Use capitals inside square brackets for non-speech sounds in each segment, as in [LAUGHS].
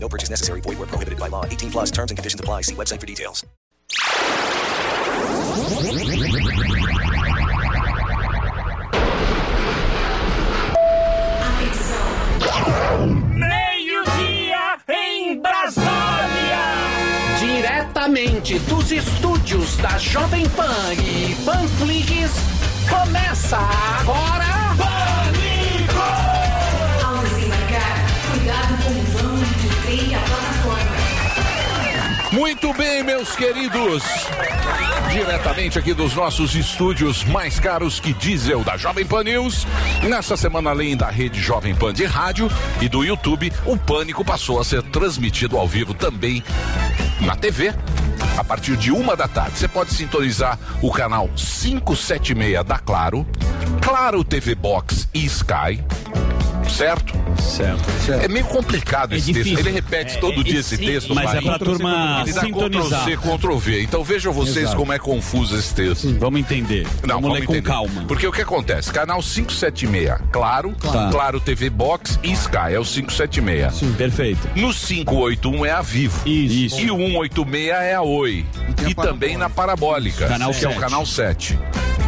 No purchase necessary. Void where prohibited by law. 18 plus terms and conditions apply. See website for details. Meio-dia em Brasília! Diretamente dos estúdios da Jovem Pan e Panflix, começa agora... Muito bem, meus queridos. Diretamente aqui dos nossos estúdios mais caros que diesel da Jovem Pan News. Nessa semana, além da rede Jovem Pan de rádio e do YouTube, o Pânico passou a ser transmitido ao vivo também na TV. A partir de uma da tarde, você pode sintonizar o canal 576 da Claro, Claro TV Box e Sky. Certo? Certo. É meio complicado esse difícil. texto. Ele repete É, todo é, dia é, esse sim, texto. mas é pra turma Ele dá sintonizar. Ctrl-C, Ctrl-V. Então vejam vocês Exato. como é confuso esse texto. Vamos entender. Não, vamos ler com entender. calma. Porque o que acontece? Canal 576, claro, Claro. claro, TV Box e Sky, é o 576. Sim, perfeito. No 581 é a Vivo. Isso. E o 186 é a Oi. E também na Parabólica, Canal que é o 7. canal 7.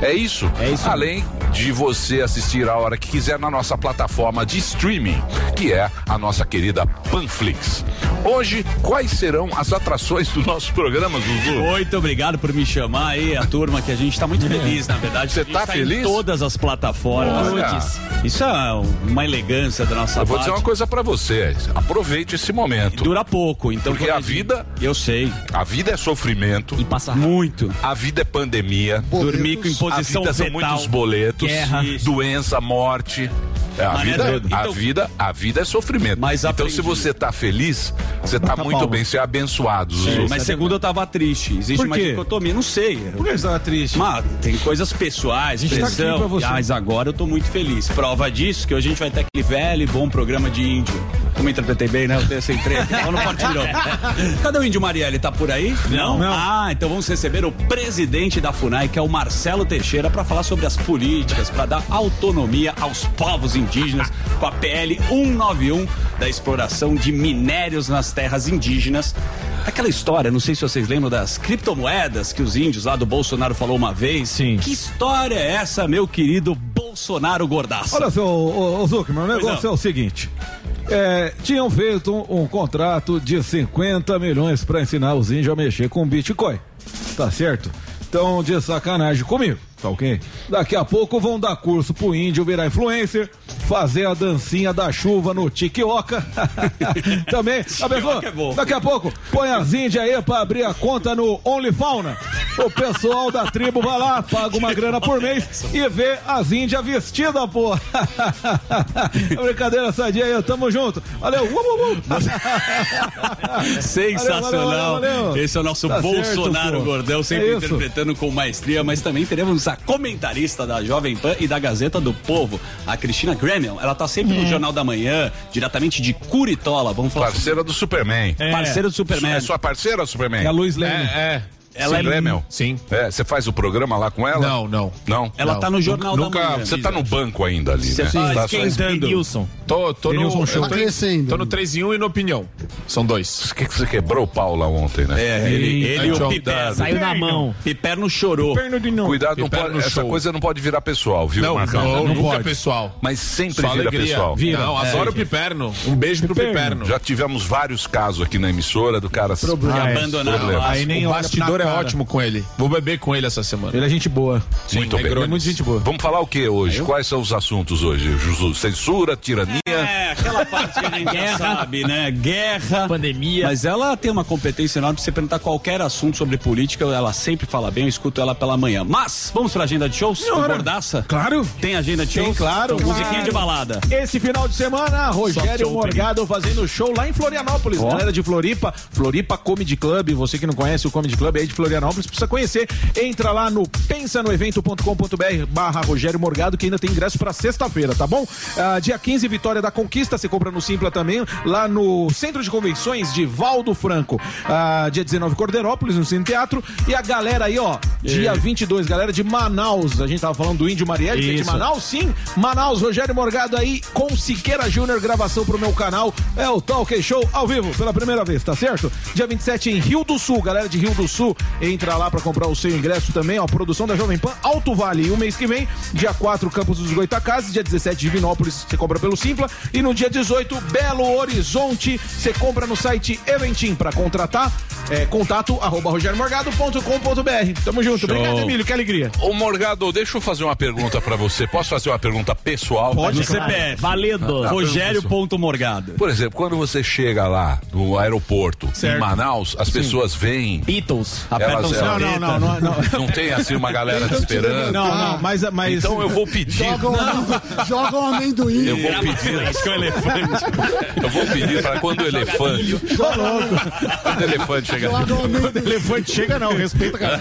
É isso? É isso. Além de você assistir a hora que quiser na nossa plataforma de streaming, que é a nossa querida Panflix. Hoje, quais serão as atrações do nosso programa, Zuzu? Muito obrigado por me chamar aí, a turma, que a gente tá muito [LAUGHS] feliz, na verdade. Você A gente tá feliz? Em todas as plataformas. Olha. Isso é uma elegância da nossa Eu vou parte. dizer uma coisa pra você. Aproveite esse momento. Dura pouco, então. Porque a vida- Eu sei. A vida é sofrimento. E passa muito. A vida é pandemia. Dormir com imposição a vida são fetal. muitos boletos, Guerra. doença, morte. É, a, vida, é doido. a, Então- vida, a vida é sofrimento. Mas então, se você tá feliz, você tá muito palma. bem, você é abençoado, Zuzu. Mas segundo eu tava triste. Existe uma dicotomia, não sei. Por que você tava triste? Mas tem coisas pessoais, tá pressão. você. Mas agora eu tô muito feliz. Prova disso que hoje a gente vai ter aquele velho e bom programa de índio. Como eu interpretei bem, né? Eu tenho essa entrega. Então não tirar. [LAUGHS] Cadê o índio Marielle? Tá por aí? Não? Não. Ah, então vamos receber o presidente da FUNAI, que é o Marcelo Teixeira, para falar sobre as políticas, para dar autonomia aos povos indígenas com a PL 191 da exploração de minérios nas terras indígenas. Aquela história, não sei se vocês lembram das criptomoedas que os índios lá do Bolsonaro falou uma vez. Sim. Que história é essa, meu querido Bolsonaro Gordaço? Olha só, ô, ô, Zuckerman, o negócio é o seguinte. É, tinham feito um, um contrato de 50 milhões para ensinar os índios a mexer com Bitcoin. Tá certo? Então, de sacanagem comigo, tá ok? Daqui a pouco vão dar curso pro índio virar influencer, fazer a dancinha da chuva no Tikioka. [LAUGHS] Também, a pessoa, é daqui a pouco, põe as índias aí pra abrir a conta no OnlyFauna. O pessoal da tribo vai lá, paga uma grana por mês e vê as índias vestidas, pô. [LAUGHS] Brincadeira sadia aí, tamo junto. Valeu. Uh, uh, uh. [LAUGHS] Sensacional. Valeu, valeu, valeu. Esse é o nosso Tá Bolsonaro certo. Gordão, sempre É interpretando com maestria, mas também teremos a comentarista da Jovem Pan e da Gazeta do Povo, a Cristina Ela tá sempre Hum. no Jornal da Manhã, diretamente de Curitola. Vamos falar Parceira do Superman. sobre parceiro do Superman. É sua parceira, Superman? É a Luiz Leme. É, Ela Sim, é Grêmio? Sim. É, você faz o programa lá com ela? Não, não. Não? Ela Não, tá no Jornal nunca- da Manhã. Você tá no banco ainda ali, Você né? tá Tá esquentando. Denilson. Tô, tô no, Show. tô, Tá crescendo. tô no 3 em 1 e no opinião. São dois. Por que, que você quebrou o pau lá ontem, né? É, ele, ele e o. Piperno. Saiu na mão. Piperno chorou. Perno de novo. Cuidado, não Piperno pode- essa show. coisa não pode virar pessoal, viu, Não, Marcão? não, não nunca pode. é pessoal. Mas sempre Só vira alegria. pessoal. Vira. Não, É. adoro o Piperno. Um beijo pro Piperno. Já tivemos vários casos aqui na emissora do cara. Problema. lá. Aí nem o bastidor é cara. ótimo com ele. Vou beber com ele essa semana. Ele é gente boa. Muito bem. Ele é muito gente boa. Vamos falar o que hoje? Quais são os assuntos hoje? Censura, tirania? É, aquela parte que a gente já sabe, né? Guerra. Pandemia. Mas ela tem uma competência enorme pra você perguntar qualquer assunto sobre política, ela sempre fala bem, eu escuto ela pela manhã. Mas, vamos pra agenda de shows? Senhora. Gordaça? Claro. Tem agenda de Tem, shows? claro, Então, musiquinha claro. de balada. Esse final de semana, Rogério Morgado fazendo show lá em Florianópolis. Ó. Galera de Floripa, Floripa Comedy Club. Você que não conhece o Comedy Club aí de Florianópolis, precisa conhecer. Entra lá no pensanoevento.com.br barra Rogério Morgado, que ainda tem ingresso pra sexta-feira, tá bom? Ah, dia 15, Vitória da Conquista, você compra no Simpla também, lá no Centro de Convenções de Valdo Franco. Ah, dia 19, Cordeirópolis, no Cine Teatro. E a galera aí, ó, dia 22, galera de Manaus. A gente tava falando do Índio Marielle, que é de. Manaus, sim. Manaus, Rogério Morgado aí com Siqueira Júnior, gravação pro meu canal. É o Talk Show ao vivo, pela primeira vez, tá certo? Dia 27 em Rio do Sul, galera de Rio do Sul, entra lá pra comprar o seu ingresso também, ó. Produção da Jovem Pan Alto Vale. E o mês que vem, dia 4, Campos dos Goitacazes, dia 17, Divinópolis, você compra pelo Simpla. E no dia 18, Belo Horizonte, você compra no site Eventim pra contratar. É, contato arroba rogeriomorgado.com.br. Tamo junto. Show. Obrigado, Emílio. Que alegria. Ô Morgado, deixa eu fazer uma pergunta pra você. Posso fazer uma pergunta pessoal? No CPF. Valendo. Rogério.morgado. Por exemplo, quando você chega lá no aeroporto Certo. em Manaus, as pessoas vêm. Beatles. Apertam Elas- Não, não, não, não, não. Não tem assim uma galera te esperando. Não, não, mas, mas Então eu vou pedir. Jogam, amendo- jogam amendoim. Eu vou pedir. Acho que é o elefante. Eu vou pedir para quando o elefante. Quando o elefante chegar. Jogam amendoim. elefante chega não, respeita, cara.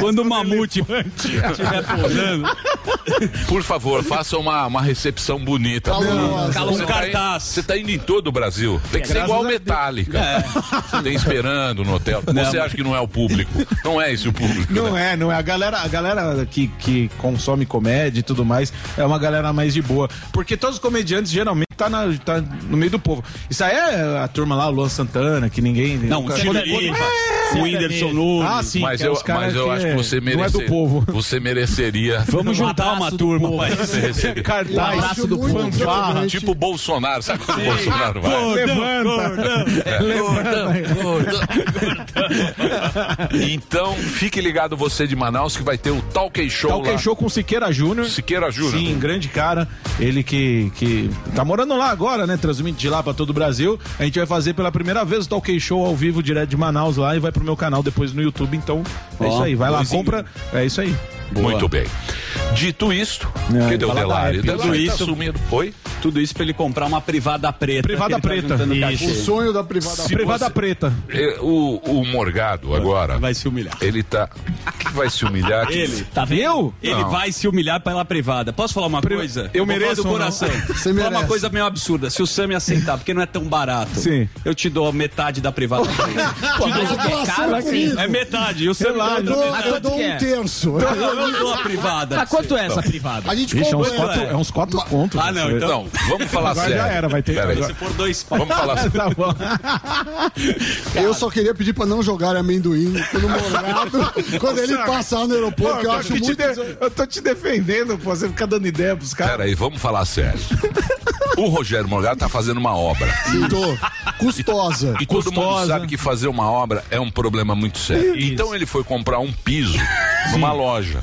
Quando o mamute estiver pousando, Por favor, faça uma, uma recepção bonita. Cala um Você tá, in- cartaz. você tá indo em todo o Brasil. Tem que ser igual a Deus. Metallica. Você tem esperando no hotel. Você acha que não é o público? Não é esse o público. Não né? é, não é. A galera, a galera que, que consome comédia e tudo mais é uma galera mais de boa. Porque todos os comediantes geralmente tá, na, tá no meio do povo. Isso aí é a turma lá, o Luan Santana, que ninguém. Não, nunca- o Tiro Lipa, o Whindersson Nunes. Ah, sim. Mas é eu, mas eu acho que você Não é merece, do povo. Você mereceria. [LAUGHS] Vamos Um juntar uma abraço turma. Você receber. Cartaz. Acho do fanfarra. Tipo o Bolsonaro, sabe quando o Bolsonaro vai? Levanta. Então, fique ligado você de Manaus que vai ter o Talk Show Talk lá. Show com Siqueira Júnior. Siqueira Júnior. Sim, grande cara. Ele que, que tá morando lá agora, né? Transmite de lá pra todo o Brasil. A gente vai fazer pela primeira vez o Talk Show ao vivo, direto de Manaus lá e vai pro meu canal depois no YouTube. Então, é Ó, isso aí. Vai lá, compra. É isso aí. Muito bem. Dito isto, É, cadê o fala da Delari? Tudo tá isso- sumido. Oi? Tudo isso pra ele comprar uma privada preta. Privada que tá preta. Isso. O sonho da privada. Se Privada você- preta. É, O, o Morgado agora, Vai se humilhar. ele tá. que vai se humilhar? [LAUGHS] Ele. Tá vendo? Eu? Ele Não. vai se humilhar pela privada. Posso falar uma coisa? eu Vou mereço do não? coração. [LAUGHS] Você Falar uma merece. coisa meio absurda. Se o Sam me aceitar, porque não é tão barato. Sim. Eu te dou metade da privada. [LAUGHS] Pô, mas é comigo. é metade. O Sam dou, metade. eu dou que um é? terço. A privada. Ah, quanto é essa privada? A gente Vixe, é uns completa. quatro, é uns quatro contos. Ah, não, então. Não, vamos falar Agora sério. já era, vai ter- Pera aí. Se for dois pau. Vamos falar [LAUGHS] sério. tá bom. Eu só queria pedir pra não jogar amendoim no molhado [LAUGHS] quando ele passar no aeroporto, que eu acho muito. de- Eu tô te defendendo, pô. Você fica dando ideia pros caras. Pera aí, vamos falar sério. O Rogério Morgado tá fazendo uma obra. Tô. Custosa. E todo mundo sabe que fazer uma obra é um problema muito sério. Isso. Então ele foi comprar um piso numa loja.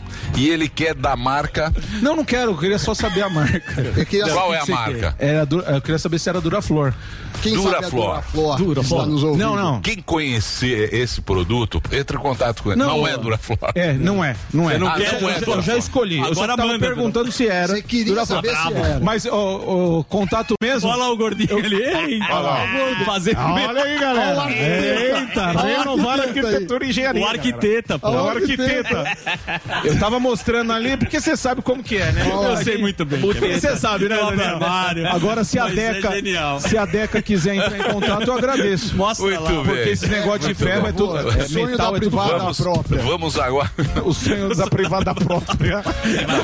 E ele quer da marca. Não, não quero. Eu queria só saber a marca. [LAUGHS] Qual é a marca? Era du- eu queria saber se era Duraflor. Quem Dura sabe a Flor. Duraflor Dura que está Flor. nos ouvindo. Não, não. Quem conhecer esse produto, entra em contato com ele. Não, é Duraflor. É, não é. Não é. Não Ah, quer? não é eu, já Duraflor. escolhi. eu só Agora tava manda, perguntando se era. Você queria Duraflor. saber se era. Mas o, o contato mesmo. Olha lá o gordinho ali. Eita, Olha lá. Fazendo Olha aí, galera. Olha o arquiteto. Eita, renovar arquitetura e engenharia. o arquiteta, pô. O arquiteta. Eu tava mostrando ali porque você sabe como que é, né? Eu sei muito bem. Porque você sabe, né, Daniel? armário. Agora, se a é Deca, se a Deca quiser entrar em contato, eu agradeço. Mostra Muito lá. bem. Porque esse negócio de ferro bom. é tudo. É sonho metal, da é privada Vamos, própria. vamos agora O sonho da privada própria.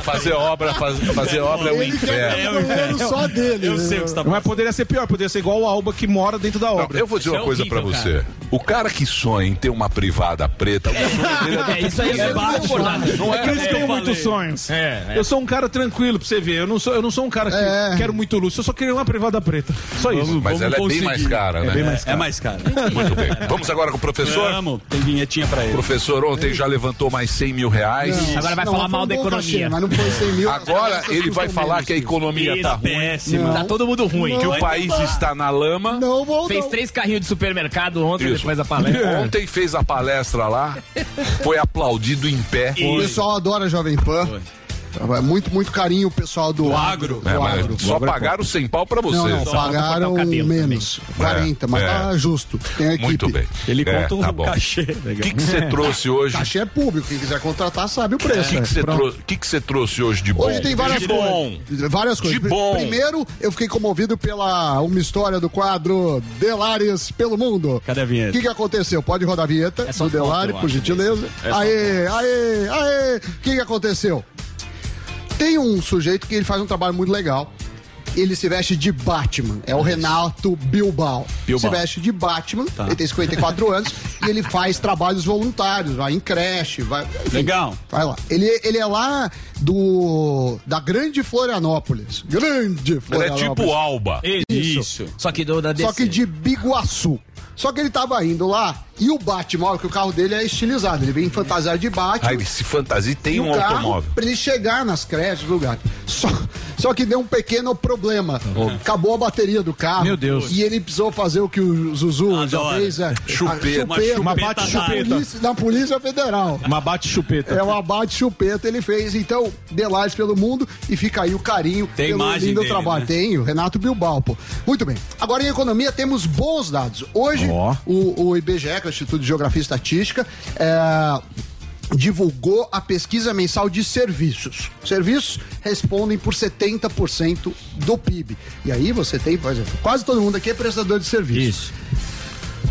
fazer obra, faz- fazer obra é um inferno. um banheiro só dele. Eu sei o que você tá Mas poderia ser pior, poderia ser igual o Alba que mora dentro da Não, obra. eu vou dizer Isso uma é coisa pra você. O cara que sonha em ter uma privada preta, o sonho dele é É, isso aí é básico. Não é? Não tenho muitos sonhos. Eu sou um cara tranquilo pra você ver. Eu não sou, eu não sou um cara que É. quero muito luxo. Eu só queria uma privada preta. Só isso. Mas ela é bem mais cara, né? É bem mais É cara. mais caro. Muito bem. Vamos agora com o professor? Vamos, tem vinhetinha pra O ele. professor ontem já levantou mais 100 mil reais. Agora vai Não, falar mal da economia. cachê, mas não foi 100 mil. Agora ele vai falar que a economia tá ruim, péssimo. Tá todo mundo ruim. que o país está na lama. Não vou Fez não. três carrinhos de supermercado ontem, Isso. depois da palestra. Ontem fez a palestra lá, foi aplaudido em pé. O pessoal adora Jovem Pan. É muito, muito carinho o pessoal do, agro. É, Do mas agro. só pagaram 100 pau pra você. Não, não, Só pagaram cabelo menos. 40, mas É, tá justo. Tem a equipe. Muito bem. Ele É, conta um tá bom. cachê. O Legal. que você trouxe hoje? Cachê é público, quem quiser contratar sabe o O preço. né? o que que você trouxe hoje de bom? Hoje tem várias de coisas. bom. Várias coisas. De bom. Primeiro, eu fiquei comovido pela uma história do quadro Delares pelo Mundo. Cadê a vinheta? O que, que aconteceu? Pode rodar a vinheta É do Delari, por acho, gentileza. Aê, aê, aê. O que, que aconteceu? Tem um sujeito que ele faz um trabalho muito legal. Ele se veste de Batman. É o Renato Bilbao. Bilbao. Se veste de Batman. Ele tem 54 [LAUGHS] anos. E ele faz trabalhos voluntários. Vai em creche. Vai, enfim, Legal. Vai lá. Ele, ele é lá do. da Grande Florianópolis. Grande Ele é Florianópolis. tipo Alba. Isso. Só que do da DC. Só que de Biguaçu. Só que ele tava indo lá e o Batman, olha que o carro dele é estilizado. Ele vem fantasiado de Batman. Aí ele se fantasia tem e um carro automóvel. pra ele chegar nas creches do lugar. Só, só que deu um pequeno problema. Acabou a bateria do carro. Meu Deus. E ele precisou fazer o que o Zuzu já fez. É, Chupeta. Uma chupeta, chupeta na da- polícia, na Polícia Federal. Uma bate-chupeta. É um abate chupeta, ele fez, então, Delares pelo mundo e fica aí o carinho Tem pelo imagem lindo dele, trabalho. né? Tem, o Renato Bilbao, pô. Muito bem. Agora em economia temos bons dados. Hoje, Ó. o, o IBGE, que é o Instituto de Geografia e Estatística, é, divulgou a pesquisa mensal de serviços. Serviços respondem por 70% do PIB. E aí você tem, por exemplo, quase todo mundo aqui é prestador de serviço. Isso.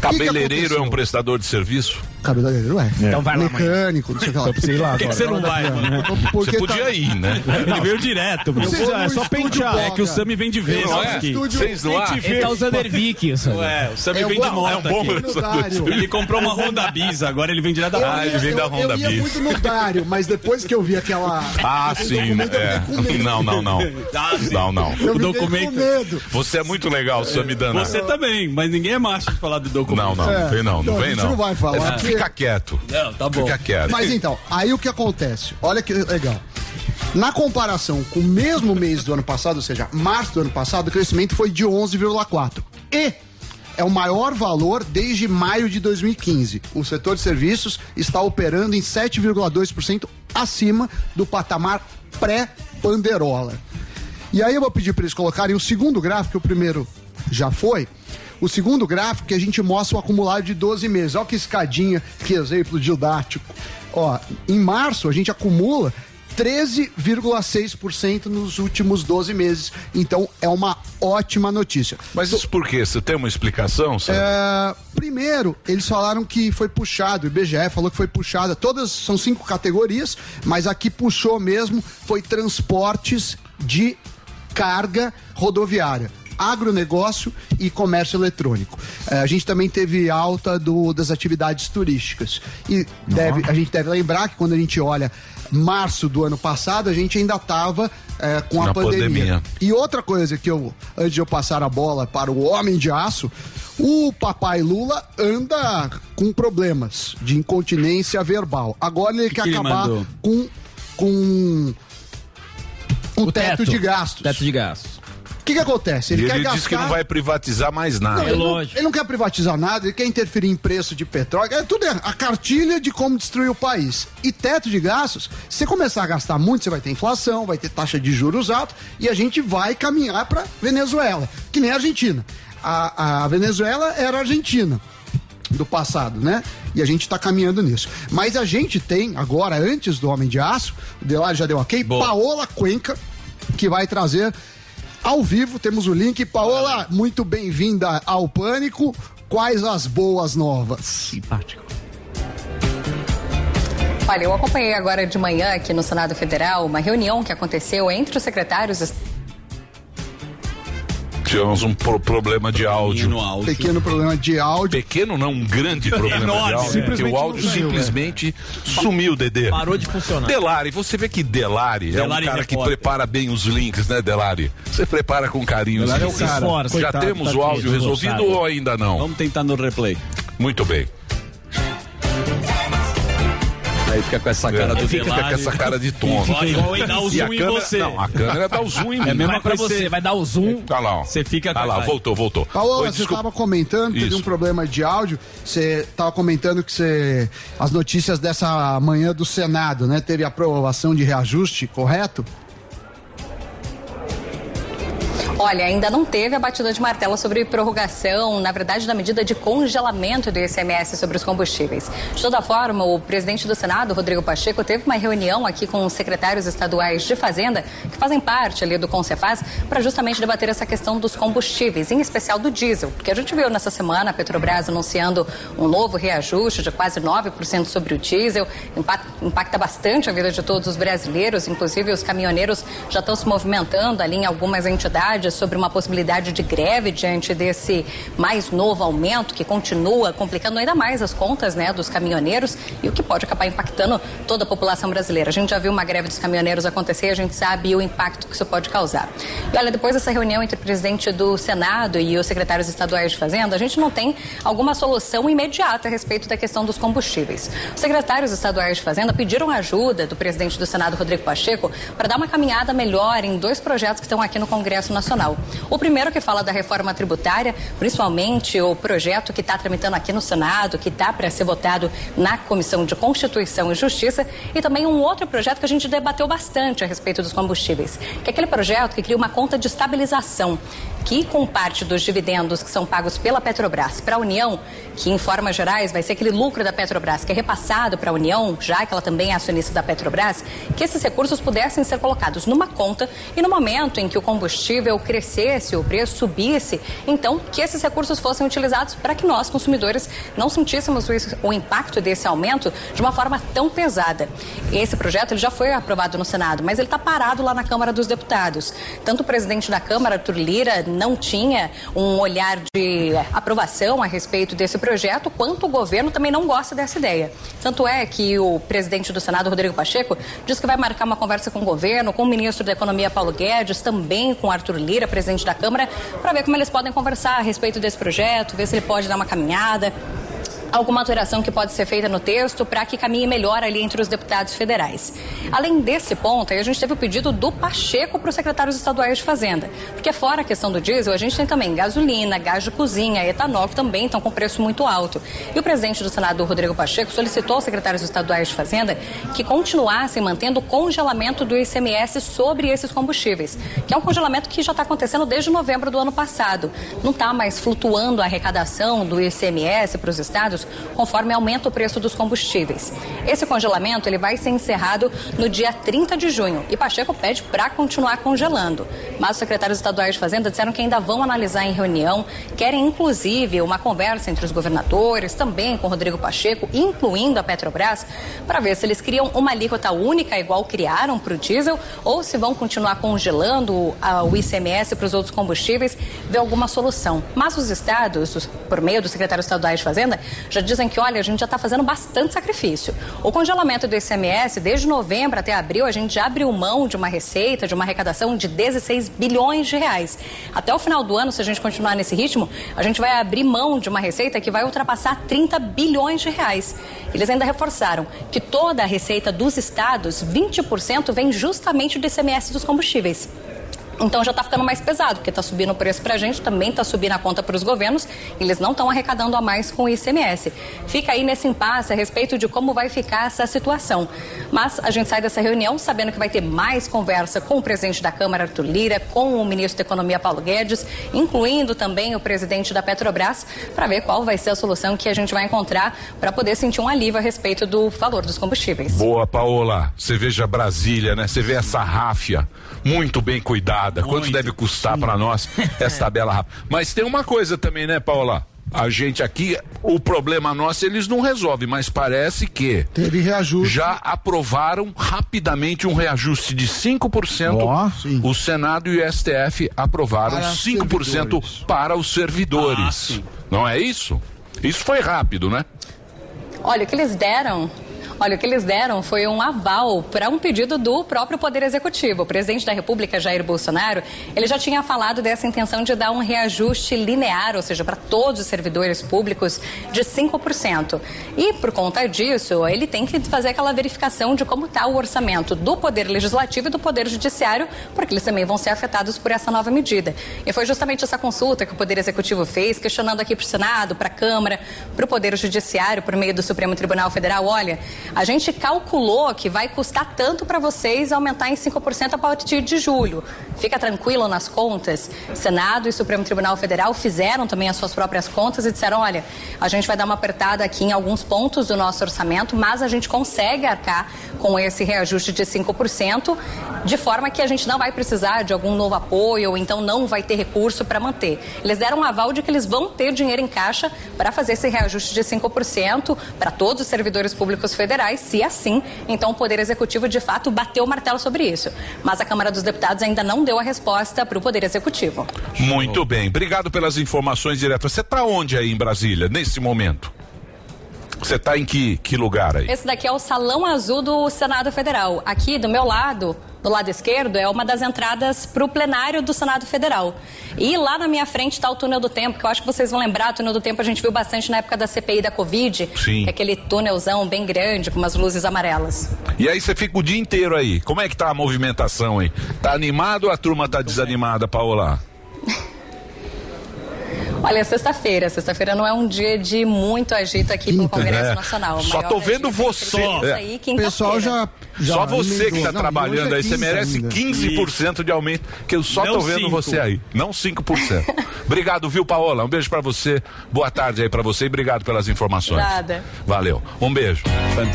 Cabeleireiro é um prestador de serviço? Cabeleireiro é. Então vai lá. Mecânico, não sei o que lá. Eu precisei lá Por que, que você não vai, mano? Porque Você tá- podia ir, né? Ele veio direto, mano. Você é só pentear. É que o Sami vem de vez Não é? Estúdio- lá? Ele tá usando Ervic. Ué, o Sami Eu vem de moto é um aqui. de. [LAUGHS] Ele comprou uma Honda Bis, agora ele vem direto da Eu rádio. ia- ele vem da eu- Honda Eu ia Bis. muito no Dário, mas depois que eu vi aquela. Ah, sim, eu é. com medo. Não, não, não. Ah, sim. Não, não. Eu O documento- com medo. Você é muito legal, Samidana. Você também, mas ninguém é macho de falar do documento. Não, não, É. vem não, não Não, a vem gente não. não vai falar, É, Fica quieto. Não, tá bom. Fica quieto. Mas então, aí o que acontece? Olha que legal. Na comparação com o mesmo mês do ano passado, ou seja, março do ano passado, o crescimento foi de 11,4. E é o maior valor desde maio de 2015. O setor de serviços está operando em 7,2% acima do patamar pré-panderola. E aí eu vou pedir para eles colocarem o segundo gráfico, que o primeiro já foi. O segundo gráfico que a gente mostra o acumulado de 12 meses. Olha que escadinha, que exemplo didático. Ó, em março a gente acumula 13,6% nos últimos 12 meses. Então é uma ótima notícia. Mas isso por quê? Você tem uma explicação? É, primeiro, eles falaram que foi puxado, o IBGE falou que foi puxada, todas são cinco categorias, mas a que puxou mesmo foi transportes de carga rodoviária. Agronegócio e comércio eletrônico. É, a gente também teve alta do- das atividades turísticas. E deve- a gente deve lembrar que quando a gente olha março do ano passado, a gente ainda estava com a pandemia. pandemia. E outra coisa que eu, antes de eu passar a bola para o homem de aço, o papai Lula anda com problemas de incontinência verbal. Agora ele quer que ele acabar mandou? com, com o, teto, teto. de gastos. Teto de gastos. O que, que acontece? Ele, E quer ele gastar... disse que não vai privatizar mais nada. Não, ele, não, lógico. ele não quer privatizar nada, ele quer interferir em preço de petróleo. É tudo é a cartilha de como destruir o país. E teto de gastos, se você começar a gastar muito, você vai ter inflação, vai ter taxa de juros alta e a gente vai caminhar para Venezuela, que nem a Argentina. A, a Venezuela era a Argentina do passado, né? E a gente está caminhando nisso. Mas a gente tem agora, antes do Homem de Aço, o Delari já deu ok, Paola Cuenca, que vai trazer ao vivo, temos o link. Paola, muito bem-vinda ao Pânico. Quais as boas novas? Simpático. Olha, eu acompanhei agora de manhã aqui no Senado Federal uma reunião que aconteceu entre os secretários Tivemos um pro- problema de áudio. Pequeno problema de áudio. Pequeno não, um grande problema Enorme. de áudio. Porque o áudio saiu, simplesmente sumiu, Dedê. Parou de funcionar. Delari, você vê que Delari, é um Delari cara que repórter. prepara bem os links, né, Delari? Você prepara com carinho. Delari é o os cara. Já coitado, temos tá o áudio resolvido ou ainda não? Vamos tentar no replay. Muito bem. Aí fica com essa cara do Fica com essa cara de tonto. Vai, dar o E a zoom em câmera- você. Não, a câmera dá o zoom em [LAUGHS] mim. É a mesma Vai pra você, vai dar o zoom. Olha lá, ó. Você fica com Olha lá, vai. voltou, voltou. Paola, Oi, você desculpa. estava comentando, teve Isso. um problema de áudio. Você estava comentando que você. As notícias dessa manhã do Senado, né? Teve aprovação de reajuste, correto? Olha, ainda não teve a batida de martelo sobre prorrogação, na verdade, da medida de congelamento do ICMS sobre os combustíveis. De toda forma, o presidente do Senado, Rodrigo Pacheco, teve uma reunião aqui com os secretários estaduais de Fazenda, que fazem parte ali do Concefaz, para justamente debater essa questão dos combustíveis, em especial do diesel, porque a gente viu nessa semana a Petrobras anunciando um novo reajuste de quase 9% sobre o diesel, impacta, bastante a vida de todos os brasileiros, inclusive os caminhoneiros já estão se movimentando ali em algumas entidades sobre uma possibilidade de greve diante desse mais novo aumento que continua complicando ainda mais as contas né, dos caminhoneiros e o que pode acabar impactando toda a população brasileira. A gente já viu uma greve dos caminhoneiros acontecer, a gente sabe o impacto que isso pode causar. E olha, depois dessa reunião entre o presidente do Senado e os secretários estaduais de Fazenda, a gente não tem alguma solução imediata a respeito da questão dos combustíveis. Os secretários estaduais de Fazenda pediram ajuda do presidente do Senado, Rodrigo Pacheco, para dar uma caminhada melhor em dois projetos que estão aqui no Congresso Nacional. O primeiro que fala da reforma tributária, principalmente o projeto que está tramitando aqui no Senado, que está para ser votado na Comissão de Constituição e Justiça, e também um outro projeto que a gente debateu bastante a respeito dos combustíveis, que é aquele projeto que cria uma conta de estabilização que com parte dos dividendos que são pagos pela Petrobras para a União, que em formas gerais vai ser aquele lucro da Petrobras que é repassado para a União, já que ela também é acionista da Petrobras, que esses recursos pudessem ser colocados numa conta e no momento em que o combustível crescesse, o preço subisse, então que esses recursos fossem utilizados para que nós, consumidores, não sentíssemos o, impacto desse aumento de uma forma tão pesada. Esse projeto ele já foi aprovado no Senado, mas ele está parado lá na Câmara dos Deputados. Tanto o presidente da Câmara, Arthur Lira, não tinha um olhar de aprovação a respeito desse projeto, quanto o governo também não gosta dessa ideia. Tanto é que o presidente do Senado, Rodrigo Pacheco, diz que vai marcar uma conversa com o governo, com o ministro da Economia, Paulo Guedes, também com Arthur Lira, presidente da Câmara, para ver como eles podem conversar a respeito desse projeto, ver se ele pode dar uma caminhada alguma alteração que pode ser feita no texto para que caminhe melhor ali entre os deputados federais. Além desse ponto, a gente teve o pedido do Pacheco para os secretários estaduais de Fazenda, porque fora a questão do diesel, a gente tem também gasolina, gás de cozinha, etanol, que também estão com preço muito alto. E o presidente do Senado, Rodrigo Pacheco, solicitou aos secretários estaduais de Fazenda que continuassem mantendo o congelamento do ICMS sobre esses combustíveis, que é um congelamento que já está acontecendo desde novembro do ano passado. Não está mais flutuando a arrecadação do ICMS para os estados conforme aumenta o preço dos combustíveis. Esse congelamento ele vai ser encerrado no dia 30 de junho e Pacheco pede para continuar congelando. Mas os secretários estaduais de Fazenda disseram que ainda vão analisar em reunião, querem inclusive uma conversa entre os governadores, também com Rodrigo Pacheco, incluindo a Petrobras, para ver se eles criam uma alíquota única igual criaram para o diesel ou se vão continuar congelando ah, o ICMS para os outros combustíveis, ver alguma solução. Mas os estados, os- por meio dos secretários estaduais de Fazenda, já dizem que, olha, a gente já está fazendo bastante sacrifício. O congelamento do ICMS, desde novembro até abril, a gente já abriu mão de uma receita, de uma arrecadação de 16 bilhões de reais. Até o final do ano, se a gente continuar nesse ritmo, a gente vai abrir mão de uma receita que vai ultrapassar 30 bilhões de reais. Eles ainda reforçaram que toda a receita dos estados, 20% vem justamente do ICMS dos combustíveis. Então já está ficando mais pesado, porque está subindo o preço para a gente, também está subindo a conta para os governos, eles não estão arrecadando a mais com o ICMS. Fica aí nesse impasse a respeito de como vai ficar essa situação. Mas a gente sai dessa reunião sabendo que vai ter mais conversa com o presidente da Câmara, Arthur Lira, com o ministro da Economia, Paulo Guedes, incluindo também o presidente da Petrobras, para ver qual vai ser a solução que a gente vai encontrar para poder sentir um alívio a respeito do valor dos combustíveis. Boa, Paola. Você veja Brasília, né? Você vê essa ráfia muito bem cuidada. Quanto deve custar para nós [LAUGHS] essa bela ráfia? Mas tem uma coisa também, né, Paola? a gente aqui, o problema nosso eles não resolvem, mas parece que Teve reajuste. já aprovaram rapidamente um reajuste de 5%. Ó, o Senado e o STF aprovaram Para 5% servidores. para os servidores. não é isso? Isso foi rápido, né? Olha, o que eles deram. Olha, o que eles deram foi um aval para um pedido do próprio Poder Executivo. O presidente da República, Jair Bolsonaro, ele já tinha falado dessa intenção de dar um reajuste linear, ou seja, para todos os servidores públicos, de 5%. E, por conta disso, ele tem que fazer aquela verificação de como está o orçamento do Poder Legislativo e do Poder Judiciário, porque eles também vão ser afetados por essa nova medida. E foi justamente essa consulta que o Poder Executivo fez, questionando aqui para o Senado, para a Câmara, para o Poder Judiciário, por meio do Supremo Tribunal Federal. Olha, a gente calculou que vai custar tanto para vocês aumentar em 5% a partir de julho. Fica tranquilo nas contas. Senado e Supremo Tribunal Federal fizeram também as suas próprias contas e disseram: olha, a gente vai dar uma apertada aqui em alguns pontos do nosso orçamento, mas a gente consegue arcar com esse reajuste de 5%, de forma que a gente não vai precisar de algum novo apoio ou então não vai ter recurso para manter. Eles deram um aval de que eles vão ter dinheiro em caixa para fazer esse reajuste de 5% para todos os servidores públicos federais, se assim, então o Poder Executivo de fato bateu o martelo sobre isso. Mas a Câmara dos Deputados ainda não deu a resposta para o Poder Executivo. Muito bem. Obrigado pelas informações diretas. Você está onde aí em Brasília, nesse momento? Você está em que, que lugar aí? Esse daqui é o Salão Azul do Senado Federal. Aqui do meu lado, do lado esquerdo, é uma das entradas para o plenário do Senado Federal. E lá na minha frente está o túnel do tempo, que eu acho que vocês vão lembrar. O túnel do tempo a gente viu bastante na época da CPI da Covid. Sim. É aquele túnelzão bem grande, com umas luzes amarelas. E aí você fica o dia inteiro aí. Como é que tá a movimentação aí? Tá animado ou a turma tá desanimada, Paola? [LAUGHS] Olha, sexta-feira. Sexta-feira não é um dia de muito agito aqui no Congresso É. Nacional. Só tô vendo você. É. Aí, O pessoal já, já só você que emendou. tá Não, trabalhando é aí, você 15 merece ainda. 15% de aumento, que eu só Não tô vendo cinco. você aí. Não 5%. [LAUGHS] obrigado, viu, Paola? Um beijo pra você. Boa tarde aí pra você e obrigado pelas informações. Nada. Valeu. Um beijo.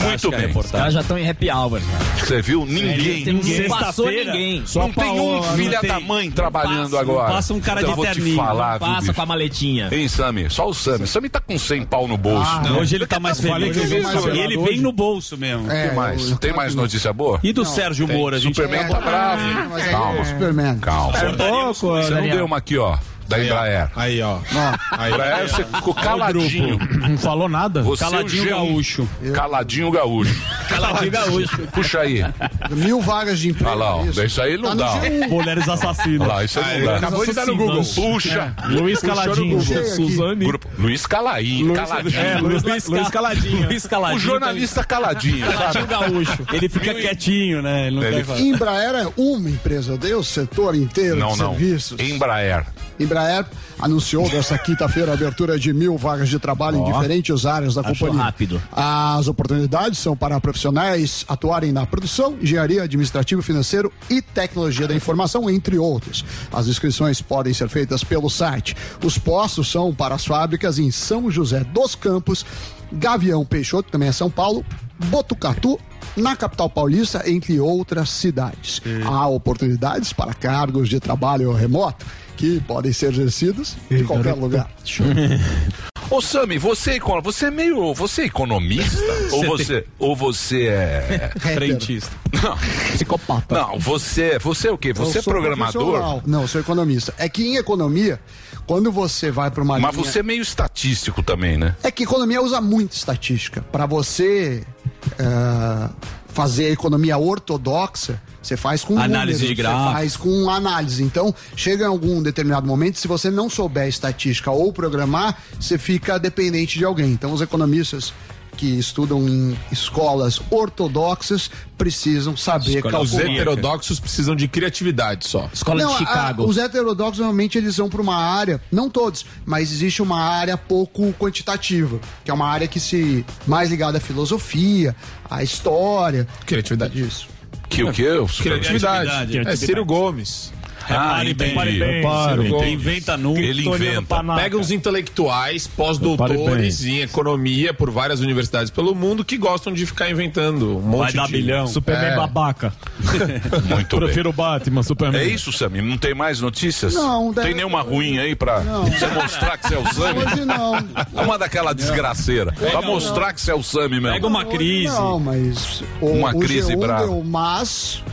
Muito a bem. Os caras já estão em happy hour. né? Você viu? Ninguém. Ninguém passou ninguém. Não tem um filha não da mãe trabalhando passa, agora. não passa um cara Então de eu vou te terninho, falar, viu, Passa bicho? com a maletinha. Hein, Sami? Só o Sami. Sami tá com 100 pau no bolso. Não, hoje ele tá mais Falei feliz. que ele E vem no bolso mesmo. É, Tem mais? eu- Tem mais notícia boa? E do Sérgio Moro, a gente Superman tá bravo. Calma. é Superman. Calma. É pouco, Você não deu uma aqui, ó, da Embraer. Aí, ó. Aí, Embraer, você ficou caladinho. Não falou nada? Você Caladinho gaúcho. Caladinho gaúcho. Caladinho gaúcho. Puxa aí. Mil vagas de emprego. Olha lá, ó. isso. Isso aí não Tá dá. no G1. Mulheres assassinas. Olha lá, isso aí não dá. acabou de dar no Google. Puxa. Luiz Caladinho. Suzane. Grupo. Luiz Calaim, Luiz, caladinho. é, Luiz, Luiz, Caladinho. Luiz Caladinho. O jornalista caladinho, Caladinho gaúcho. Ele fica quietinho, né? Ele não. Embraer é uma empresa, deu o setor inteiro Não, de não. serviços. Embraer. Embraer anunciou nesta quinta-feira a abertura de mil vagas de trabalho em diferentes áreas da companhia. rápido. As oportunidades são para profissionais atuarem na produção, engenharia, administrativo, financeiro e tecnologia da informação, entre outros. As inscrições podem ser feitas pelo site. Os postos são para as fábricas em São José dos Campos, Gavião Peixoto, também é São Paulo, Botucatu, na capital paulista, entre outras cidades. Há oportunidades para cargos de trabalho remoto que podem ser exercidos em qualquer lugar. [LAUGHS] Ô Sami, você, é você é meio. Você é economista? [LAUGHS] ou, você, ou você é. [LAUGHS] Frentista. Não, Psicopata. não, você, você é o quê? Você Eu é programador? Não, eu sou economista. É que em economia, quando você vai para uma Mas linha... você é meio estatístico também, né? É que economia usa muito estatística. Para você eh, fazer a economia ortodoxa, você faz com Análise números, de gráfico. Você faz com análise. Então, chega em algum determinado momento, se você não souber estatística ou programar, você fica dependente de alguém. Então, os economistas que estudam em escolas ortodoxas precisam saber Os calcular. heterodoxos precisam de criatividade só. Escola Não, de a- Chicago. os heterodoxos normalmente eles vão para uma área, não todos, mas existe uma área pouco quantitativa, que é uma área que se mais ligada à filosofia, à história. Criatividade. Isso. Que o quê? Criatividade. Criatividade. É Ciro Gomes. Ah, Repare bem, entendi. repare bem. Entendi. Inventa nunca. Ele inventa. Pega uns intelectuais, pós-doutores em economia por várias universidades pelo mundo que gostam de ficar inventando um monte Vai dar de... bilhão. Superman É. babaca. [LAUGHS] Muito bem. Prefiro o Batman, Superman. É isso, Samir? Não tem mais notícias? Não, Tem deve- nenhuma ruim aí pra Não. você mostrar que você é o Samir? Hoje não. Uma daquela desgraceira. Pra mostrar que você é o Samir mesmo. Pega uma crise. Não, mas o, Uma o crise G1 brava. mas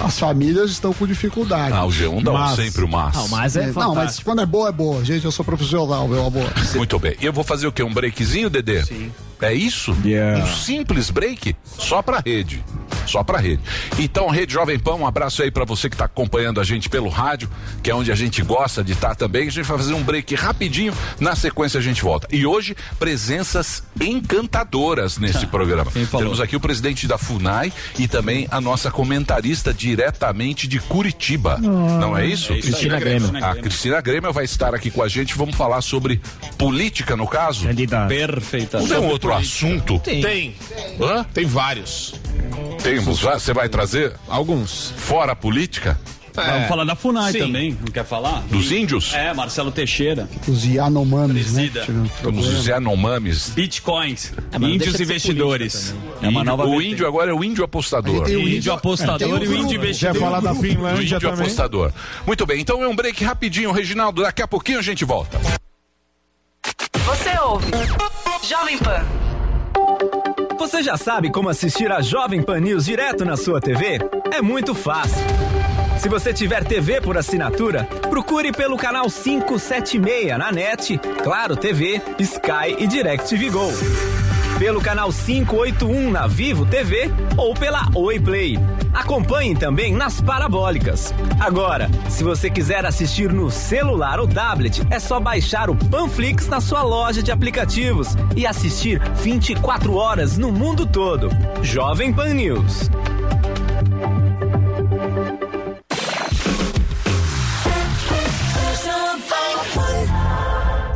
as famílias estão com dificuldade. Ah, o G1 dá um Mas- sempre o mas. Não, mas é É, não, mas quando é boa, é boa. Gente, eu sou profissional, meu amor. Muito bem. E eu vou fazer o quê? Um breakzinho, Dedê? Sim. É isso? Yeah. Um simples break? Só pra rede. Só pra rede. Então, Rede Jovem Pan, um abraço aí pra você que tá acompanhando a gente pelo rádio, que é onde a gente gosta de estar também. A gente vai fazer um break rapidinho, na sequência a gente volta. E hoje, presenças encantadoras nesse programa. Quem falou? Temos aqui o presidente da FUNAI e também a nossa comentarista diretamente de Curitiba. Não é isso? É isso. Cristina Grêmio. A Cristina Grêmio vai estar aqui com a gente. Vamos falar sobre política, no caso. Candidato. Perfeita. Não tem um outro assunto? Tem. Hã? Tem vários. Temos. Você vai trazer Alguns. fora a política? Vamos falar da FUNAI Sim. também. Não quer falar? Dos índios? É, Marcelo Teixeira. Os Yanomamis, né? Presida. Tivemos Temos os Yanomamis. Bitcoins. É, índios investidores. política É uma Índio- nova o vertente. índio agora é o índio apostador. Tem O o índio apostador tem e o índio grupo. Quer investidor. falar da O Finlândia índio também? apostador. Muito bem, então é um break rapidinho, Reginaldo. Daqui a pouquinho a gente volta. Você ouve Jovem Pan. Você já sabe como assistir a Jovem Pan News direto na sua TV? É muito fácil. Se você tiver TV por assinatura, procure pelo canal 576 na NET, Claro TV, Sky e DirecTV Go. Pelo canal 581 na Vivo TV ou pela Oi Play. Acompanhe também nas parabólicas. Agora, se você quiser assistir no celular ou tablet, é só baixar o Panflix na sua loja de aplicativos e assistir 24 horas no mundo todo. Jovem Pan News.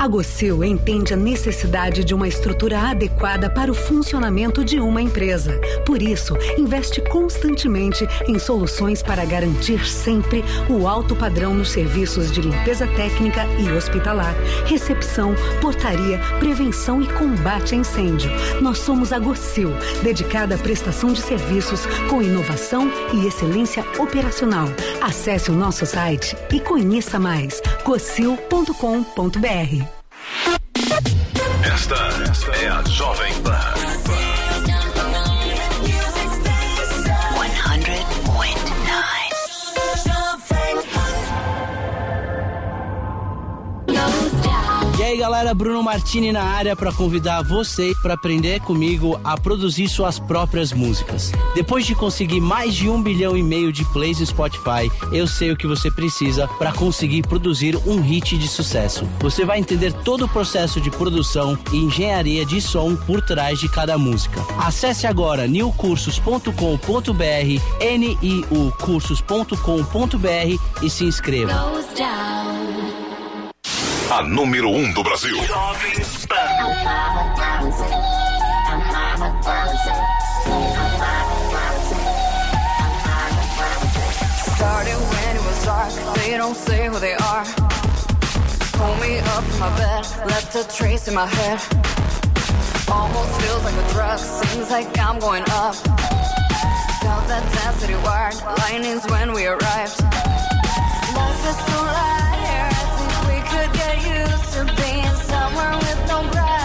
A Gocil entende a necessidade de uma estrutura adequada para o funcionamento de uma empresa. Por isso, investe constantemente em soluções para garantir sempre o alto padrão nos serviços de limpeza técnica e hospitalar, recepção, portaria, prevenção e combate a incêndio. Nós somos a Gocil, dedicada à prestação de serviços com inovação e excelência operacional. Acesse o nosso site e conheça mais. gocil.com.br Esta é a Jovem Pan. Aí galera, Bruno Martini na área para convidar você para aprender comigo a produzir suas próprias músicas. Depois de conseguir mais de um bilhão e meio de plays no Spotify, eu sei o que você precisa para conseguir produzir um hit de sucesso. Você vai entender todo o processo de produção e engenharia de som por trás de cada música. Acesse agora newcursos.com.br, niucursos.com.br e se inscreva. A número 1 um do Brasil. Pull me up from my bed, left a trace in my head. Almost feels like a drug, seems like I'm going up. Felt that density wired, lightnings when we arrived. Life is so light to being somewhere with no gravity.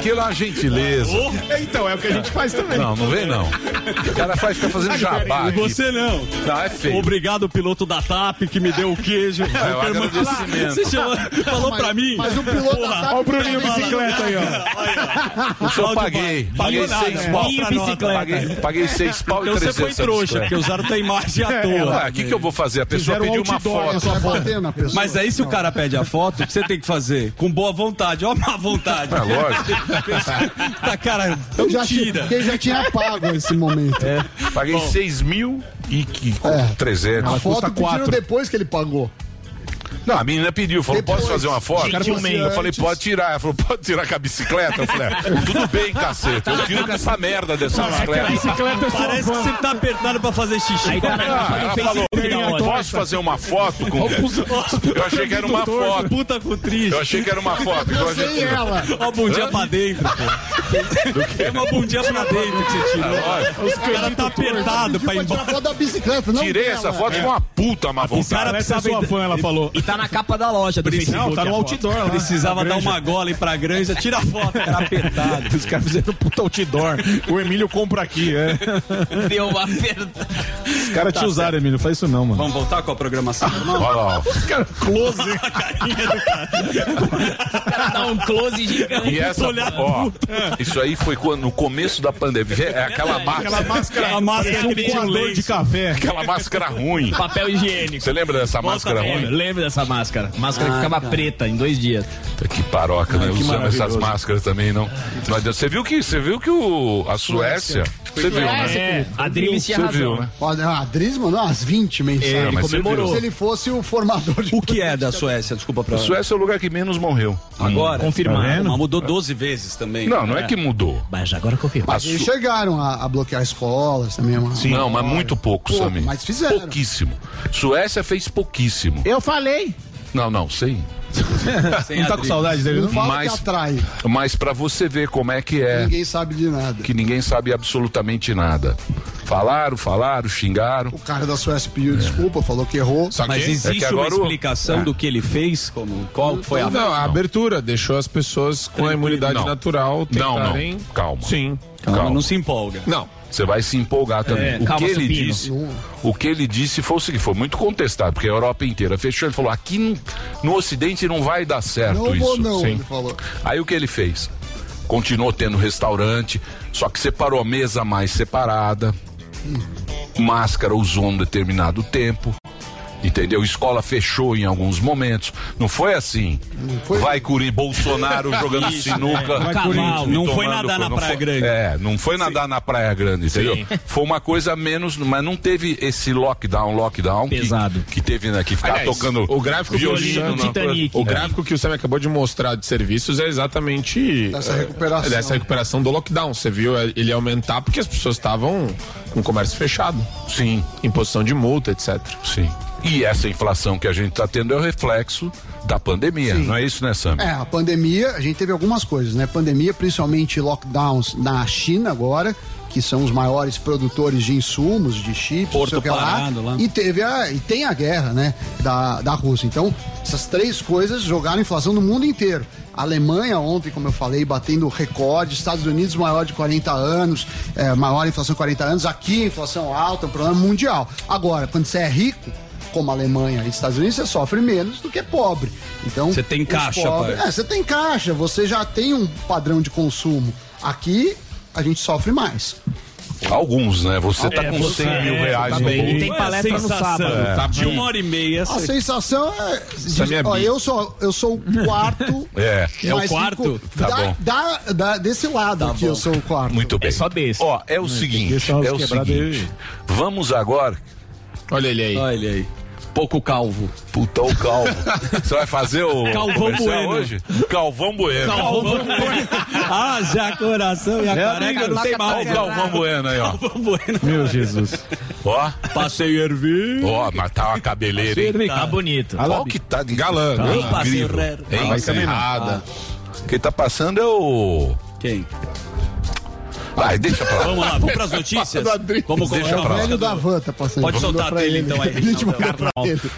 Aquilo é uma gentileza. Então, é o que a gente faz também. Não, não vem não. O cara faz, fica fazendo jabá. E você não. Não, é feio. Obrigado, piloto da TAP, que me deu o queijo. É, o agradecimento. Você chamou- falou pra mim. Mas o piloto Porra, da TAP. ó o Bruninho tá bicicleta aí, ó. Eu só paguei. Paguei seis é. pau. Minha bicicleta. Paguei, paguei seis pau e Então você trezentos. foi trouxa, porque usaram tua imagem à toa. Ah, O que, que eu vou fazer? A pessoa Fizeram pediu uma foto. é. Mas aí se o cara pede a foto, o que você tem que fazer? Com boa vontade, ó, má vontade. É lógico. [LAUGHS] tá, cara, Eu então já tinha, tira. porque já tinha pago esse momento. Paguei Bom. seis mil e que, É. 300. A foto pediram depois que ele pagou. Não, a menina pediu, falou, Depois. posso fazer uma foto? Gentilmente. Eu falei, pode tirar. Ela falou, pode tirar com a bicicleta? Eu falei, "É, tudo bem, caceta. Eu tiro com essa merda dessa bicicleta. Parece que você tá apertado pra fazer xixi. Ah, ela falou, posso fazer uma foto com... Eu achei que era uma foto. Puta com triste. Eu achei que era uma foto. igual a gente Você e tirou. ela. Ó, a bundinha pra dentro, pô. É uma bundinha pra dentro que você tirou. O cara tá apertado pra ir embora. foto da bicicleta, não Tirei essa foto com uma puta má O cara vontade. precisava sua fã, ela falou. Tá na capa da loja do Facebook. Não, tá no a outdoor lá. Precisava dar uma gola aí pra granja, tira a foto, cara apertado. [LAUGHS] Os caras fizeram puta outdoor. O Emílio compra aqui, é. [LAUGHS] Deu uma apertada. Os caras te usaram, Emílio. Não faz isso não, mano. Vamos voltar com a programação normal? Olha lá, ó. Close. O cara dá um close gigante. E essa, Olhar ó, isso aí foi quando, no começo da pandemia. É aquela máscara, Aquela máscara. Aquela máscara Parecia um coador de café. aquela máscara ruim. Papel higiênico. Você lembra dessa máscara É, ruim? lembro dessa máscara. Máscara que ficava preta em dois dias. Puta, Que paroca, né? Usando essas máscaras também, não. Você viu que, você viu que o, a Suécia. Você viu, né? É, a Drilis tinha razão. viu, né? Olha, a Dries mandou umas 20 mensagens. É, mas você comemorou. Se ele fosse o formador de O que é da Suécia? Desculpa pra A Suécia é o lugar que menos morreu. Agora, Confirmado. Tá Mas mudou 12 vezes também. Não, não é que mudou. Mas agora confirma. A Mas eles Su- chegaram a, a bloquear escolas também. Uma... Não, mas muito pouco, Pouco, Samir. mas fizeram. Pouquíssimo. Suécia fez pouquíssimo. Eu falei. Não, não, sei. [LAUGHS] Sem Não tá com saudade dele, Não não? fala Mas- que atrai. Mas pra você ver como é que é, Ninguém sabe de nada. que ninguém sabe absolutamente nada. Falaram, falaram, xingaram. O cara da Suécia pediu desculpa, falou que errou. Só que, Mas existe É que agora uma o- explicação É. do que ele fez? Como, qual foi a... não, a abertura deixou as pessoas com a imunidade Não. natural Não, não. tentarem... Calma. Sim. Calma, Calma. não se empolga. Não. Você vai se empolgar também. É, o que ele supino. disse, o que ele disse foi o seguinte, foi muito contestado, porque a Europa inteira fechou, ele falou: "Aqui no, no ocidente não vai dar certo Não isso". vou não, Sim. ele falou. Aí o que ele fez? Continuou tendo restaurante, só que separou a mesa mais separada. Máscara usou um determinado tempo. Entendeu? Escola fechou em alguns momentos. Não foi assim. Vai curir Bolsonaro jogando sinuca. Vai cavalo. Corinthians. Não foi [LAUGHS] nadar na não Praia foi- Grande. É, não foi nadar na Praia Grande, entendeu? Sim. Foi uma coisa menos, mas não teve esse lockdown, lockdown que- Pesado. que, teve, né? Que ficar Aliás, tocando o gráfico que violino. o- na- Titanic. O gráfico que o Sam acabou de mostrar de serviços é exatamente Dessa é, recuperação. dessa recuperação do lockdown. Você viu é, ele aumentar porque as pessoas estavam com o comércio fechado, Sim, imposição de multa, etc. sim. E essa inflação que a gente está tendo é o reflexo da pandemia, não é isso, né, Sam? É, a pandemia, a gente teve algumas coisas, né? Pandemia, principalmente lockdowns na China agora, que são os maiores produtores de insumos, de chips, Porto não sei o que parado lá. E teve a, e tem a guerra, né, da, da Rússia. Então, essas três coisas jogaram inflação no mundo inteiro. A Alemanha ontem, como eu falei, batendo recorde, Estados Unidos maior de 40 anos, é, maior inflação de 40 anos, aqui inflação alta, um problema mundial. Agora, quando você é rico, como a Alemanha e Estados Unidos, você sofre menos do que pobre. Então, Você tem caixa, pobres- pai. É, você tem caixa, você já tem um padrão de consumo. Aqui, a gente sofre mais. Alguns, né? Você tá É, com você- 100 mil é, reais tá no bolso. E tem palestra no sábado. tá de bem. uma hora e meia. A você- sensação é. É ó, eu, sou, eu sou o [LAUGHS] quarto. É. É o quarto? rico Tá da, bom. da- da- desse lado aqui, eu sou o quarto. Muito bem. É só desse. Ó, é o seguinte, é o seguinte. Vamos agora. Olha ele aí. Olha ele aí. Pouco calvo. Puta, o calvo. [LAUGHS] Você vai fazer o Calvão Bueno. hoje? Calvão Bueno. [LAUGHS] ah, já coração e a careca não tem Olha mais. o Galvão Bueno aí, ó. Calvão Bueno. Meu Jesus. Ó, Passei ervi. ó, mas tá uma cabeleira, hein? Tá bonito. Qual que tá de Galã, Tá galã. Passei herrero. Hein? Vai errada. Quem tá passando é o... Quem? Vai, deixa pra lá. Vamos lá, vamos pras notícias? Vamos Deixa pra lá. velho da van tá passando. Pode soltar a trilha, ele. então, aí, [LAUGHS] Reginaldo.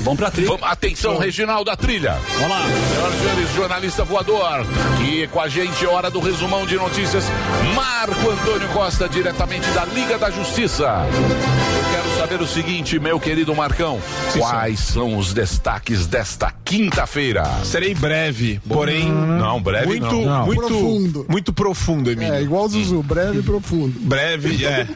Vamos pra trilha. Atenção, Reginaldo, a trilha. Vamos lá. Senhoras e senhores, jornalista voador. E com a gente, hora do resumão de notícias. Marco Antônio Costa, diretamente da Liga da Justiça. Saber o seguinte, meu querido Marcão. quais são os destaques desta quinta-feira? Serei breve, porém. Não, breve muito, não. Muito Profundo. Muito profundo, Emílio. É, igual o Zuzu, breve e profundo. Breve, é.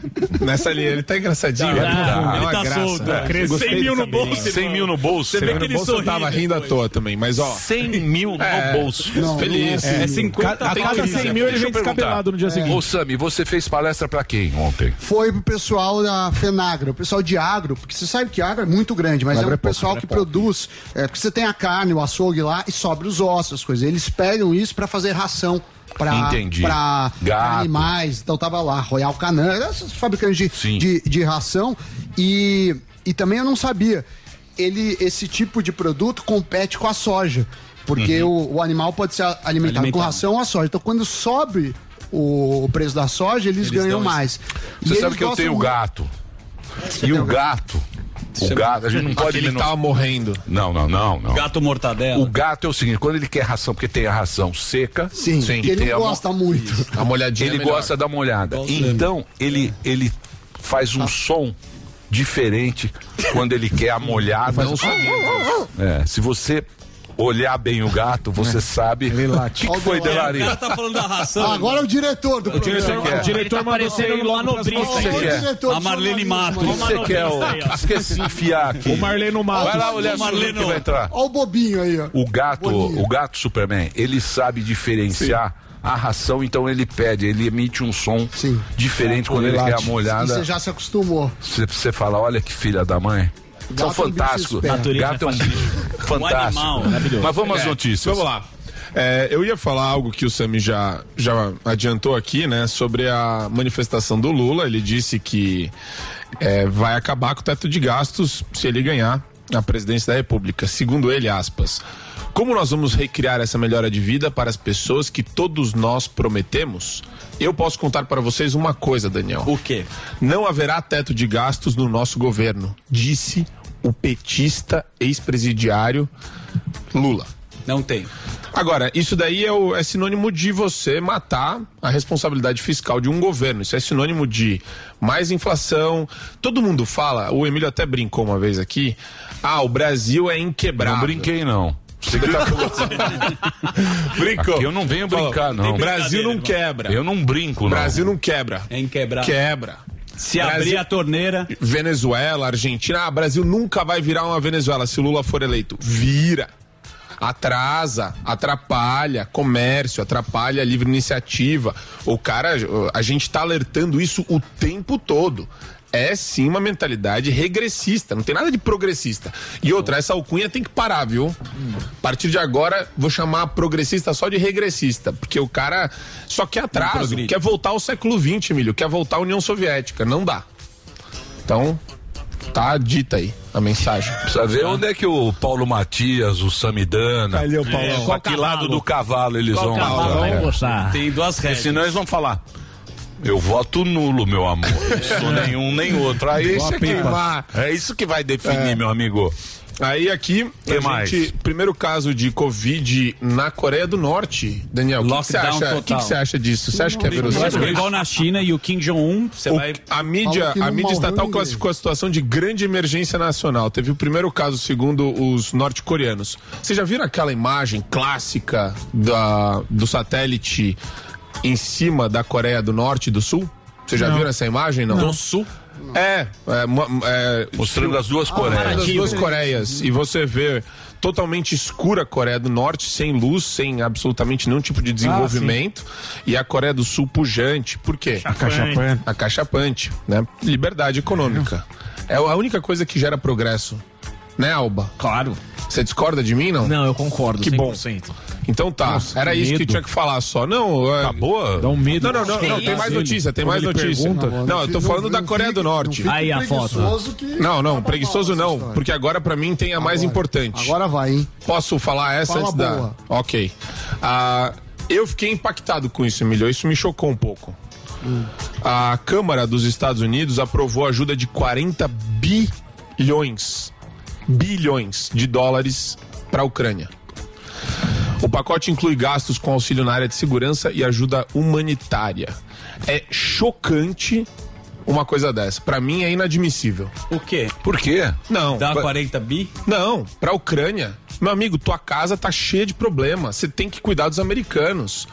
Nessa linha. Ele tá engraçadinho. Tá, né? tá. É Ele tá graça. solto, É. é. Gostei 100 mil no bolso, isso. 100 mil no bolso. Você vê que no ele bolso eu tava depois. rindo à toa também, mas ó. 100 mil É. no bolso. Não, Feliz. é assim. É 50 A cada crise. 100 mil ele vem descabelado no dia seguinte. Ô, Sami, você fez palestra pra quem ontem? Foi pro pessoal da Fenagra, o pessoal de agro, porque você sabe que agro é muito grande, mas Agro é é o pouco, pessoal é que pouco. produz, é, porque você tem a carne, o açougue lá e sobra os ossos, as coisas. Eles pegam isso pra fazer ração. Pra, Entendi. pra animais, então tava lá, Royal Canin, esses fabricantes de, de, de ração. E, e também eu não sabia, ele, esse tipo de produto compete com a soja, porque o, o animal pode ser alimentado, com Alimentado. ração ou a soja. Então quando sobe o, o preço da soja, eles, Eles ganham mais. E Você eles sabe que eu tenho muito- gato. E o gato. O gato, a gente não pode Ele tava morrendo. Não, não, não, não. Gato mortadela. O gato é o seguinte, quando ele quer ração, porque tem a ração seca, Sim, e que ele a gosta muito. A molhadinha. ele é gosta da molhada. Então, ele, ele faz um som diferente quando ele quer a molhada. Não sabia. É, se você olhar bem o gato, você sabe. Ele O late. que, que foi, O Delari? cara tá falando da ração. Ah, agora é o diretor do programa. Diretor, quer? o diretor tá mandou você parecendo um manobrista. O A Marlene jornalismo Matos. aí. Você quer o... Esqueci de enfiar aqui. O Marleno Matos. Vai lá olhar O se o Marleno. que vai entrar. Olha o bobinho aí, ó. O gato, Boninho. o gato Superman, ele sabe diferenciar a ração, então ele pede, ele emite um som Sim. diferente quando ele, Ele quer a late. E molhada. você já se acostumou. Você fala, olha que filha da mãe. São Gato é um bicho fantásticos. Gato é um bicho fantástico. animal, maravilhoso. Mas vamos às É, notícias. Vamos lá. É, eu ia falar algo que o Sami já, já adiantou aqui, né? Sobre a manifestação do Lula. Ele disse que é, vai acabar com o teto de gastos se ele ganhar a presidência da República. Segundo ele, aspas. Como nós vamos recriar essa melhora de vida para as pessoas que todos nós prometemos? Eu posso contar para vocês uma coisa, Daniel. O quê? Não haverá teto de gastos no nosso governo, disse o petista ex-presidiário Lula. Não tem. Agora, isso daí é, o- é sinônimo de você matar a responsabilidade fiscal de um governo. Isso é sinônimo de mais inflação. Todo mundo fala, o Emílio até brincou uma vez aqui. Ah, o Brasil é inquebrável. Não brinquei, não. Você que tá [LAUGHS] Brincou. Aqui eu não venho brincar, não. O Brasil não quebra. Eu não brinco, O não. Brasil não quebra. É inquebrável. Quebra. Se Brasil- abrir a torneira. Venezuela, Argentina, ah, Brasil nunca vai virar uma Venezuela se o Lula for eleito. Vira. Atrasa, atrapalha comércio, atrapalha livre iniciativa. O cara, a gente tá alertando isso o tempo todo. É sim uma mentalidade regressista, não tem nada de progressista. E outra, essa alcunha tem que parar, viu? A partir de agora, vou chamar progressista só de regressista, porque o cara só quer atraso, quer voltar ao século XX, Emílio, quer voltar à União Soviética. Não dá. Então, tá dita aí a mensagem. Precisa ver onde é que o Paulo Matias, o Samidana. Ali o Paulão. É, pra que lado do cavalo eles Qual vão cavalo lá? vão gostar? Tem duas Porque regras. senão eles vão falar. Eu voto nulo, meu amor. Não sou nenhum nem outro. Aí Deixa queimar. É isso que vai definir, É. meu amigo. Aí aqui, Que a mais? gente, primeiro caso de Covid na Coreia do Norte. Daniel, o que você acha, que que você acha disso? Você acha que é verossímil? igual na China e o Kim Jong-un, vai. a mídia, a mídia estatal classificou a situação de grande emergência nacional. Teve o primeiro caso, segundo os norte-coreanos. Vocês já viram aquela imagem clássica da, do satélite em cima da Coreia do Norte e do Sul? Vocês já viram essa imagem? Não. Do sul? É, é, é, Mostrando as duas Coreias. das duas Coreias. E você vê totalmente escura a Coreia do Norte, sem luz, sem absolutamente nenhum tipo de desenvolvimento. e a Coreia do Sul pujante. Por quê? Acachapante. Acachapante, né? Liberdade econômica. É a única coisa que gera progresso. Né, Alba? Claro. Você discorda de mim, não? Não, eu concordo. Que bom. 100%. Então tá, Nossa, era que isso que medo. tinha que falar só. Não, é... Acabou? Dá um medo. Não, não, não, não, tem mais notícia, tem mais notícia. Não, eu tô falando da Coreia do Norte. Aí a foto. Não, não, preguiçoso não, porque agora pra mim tem a mais importante. Agora vai, hein? Posso falar essa Fala antes da. boa. Ok. Ah, eu fiquei impactado com isso, Emílio. Isso me chocou um pouco. a Câmara dos Estados Unidos aprovou ajuda de 40 bilhões, bilhões de dólares para a Ucrânia. O pacote inclui gastos com auxílio na área de segurança e ajuda humanitária. É chocante uma coisa dessa. Para mim é inadmissível. O quê? Por quê? Não. Dá Ba- 40 bi? Não, pra Ucrânia. Meu amigo, tua casa tá cheia de problemas. Você tem que cuidar dos americanos.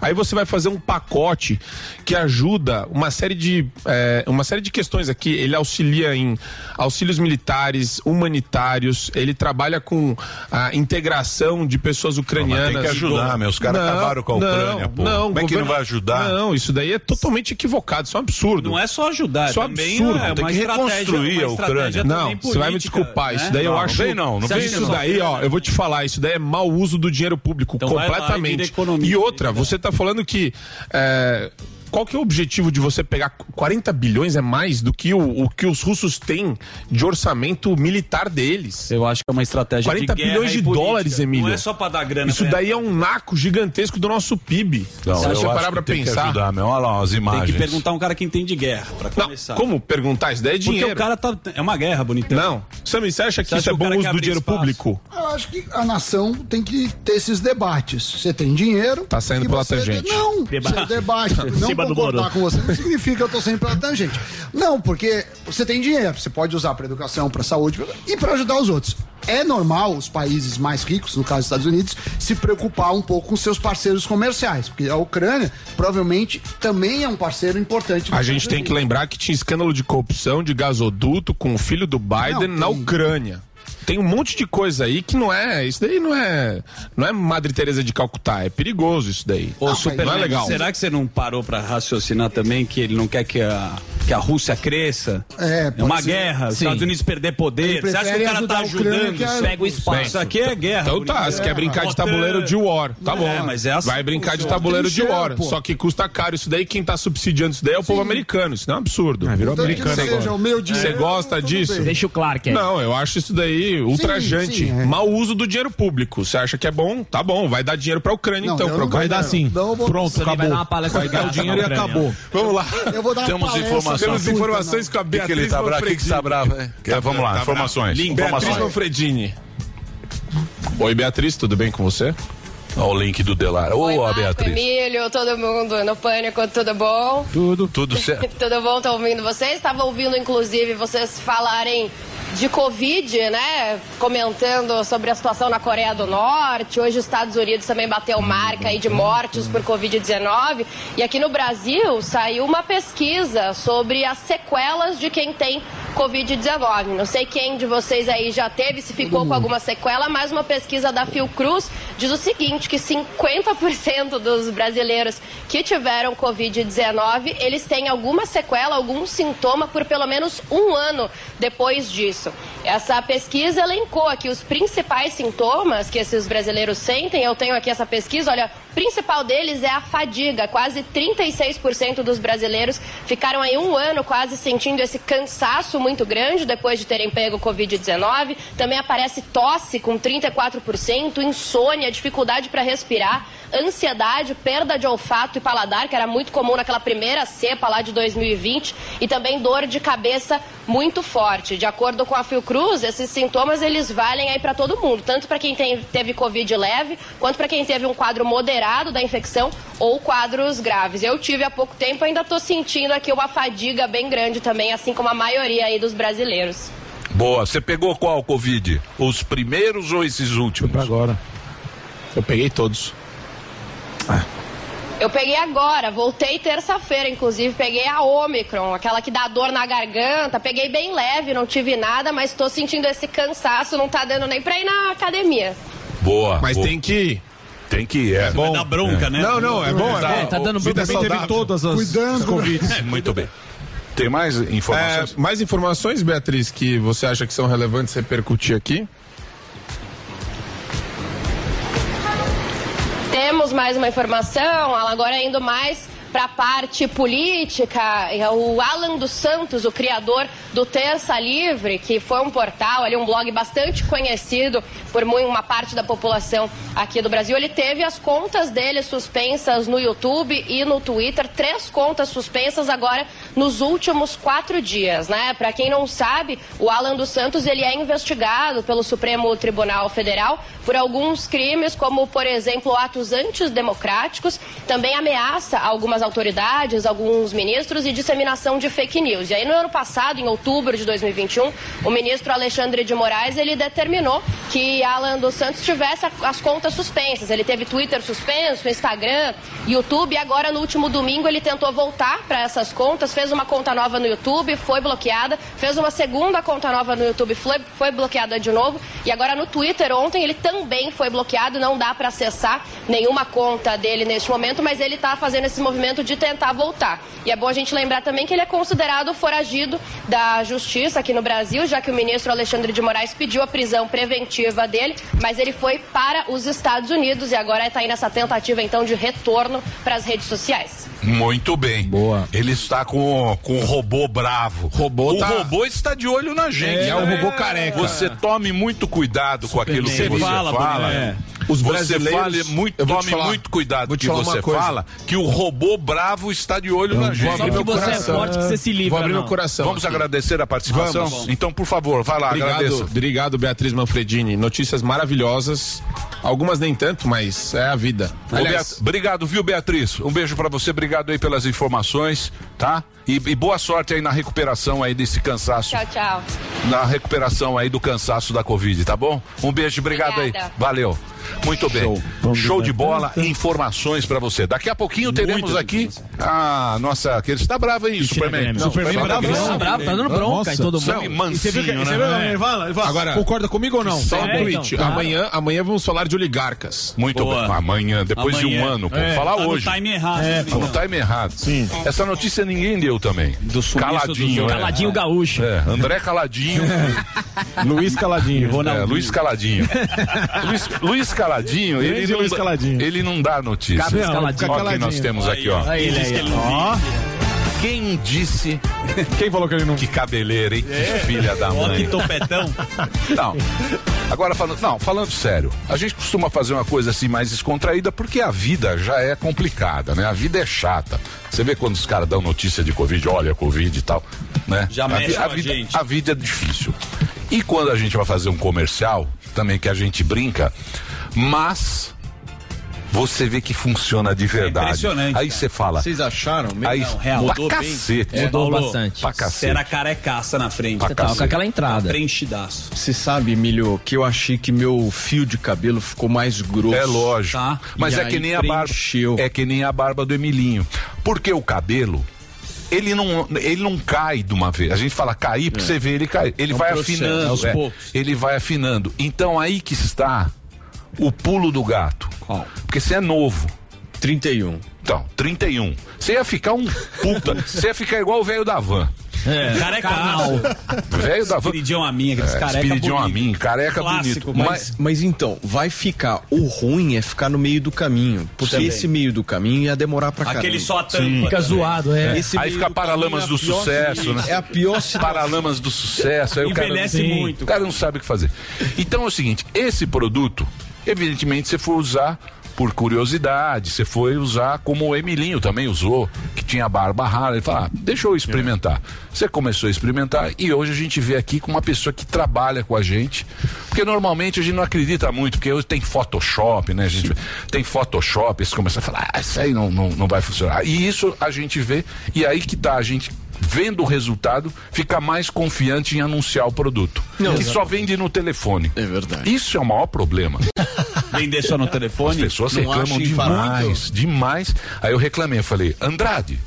Aí você vai fazer um pacote que ajuda uma série de é, uma série de questões aqui. Ele auxilia em auxílios militares, humanitários. Ele trabalha com a integração de pessoas ucranianas. tem que ajudar, meu. Os caras Não, acabaram com a Ucrânia, não, pô. Não, Como é que não vai ajudar? Não, isso daí é totalmente equivocado. Isso é um absurdo. Não é só ajudar, Isso é também absurdo. é Tem uma que reconstruir uma a Ucrânia. Não, também você vai me política, desculpar. Isso né? daí eu Não, acho. não vem não, não vem não. Isso daí, ó, eu vou te falar. Isso daí é mau uso do dinheiro público, Então e completamente. economia, e outra, você tá falando que. é, qual que é o objetivo de você pegar 40 bilhões é mais do que o, o que os russos têm de orçamento militar deles? Eu acho que é uma estratégia 40 de bilhões de política. dólares, Emílio. Não é só pra dar grana. Isso daí é um naco gigantesco do nosso PIB. Não, você eu parar pra que tem que pensar? ajudar, meu. Olha lá as Tem imagens. que perguntar um cara que entende de guerra, pra Não, começar. como perguntar? Isso daí é dinheiro. Porque o cara tá. É uma guerra, bonitão. Não. Sammy, você acha que Você isso acha é bom uso do dinheiro espaço? público? Eu acho que a nação tem que ter esses debates. Você tem dinheiro. Tá saindo pela você- tangente. Não, Deba- você debate. [LAUGHS] Não Cima do muro. com você não significa que eu tô saindo pela tangente. Não, porque você tem dinheiro. Você pode usar para educação, para saúde e para ajudar os outros. É normal os países mais ricos, no caso dos Estados Unidos, se preocupar um pouco com seus parceiros comerciais. Porque a Ucrânia provavelmente também é um parceiro importante. A gente tem que lembrar que tinha escândalo de corrupção de gasoduto com o filho do Biden Não, na. Ucrânia. Tem um monte de coisa aí que não é. Isso daí não é. Não é Madre Teresa de Calcutá. É perigoso isso daí. Ô, não, Superman, não é legal. será que você não parou pra raciocinar também que ele não quer que a, que a Rússia cresça? É, É uma ser. guerra, os Sim. Estados Unidos perder poder. Você acha que o cara tá ajudando? que a- Pega o espaço. Isso aqui é guerra. Então tá, você quer brincar de OTAN. tabuleiro de war. Tá bom. É, mas é assim Vai que brincar de tabuleiro de war. pô. Só que custa caro isso daí. Quem tá subsidiando isso daí é o povo americano. Isso não é um absurdo. virou Tanto que americano seja agora. o meu Você gosta disso? bem. Deixa o Clark aí. Não, eu acho isso daí ultrajante. sim, é. Mau uso do dinheiro público. Você acha que é bom? Tá bom, vai dar dinheiro pra Ucrânia então. Vai dar sim. Não, eu vou- Pronto, acabou. dar uma palestra Vai de dar o dinheiro e acabou. Vamos lá. Eu vou dar uma Temos palestra informações. Temos informações com a Por que, que Beatriz ele tá bravo? Que, tá bravo? Quer- Vamos lá, Tá informações. Beatriz informações. Manfredini. Oi, Beatriz, tudo bem com você? Olha o link do Delar. Ô, Oi, Marco, Beatriz. Emílio, todo mundo no Pânico, tudo bom? Tudo. Tudo certo. [LAUGHS] Tudo bom? Tô ouvindo vocês? Estava ouvindo, inclusive, vocês falarem de Covid, né? Comentando sobre a situação na Coreia do Norte. Hoje os Estados Unidos também bateu marca aí de mortes por Covid-19. E aqui no Brasil saiu uma pesquisa sobre as sequelas de quem tem Covid-19. Não sei quem de vocês aí já teve, se ficou com alguma sequela, mas uma pesquisa da Fiocruz diz o seguinte, que 50% dos brasileiros que tiveram Covid-19, eles têm alguma sequela, algum sintoma por pelo menos um ano depois disso. Essa pesquisa elencou aqui os principais sintomas que esses brasileiros sentem. Eu tenho aqui essa pesquisa, olha, principal deles é a fadiga. Quase 36% dos brasileiros ficaram aí um ano quase sentindo esse cansaço muito grande depois de terem pego Covid-19. Também aparece tosse com 34%, insônia, dificuldade para respirar, ansiedade, perda de olfato e paladar, que era muito comum naquela primeira cepa lá de 2020, e também dor de cabeça muito forte. De acordo com a Fiocruz, esses sintomas eles valem aí para todo mundo, tanto para quem tem- teve Covid leve, quanto para quem teve um quadro moderado da infecção ou quadros graves. Eu tive há pouco tempo, ainda estou sentindo aqui uma fadiga bem grande também, assim como a maioria aí dos brasileiros. Boa. Você pegou qual Covid? Os primeiros ou esses últimos? Pra agora. Eu peguei todos. Eu peguei agora, voltei terça-feira, inclusive, peguei a Omicron, aquela que dá dor na garganta, peguei bem leve, não tive nada, mas tô sentindo esse cansaço, não tá dando nem pra ir na academia. Boa. Mas boa. tem que ir. Tem que ir, é. Vai dar bronca, né? Não, não, é bom, é Tá, bom. tá dando bronca. Também teve todas as Cuidando. Covid. Muito bem. Tem mais É, informações? mais informações, Beatriz, que você acha que são relevantes repercutir aqui? Temos mais uma informação, agora indo mais para a parte política. É O Alan dos Santos, o criador do Terça Livre, que foi um portal, ali um blog bastante conhecido por uma parte da população aqui do Brasil. Ele teve as contas dele suspensas no YouTube e no Twitter, três contas suspensas agora nos últimos quatro dias, né? Para quem não sabe, o Alan dos Santos ele é investigado pelo Supremo Tribunal Federal por alguns crimes, como por exemplo atos antidemocráticos, também ameaça algumas autoridades, alguns ministros e disseminação de fake news. E aí no ano passado, em outubro de 2021, o ministro Alexandre de Moraes ele determinou que Alan dos Santos tivesse as contas suspensas. Ele teve Twitter suspenso, Instagram, YouTube e agora no último domingo ele tentou voltar para essas contas, fez uma conta nova no YouTube, foi bloqueada, fez uma segunda conta nova no YouTube, foi, foi bloqueada de novo e agora no Twitter ontem ele também foi bloqueado, não dá para acessar nenhuma conta dele neste momento, mas ele está fazendo esse movimento de tentar voltar. E é bom a gente lembrar também que ele é considerado foragido da justiça aqui no Brasil, já que o ministro Alexandre de Moraes pediu a prisão preventiva dele, mas ele foi para os Estados Unidos e agora está aí nessa tentativa então de retorno para as redes sociais. Muito bem. Boa. Ele está com, com o robô bravo. Robô o tá- robô está de olho na gente. É, é o né? robô careca. Você tome muito cuidado com aquilo que Você você fala, fala. é. Os você brasileiros- fale muito, Eu vou te tome falar- muito cuidado que você fala, que o robô bravo está de olho na gente. Só você é coração. forte que você se livra, Vou abrir não. meu coração. Vamos aqui. agradecer a participação? Vamos. Então, por favor, vai lá, Obrigado, agradeça. obrigado, Beatriz Manfredini. Notícias maravilhosas. Algumas nem tanto, mas é a vida. Aliás, Beat- Obrigado, viu, Beatriz? Um beijo pra você, obrigado aí pelas informações, tá? E, e boa sorte aí na recuperação aí desse cansaço. Tchau, tchau. Na recuperação aí do cansaço da Covid, tá bom? Um beijo, obrigado Obrigada. aí. Valeu. Muito bem. Show, de bola, informações pra você. Daqui a pouquinho teremos aqui a nossa. Que ele está bravo aí, Superman. Não, Superman Superman bravo, bravo. tá bravo, tá dando bronca em todo mundo. E mansinho, você viu que- né? você viu ele fala? Ele fala, fala, concorda comigo ou não? Só um É, tweet. então, tá. amanhã, amanhã vamos falar de oligarcas. Muito Boa. bem. Amanhã, depois de Amanhã. um ano, pô. É, falar tá no hoje. time errado, É, né, tá no time errado. Sim. Essa notícia ninguém deu também. Do Caladinho. do- é. Caladinho gaúcho. É, André Caladinho. [LAUGHS] Luiz Caladinho. É, Luiz Caladinho. [LAUGHS] Luiz, Luiz Caladinho, ele não, Luiz dá- Caladinho. ele não dá notícia. Ó, fica quem nós temos aqui, ó. Aí ele aí, ó. Quem disse. Quem falou que ele não. Que cabeleira, hein? É. Que filha da Ó, mãe. que topetão. [LAUGHS] Não. Agora falando, não, falando sério, a gente costuma fazer uma coisa assim mais descontraída porque a vida já é complicada, né? A vida é chata. Você vê quando os caras dão notícia de Covid, olha Covid e tal, né? Já a, mexe vi- com a a vida, gente. a vida é difícil. E quando a gente vai fazer um comercial, também que a gente brinca, mas você vê que funciona de verdade. impressionante, Aí você fala. Vocês acharam? mesmo? Aí, Não, real. pra Mudou bem. cacete. É, Mudou bastante. Pra cacete. Era carecaça na frente. Pra Tava com aquela entrada. Preenchidaço. Você sabe, Emílio, que eu achei que meu fio de cabelo ficou mais grosso. É lógico. Tá. Mas E é que nem a barba. preencheu. É que nem a barba do Emilinho. Porque o cabelo. Ele não, ele não cai de uma vez. A gente fala cair porque você vê ele cair. Ele É um vai processo, afinando. aos é. poucos. Ele vai afinando. Então aí que está o pulo do gato. Porque você é novo. 31. Então, 31. Você ia ficar um puta. Você ia ficar igual o velho da van. É. Carecaço. Velho da van. Espiridião a minha, aqueles É, careca Espiridião a mim, careca Clássico, bonito. Mas, mas então, vai ficar. O ruim é ficar no meio do caminho. Porque Também. esse meio do caminho ia demorar pra caramba. Aquele só a tampa. Sim. Fica zoado, é. Esse Aí fica do Paralamas do é Sucesso, né? É a pior situação. [LAUGHS] Paralamas do Sucesso. Aí o cara, Envelhece muito. O cara não sabe o que fazer. Então é o seguinte, esse produto, evidentemente, você for usar por curiosidade, você foi usar como o Emilinho também usou, que tinha barba rara. Ele fala, ah, deixa eu experimentar. Você começou a experimentar e hoje a gente vê aqui com uma pessoa que trabalha com a gente, porque normalmente a gente não acredita muito, porque hoje tem Photoshop, né? A gente tem Photoshop, você começa a falar, ah, isso aí não, não, não vai funcionar. E isso a gente vê, e aí que tá, a gente vendo o resultado, fica mais confiante em anunciar o produto. Não, que só vende no telefone. É verdade. Isso é o maior problema. [LAUGHS] Vender só no As telefone. pessoas não reclamam demais, demais. Aí eu reclamei, eu falei, Andrade,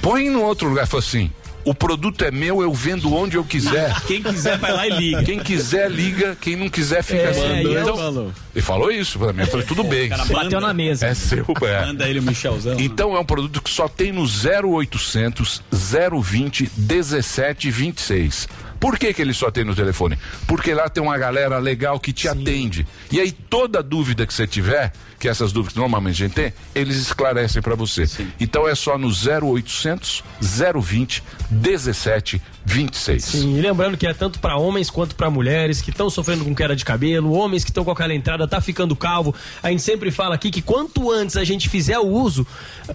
põe no outro lugar. Falei assim, o produto é meu, eu vendo onde eu quiser. [LAUGHS] Quem quiser vai lá e liga. Quem quiser, liga. Quem não quiser, fica assim. e eu- Então, ele falou isso pra mim. Eu falei, tudo bem. cara Bateu na mesa. É seu, é. Manda ele o Michelzão. Então é um produto que só tem no 0800 020 1726. Por que, que ele só tem no telefone? Porque lá tem uma galera legal que te atende. E aí toda dúvida que você tiver, que essas dúvidas normalmente a gente tem, eles esclarecem para você. Então é só no 0800 020 17 26. Sim, e lembrando que é tanto para homens quanto para mulheres que estão sofrendo com queda de cabelo, homens que estão com aquela entrada, tá ficando calvo. A gente sempre fala aqui que quanto antes a gente fizer o uso,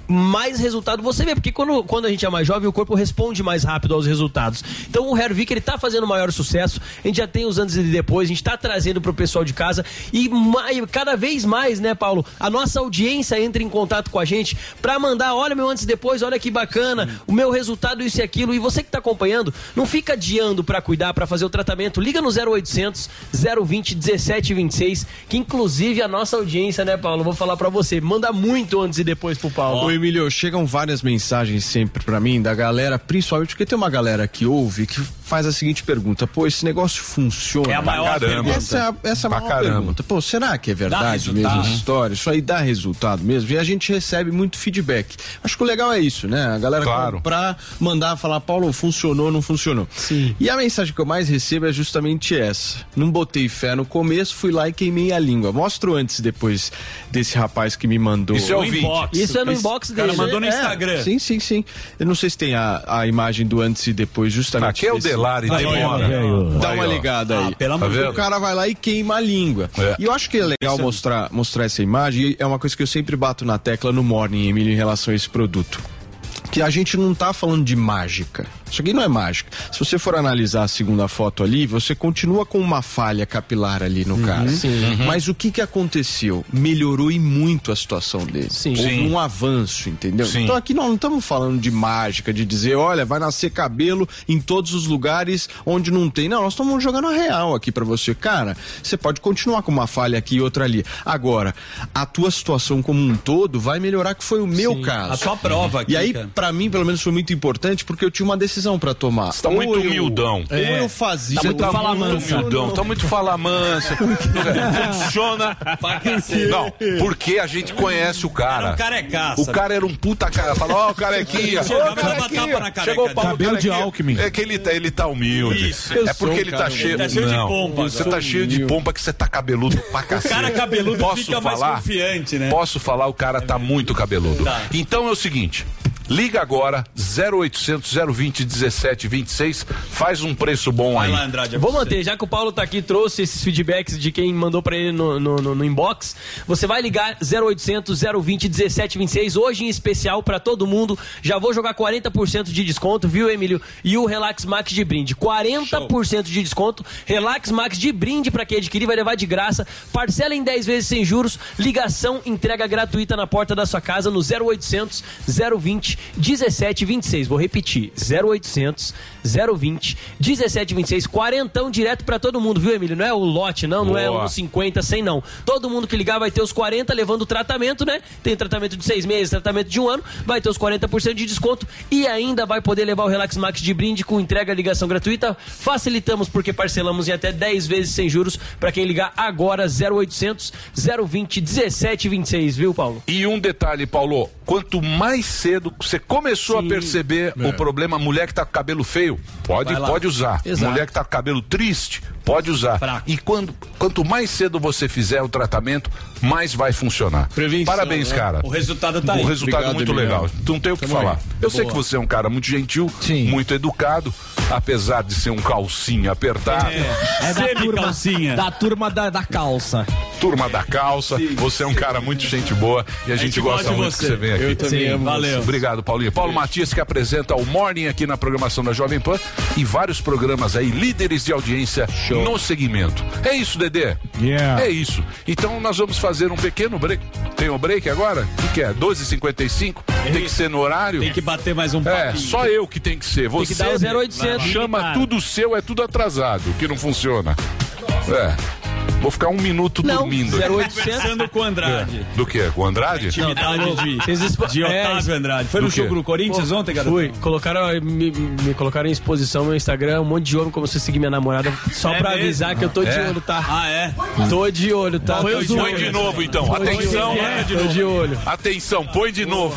mais resultado você vê, porque quando, quando a gente é mais jovem, o corpo responde mais rápido aos resultados. Então o Hervik ele tá fazendo maior sucesso. A gente já tem os antes e depois, a gente tá trazendo pro pessoal de casa e mai- cada vez mais, né, Paulo, a nossa audiência entra em contato com a gente para mandar, olha meu antes e depois, olha que bacana, o meu resultado isso e aquilo. E você que tá acompanhando, não fica adiando para cuidar, para fazer o tratamento. Liga no 0800 020 1726, que inclusive a nossa audiência, né, Paulo, vou falar para você, manda muito antes e depois pro Paulo. Ô, Emílio, chegam várias mensagens sempre pra mim da galera, principalmente porque tem uma galera que ouve que faz a seguinte pergunta: pô, esse negócio funciona? É a maior Pra caramba. pergunta. Essa, é a- essa é a Pra maior caramba. pergunta. Pô, será que é verdade mesmo essa história? Isso aí dá resultado mesmo? E a gente recebe muito feedback. Acho que o legal é isso, né? A galera Claro. comprar, mandar falar, Paulo, funcionou, não funcionou. Sim. E a mensagem que eu mais recebo é justamente essa. Não botei fé no começo, fui lá e queimei a língua. Mostra o antes e depois desse rapaz que me mandou. Isso é o vídeo. Isso é no Esse inbox cara dele. mandou no É, Instagram. Sim, sim, sim. Eu não sei se tem a, a imagem do antes e depois, justamente. Aqui é o desse- Demora. ó, Dá uma ligada aí. Ah, pelo amor Tá de vendo? O cara vai lá e queima a língua. É. E eu acho que é legal mostrar, mostrar essa imagem. e É uma coisa que eu sempre bato na tecla no Morning, Emílio, em relação a esse produto. Que a gente não tá falando de mágica. Isso aqui não é mágica. Se você for analisar a segunda foto ali, você continua com uma falha capilar ali no cara. sim. Mas o que que aconteceu? Melhorou e muito a situação dele. Sim. Houve um avanço, entendeu? Sim. Então aqui nós não estamos falando de mágica, de dizer, olha, vai nascer cabelo em todos os lugares onde não tem. Não, nós estamos jogando a real aqui pra você. Cara, você pode continuar com uma falha aqui e outra ali. Agora, a tua situação como um todo vai melhorar, que foi o meu Sim, caso. a tua prova aqui, E aí, pra mim, pelo menos, foi muito importante porque eu tinha uma decisão pra tomar. Você tá muito Ou eu- humildão. Ou eu fazia. Tá muito ou- fala muito mansa. humildão, tá muito fala mansa. [LAUGHS] Funciona. Não, porque a gente conhece o cara. Era um carecaça. O cara era um puta cara. Fala, ó, o carequinha. Chegava carequinha. careca Chegou o Paulo Cabelo de. Alckmin. É que ele tá, ele tá humilde. Isso. É porque ele tá cheio, humilde. Tá cheio de não, pompa, Você tá cheio de pompa que você tá cabeludo pra cacete. cara cabeludo Posso fica mais falar? confiante, né? Posso falar, o cara tá muito cabeludo. Tá. Então é o seguinte. Liga agora, 0800 020 1726, faz um preço bom Vai aí. lá, Andrade. é Vou você. manter, já que o Paulo tá aqui, trouxe esses feedbacks de quem mandou pra ele no, no, no- no inbox. Você vai ligar 0800 020 1726, hoje em especial pra todo mundo. Já vou jogar 40% de desconto, viu, Emílio? E o Relax Max de brinde. 40% de desconto. Relax Max de brinde pra quem adquirir, vai levar de graça. Parcela em 10 vezes sem juros. Ligação, entrega gratuita na porta da sua casa no 0800 020 1726. Vou repetir: 0800 020 1726. Quarentão direto pra todo mundo, viu, Emílio? Não é o lote, não, não é Boa. uns 50, 100, não. Todo mundo que ligar vai ter os 40 levando o tratamento, né? Tem tratamento de seis meses, tratamento de um ano, vai ter os 40% de desconto e ainda vai poder levar o Relax Max de brinde com entrega e ligação gratuita. Facilitamos porque parcelamos em até 10 vezes sem juros pra quem ligar agora 0800 020 1726, viu, Paulo? E um detalhe, Paulo, quanto mais cedo você começou a perceber o problema, mulher que tá com cabelo feio, pode, pode usar. Exato. Mulher que tá com cabelo triste, pode usar. Fraco. E quando, quanto mais cedo você fizer o tratamento, mais vai funcionar. Prevenção, Parabéns, né? cara. O resultado tá o aí. resultado Obrigado, é muito Emiliano. legal. Não tem o que Tamo falar. aí. Eu sei Boa. que você é um cara muito gentil, Sim. muito educado, apesar de ser um calcinha apertado. É da turma, Semi-calcinha. da turma da, da calça. Turma da calça, você é um cara muito gente boa e a, gente, gente gosta muito você. que você vem aqui. Eu também Sim, amo valeu. Obrigado, Paulinho. Paulo Matias, que apresenta o Morning aqui na programação da Jovem Pan e vários programas aí, líderes de audiência no segmento. É isso, Dedê? Yeah. É isso. Então nós vamos fazer um pequeno break. Tem um break agora? O que, que é? 12h55? Tem que ser no horário? Tem que bater mais um É, papinho. só eu que tem que ser. Você que dar o 0800, chama tudo seu, é tudo atrasado, que não funciona. É. Vou ficar um minuto Não, dormindo. aqui. 0800. Conversando com o Andrade. Do que? Com o Andrade? Intimidade de, Vocês expo- de É, Otávio Andrade. Foi do no quê? jogo do Corinthians ontem, garoto? Fui, colocaram, me, me colocaram em exposição no meu Instagram, um monte de homem como se seguir minha namorada, só É pra mesmo? avisar que eu tô de É? olho, tá? Ah, é? Tô de olho, tá? De. Põe de novo então. De Atenção. olho. Tô de olho. Atenção, põe de novo.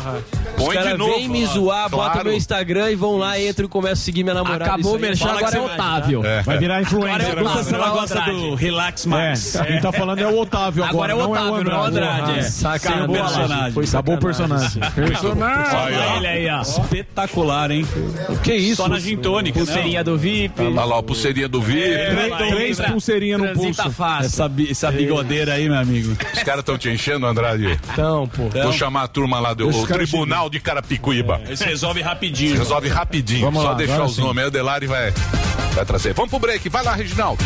Põe de novo. vêm me zoar, bota meu Instagram e vão lá, entram e começam a seguir minha namorada. Acabou o merchan, agora é Otávio. É. Vai virar influencer. é agora. você ela gosta do Relax Max. É, quem tá falando é o Otávio agora, Agora é o não Otávio, não é o Andrade. É. Sacanagem. Acabou o personagem. Foi Acabou o personagem. Personagem. Olha ele aí, ó. Espetacular, hein? O que é isso? Só na gin tônica. Pulseirinha do VIP. Olha lá, a pulseirinha do VIP. É, Três pulseirinhas no pulso. fácil. Essa, essa bigodeira aí, meu amigo. Os caras estão te enchendo, Andrade. Então, pô. Vou chamar a turma lá do Tribunal de Carapicuíba. Esse resolve rapidinho. Resolve rapidinho. Vamos Só lá, deixar os sim. nomes. Aí o Delari vai, vai trazer. Vamos pro break. Vai lá, Reginaldo.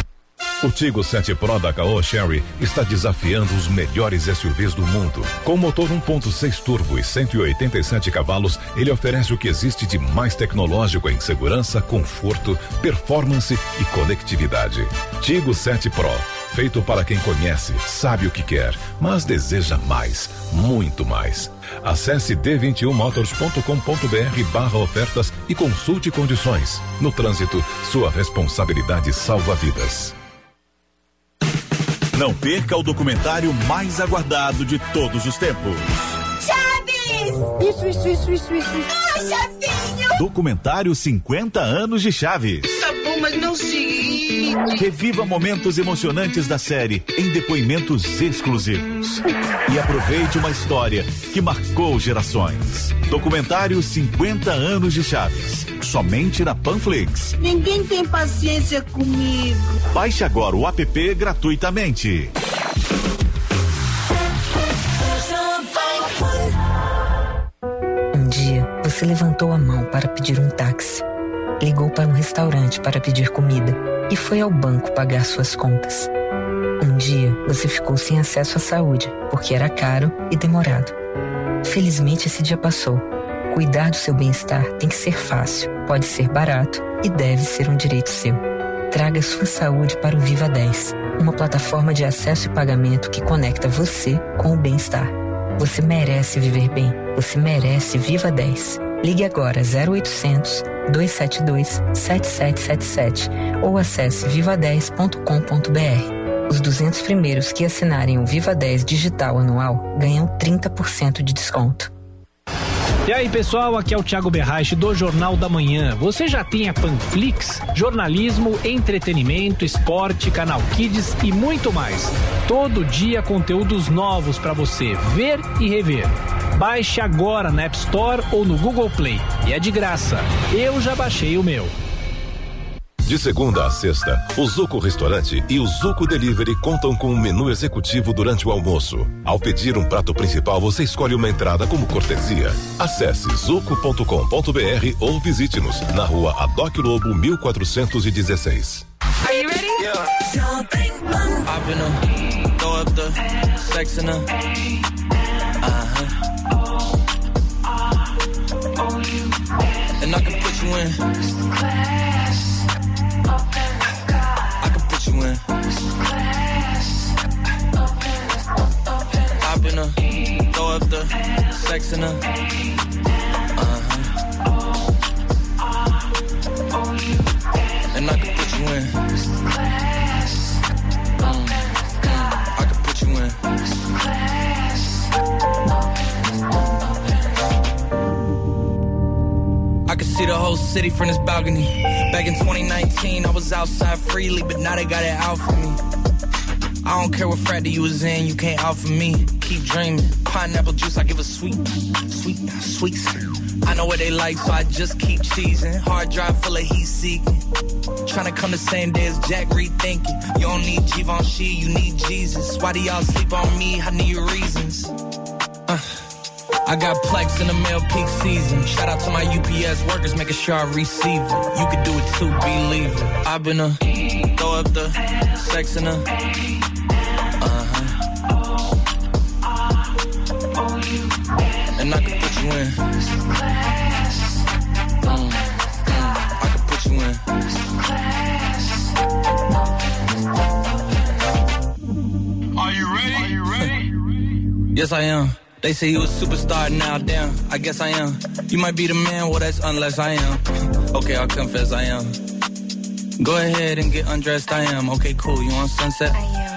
O Tigo 7 Pro da Caoa Sherry está desafiando os melhores SUVs do mundo. Com motor 1.6 turbo e 187 cavalos, ele oferece o que existe de mais tecnológico em segurança, conforto, performance e conectividade. Tigo 7 Pro, feito para quem conhece, sabe o que quer, mas deseja mais, muito mais. Acesse d21motors.com.br barra ofertas e consulte condições. No trânsito, sua responsabilidade salva vidas. Não perca o documentário mais aguardado de todos os tempos. Chaves! Isso, isso, isso, isso, isso. Ah, Chavinho! Documentário 50 anos de Chaves. Tá bom, mas não se... Reviva momentos emocionantes da série em depoimentos exclusivos. E aproveite uma história que marcou gerações. Documentário 50 anos de Chaves. Somente na Panflix. Ninguém tem paciência comigo. Baixe agora o app gratuitamente. Um dia, você levantou a mão para pedir um táxi, ligou para um restaurante para pedir comida e foi ao banco pagar suas contas. Um dia, você ficou sem acesso à saúde porque era caro e demorado. Felizmente, esse dia passou. Cuidar do seu bem-estar tem que ser fácil, pode ser barato e deve ser um direito seu. Traga sua saúde para o Viva 10, uma plataforma de acesso e pagamento que conecta você com o bem-estar. Você merece viver bem. Você merece Viva 10. Ligue agora 0800 272 7777 ou acesse viva10.com.br. Os 200 primeiros que assinarem o Viva 10 digital anual ganham 30% de desconto. E aí, pessoal, aqui é o Thiago Berraich do Jornal da Manhã. Você já tem a Panflix? Jornalismo, entretenimento, esporte, canal Kids e muito mais. Todo dia conteúdos novos para você ver e rever. Baixe agora na App Store ou no Google Play. E é de graça. Eu já baixei o meu. De segunda a sexta, o Zuco Restaurante e o Zuco Delivery contam com um menu executivo durante o almoço. Ao pedir um prato principal, você escolhe uma entrada como cortesia. Acesse zuco.com.br ou visite-nos na rua Adoc Lobo 1416. Are you ready? Yeah. Up the sex in a uh-huh. And I can put you in. Mm. I can put you in. I can see the whole city from this balcony. Back in 2019, I was outside freely, but now they got it out for me. I don't care what frat you was in, you can't out for me. Keep dreaming. Pineapple juice, I give a sweet, sweet, sweet. I know what they like, so I just keep cheesing. Hard drive full of heat seeking. Tryna come the same day as Jack rethinking. You don't need Givenchy, you need Jesus. Why do y'all sleep on me? I need reasons. Uh, I got plex in the mail peak season. Shout out to my UPS workers, making sure I receive it. You could do it too, believe it. I've been a throw up the sex in a And I can put you in. Mm, I can put you in. Are you ready? Are you ready? Yes, I am. They say you a superstar now, damn. I guess I am. You might be the man, well, that's unless I am. Okay, I'll confess I am. Go ahead and get undressed, I am. Okay, cool. You on sunset? I am.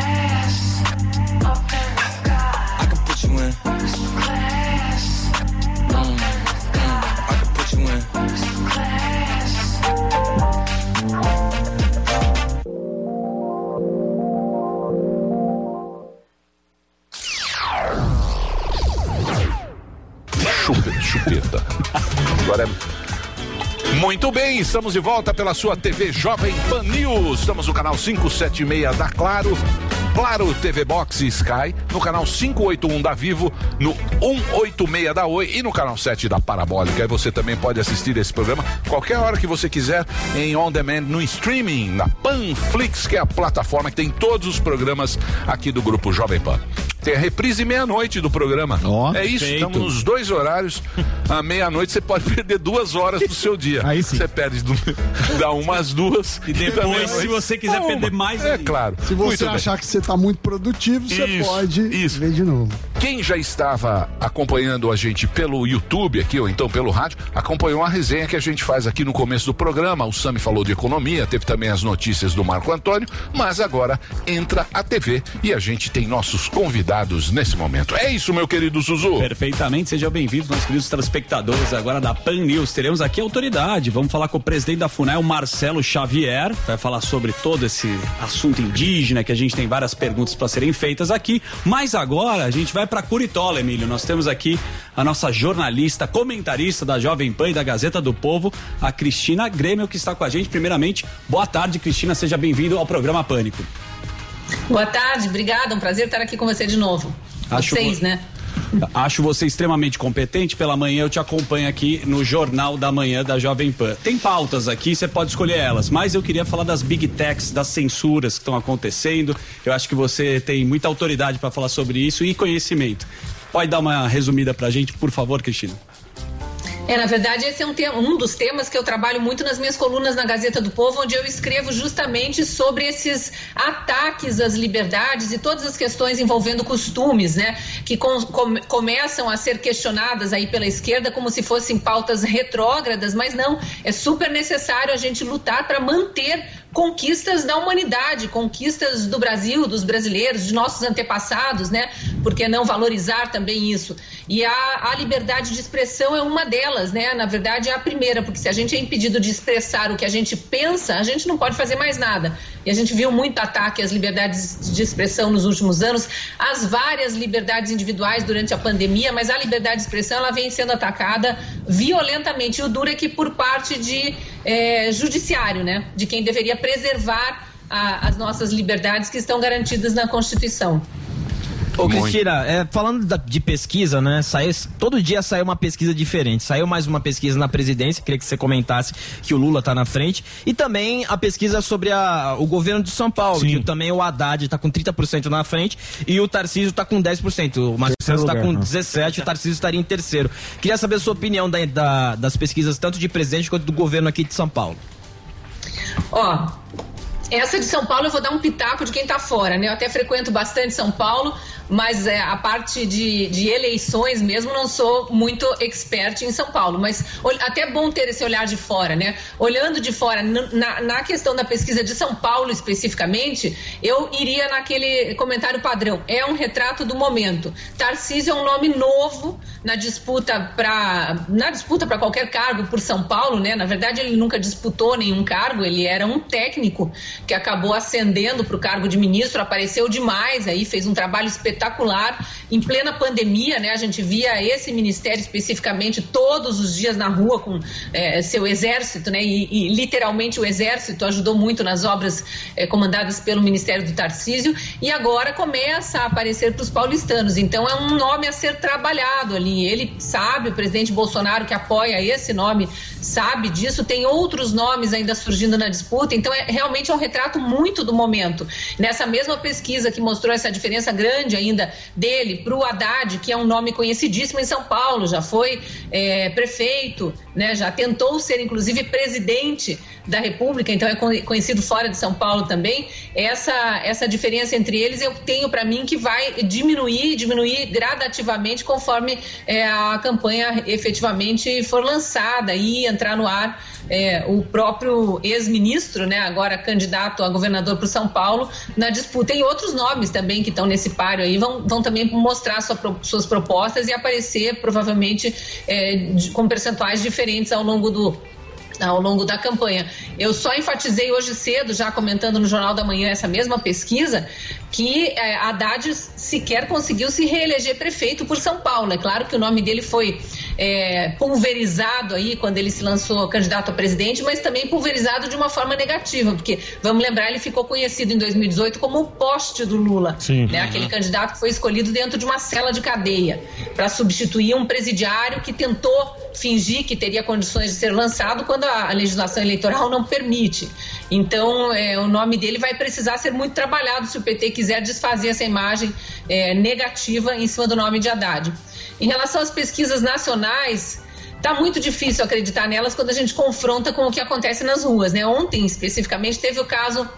Agora é. Muito bem, estamos de volta pela sua TV Jovem Pan News. Estamos no canal 576 da Claro. Claro TV Box e Sky, no canal 581 da Vivo, no 186 da Oi e no canal 7 da Parabólica. E você também pode assistir esse programa qualquer hora que você quiser em on demand no streaming, na Panflix, que é a plataforma que tem todos os programas aqui do grupo Jovem Pan. Tem a reprise meia-noite do programa. é isso, feito. estamos nos dois horários. À meia-noite você pode [LAUGHS] perder duas horas do seu dia. Aí sim. Você perde do, [LAUGHS] da uma às duas. E depois, se você quiser uma. perder mais É claro. Se Muito você bem. achar que você está muito produtivo, você Isso, pode ver de novo. Quem já estava acompanhando a gente pelo YouTube aqui, ou então pelo rádio, acompanhou a resenha que a gente faz aqui no começo do programa. O Sami falou de economia, teve também as notícias do Marco Antônio, mas agora entra a TV e a gente tem nossos convidados nesse momento. É isso, meu querido Zuzu. Perfeitamente, sejam bem-vindos, nossos queridos telespectadores agora da Pan News. Teremos aqui autoridade. Vamos falar com o presidente da FUNAI, o Marcelo Xavier. Vai falar sobre todo esse assunto indígena, que a gente tem várias perguntas para serem feitas aqui. Mas agora a gente vai para Curitola, Emílio. Nós temos aqui a nossa jornalista, comentarista da Jovem Pan e da Gazeta do Povo, a Cristina Grêmio, que está com a gente. Primeiramente, boa tarde, Cristina. Seja bem-vindo ao programa Pânico. Boa tarde, obrigada. Um prazer estar aqui com você de novo. Acho Vocês, vo- né? Acho você extremamente competente. Pela manhã eu te acompanho aqui no Jornal da Manhã da Jovem Pan. Tem pautas aqui, você pode escolher elas, mas eu queria falar das big techs, das censuras que estão acontecendo. Eu acho que você tem muita autoridade para falar sobre isso e conhecimento. Pode dar uma resumida pra gente, por favor, Cristina? É, na verdade, esse é um, tema, um dos temas que eu trabalho muito nas minhas colunas na Gazeta do Povo, onde eu escrevo justamente sobre esses ataques às liberdades e todas as questões envolvendo costumes, né? Que com- com- começam a ser questionadas aí pela esquerda como se fossem pautas retrógradas, mas não. É super necessário a gente lutar para manter conquistas da humanidade, conquistas do Brasil, dos brasileiros, de nossos antepassados, né? Por que não valorizar também isso? E a, a liberdade de expressão é uma delas, né? Na verdade, é a primeira, porque se a gente é impedido de expressar o que a gente pensa, a gente não pode fazer mais nada. E a gente viu muito ataque às liberdades de expressão nos últimos anos, às várias liberdades individuais durante a pandemia, mas a liberdade de expressão ela vem sendo atacada violentamente. E o duro é que por parte de eh, judiciário, né? De quem deveria preservar a- as nossas liberdades que estão garantidas na Constituição. Ô, Cristina, é, falando da- de pesquisa, né? Sai, todo dia sai uma pesquisa diferente. Saiu mais uma pesquisa na presidência, queria que você comentasse que o Lula tá na frente. E também a pesquisa sobre a- o governo de São Paulo, que também o Haddad tá com 30% na frente e o Tarcísio tá com 10%. O Marcelo tá lugar, com né? 17%, o Tarcísio estaria em terceiro. Queria saber a sua opinião da- da- das pesquisas, tanto de presidente quanto do governo aqui de São Paulo. Ó, essa de São Paulo eu vou dar um pitaco de quem tá fora, né? Eu até frequento bastante São Paulo, mas é, a parte de, de eleições mesmo não sou muito expert em São Paulo. Mas até é bom ter esse olhar de fora, né? Olhando de fora, na, na questão da pesquisa de São Paulo especificamente, eu iria naquele comentário padrão. É um retrato do momento. Tarcísio é um nome novo na disputa para na disputa para qualquer cargo por São Paulo, né? Na verdade, ele nunca disputou nenhum cargo, ele era um técnico que acabou ascendendo para o cargo de ministro, apareceu demais aí, fez um trabalho espetacular em plena pandemia, né? A gente via esse ministério especificamente todos os dias na rua com eh, seu exército, né? E, e, literalmente o exército ajudou muito nas obras eh, comandadas pelo Ministério do Tarcísio e agora começa a aparecer para os paulistanos. Então é um nome a ser trabalhado ali. Ele sabe, o presidente Bolsonaro que apoia esse nome sabe disso. Tem outros nomes ainda surgindo na disputa. Então é realmente é um retrato muito do momento. Nessa mesma pesquisa que mostrou essa diferença grande ainda dele para o Haddad, que é um nome conhecidíssimo em São Paulo, já foi eh, prefeito, né? Já tentou ser inclusive presidente da República, então é conhecido fora de São Paulo também. Essa, essa diferença entre eles eu tenho para mim que vai diminuir, diminuir gradativamente conforme é, a campanha efetivamente for lançada e entrar no ar. É, o próprio ex-ministro, né, agora candidato a governador para São Paulo, na disputa. E outros nomes também que estão nesse páreo aí vão, vão também mostrar sua, suas propostas e aparecer provavelmente é, de, com percentuais diferentes ao longo do, ao longo da campanha. Eu só enfatizei hoje cedo, já comentando no Jornal da Manhã essa mesma pesquisa, que é, Haddad sequer conseguiu se reeleger prefeito por São Paulo. É claro que o nome dele foi é, pulverizado aí quando ele se lançou candidato a presidente, mas também pulverizado de uma forma negativa, porque vamos lembrar, ele ficou conhecido em 2018 como o poste do Lula, Sim. né? Aquele candidato que foi escolhido dentro de uma cela de cadeia para substituir um presidiário que tentou fingir que teria condições de ser lançado quando a, legislação eleitoral não permite. Então, é, o nome dele vai precisar ser muito trabalhado se o PT quiser desfazer essa imagem é, negativa em cima do nome de Haddad. Em relação às pesquisas nacionais, Tá muito difícil acreditar nelas quando a gente confronta com o que acontece nas ruas, né? Ontem, especificamente, teve o caso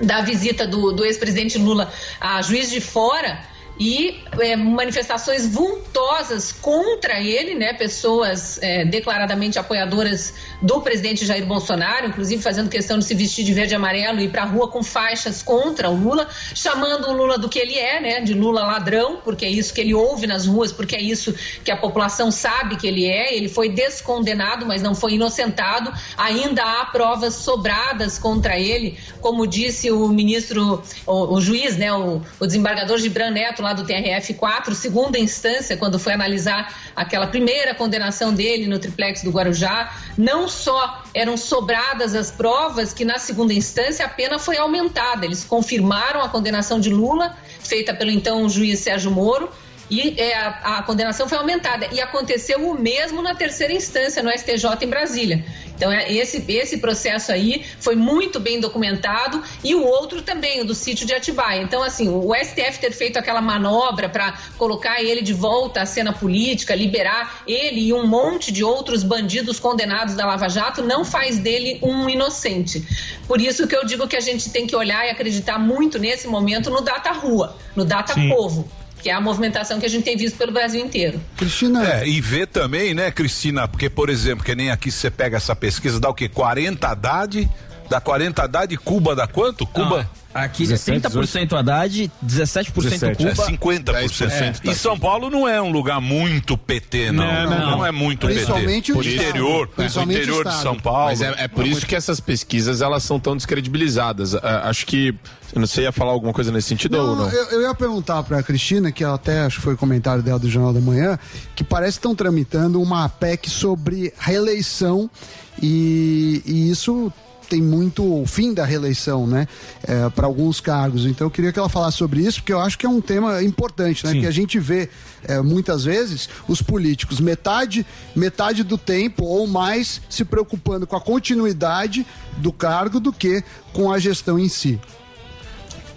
da visita do, do ex-presidente Lula a Juiz de Fora, e é, manifestações vultosas contra ele, né? Pessoas é, declaradamente apoiadoras do presidente Jair Bolsonaro, inclusive fazendo questão de se vestir de verde e amarelo e ir para a rua com faixas contra o Lula, chamando o Lula do que ele é, né? De Lula ladrão, porque é isso que ele ouve nas ruas, porque é isso que a população sabe que ele é. Ele foi descondenado, mas não foi inocentado. Ainda há provas sobradas contra ele, como disse o ministro, o, o juiz, né? O, o desembargador Gibran Neto lá do TRF4, segunda instância, quando foi analisar aquela primeira condenação dele no triplex do Guarujá, não só eram sobradas as provas, que na segunda instância a pena foi aumentada. Eles confirmaram a condenação de Lula, feita pelo então juiz Sérgio Moro, e é, a, a, condenação foi aumentada. E aconteceu o mesmo na terceira instância, no STJ em Brasília. Então, é, esse, esse processo aí foi muito bem documentado e o outro também, o do sítio de Atibaia. Então, assim, o STF ter feito aquela manobra para colocar ele de volta à cena política, liberar ele e um monte de outros bandidos condenados da Lava Jato, não faz dele um inocente. Por isso que eu digo que a gente tem que olhar e acreditar muito nesse momento no Data Rua, no Data Sim. Povo que é a movimentação que a gente tem visto pelo Brasil inteiro. Cristina. É, e vê também, né, Cristina, porque, por exemplo, que nem aqui você pega essa pesquisa, dá o quê? 40 Haddad, dá 40 Haddad, Cuba dá quanto? Cuba? Aqui 17, 30% Haddad, 17%, 17 Cuba. É 50%. É. E São Paulo não é um lugar muito PT, não. Não, não, não é muito Principalmente PT. O interior, Principalmente o interior de São Paulo. Mas é, é por isso que essas pesquisas elas são tão descredibilizadas. Uh, acho que você ia falar alguma coisa nesse sentido não, ou não? Eu, eu ia perguntar para a Cristina, que até acho que foi o comentário dela do Jornal da Manhã, que parece que estão tramitando uma PEC sobre reeleição e, e isso tem muito o fim da reeleição, né? É, para alguns cargos. Então eu queria que ela falasse sobre isso, porque eu acho que é um tema importante, né? Sim. Que a gente vê é, muitas vezes os políticos metade, metade do tempo ou mais se preocupando com a continuidade do cargo do que com a gestão em si.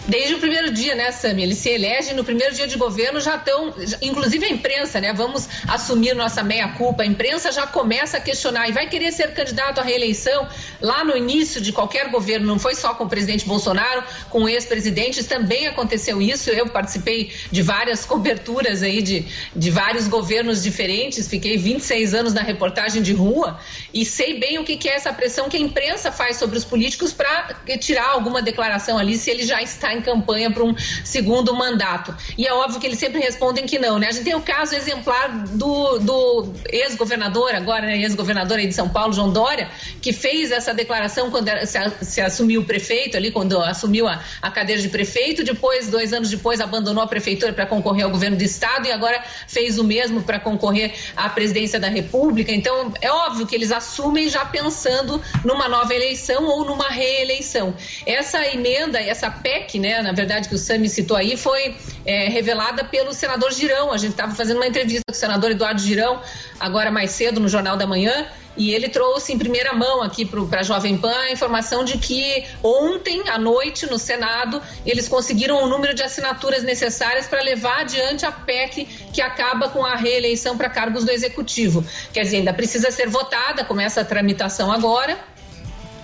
Desde o primeiro dia, né, Sami? Ele se elege no primeiro dia de governo, já estão, inclusive a imprensa, né? Vamos assumir nossa meia-culpa. A imprensa já começa a questionar e vai querer ser candidato à reeleição lá no início de qualquer governo. Não foi só com o presidente Bolsonaro, com ex-presidentes também aconteceu isso. Eu participei de várias [LAUGHS] coberturas aí de, de vários governos diferentes, fiquei 26 anos na reportagem de rua e sei bem o que, que é essa pressão que a imprensa faz sobre os políticos para tirar alguma declaração ali se ele já está em campanha para um segundo mandato. E é óbvio que eles sempre respondem que não, né? A gente tem o caso exemplar do, do ex-governador, agora, né, ex-governador de São Paulo, João Dória, que fez essa declaração quando se, se assumiu o prefeito ali, quando assumiu a, a cadeira de prefeito, depois, dois anos depois, abandonou a prefeitura para concorrer ao governo do estado e agora fez o mesmo para concorrer à presidência da República. Então, é óbvio que eles assumem já pensando numa nova eleição ou numa reeleição. Essa emenda, essa PEC, né, na verdade, que o Sami citou aí, foi é, revelada pelo senador Girão. A gente estava fazendo uma entrevista com o senador Eduardo Girão, agora mais cedo, no Jornal da Manhã, e ele trouxe em primeira mão aqui para a Jovem Pan a informação de que ontem à noite no Senado eles conseguiram o número de assinaturas necessárias para levar adiante a PEC que acaba com a reeleição para cargos do Executivo. Quer dizer, ainda precisa ser votada, começa a tramitação agora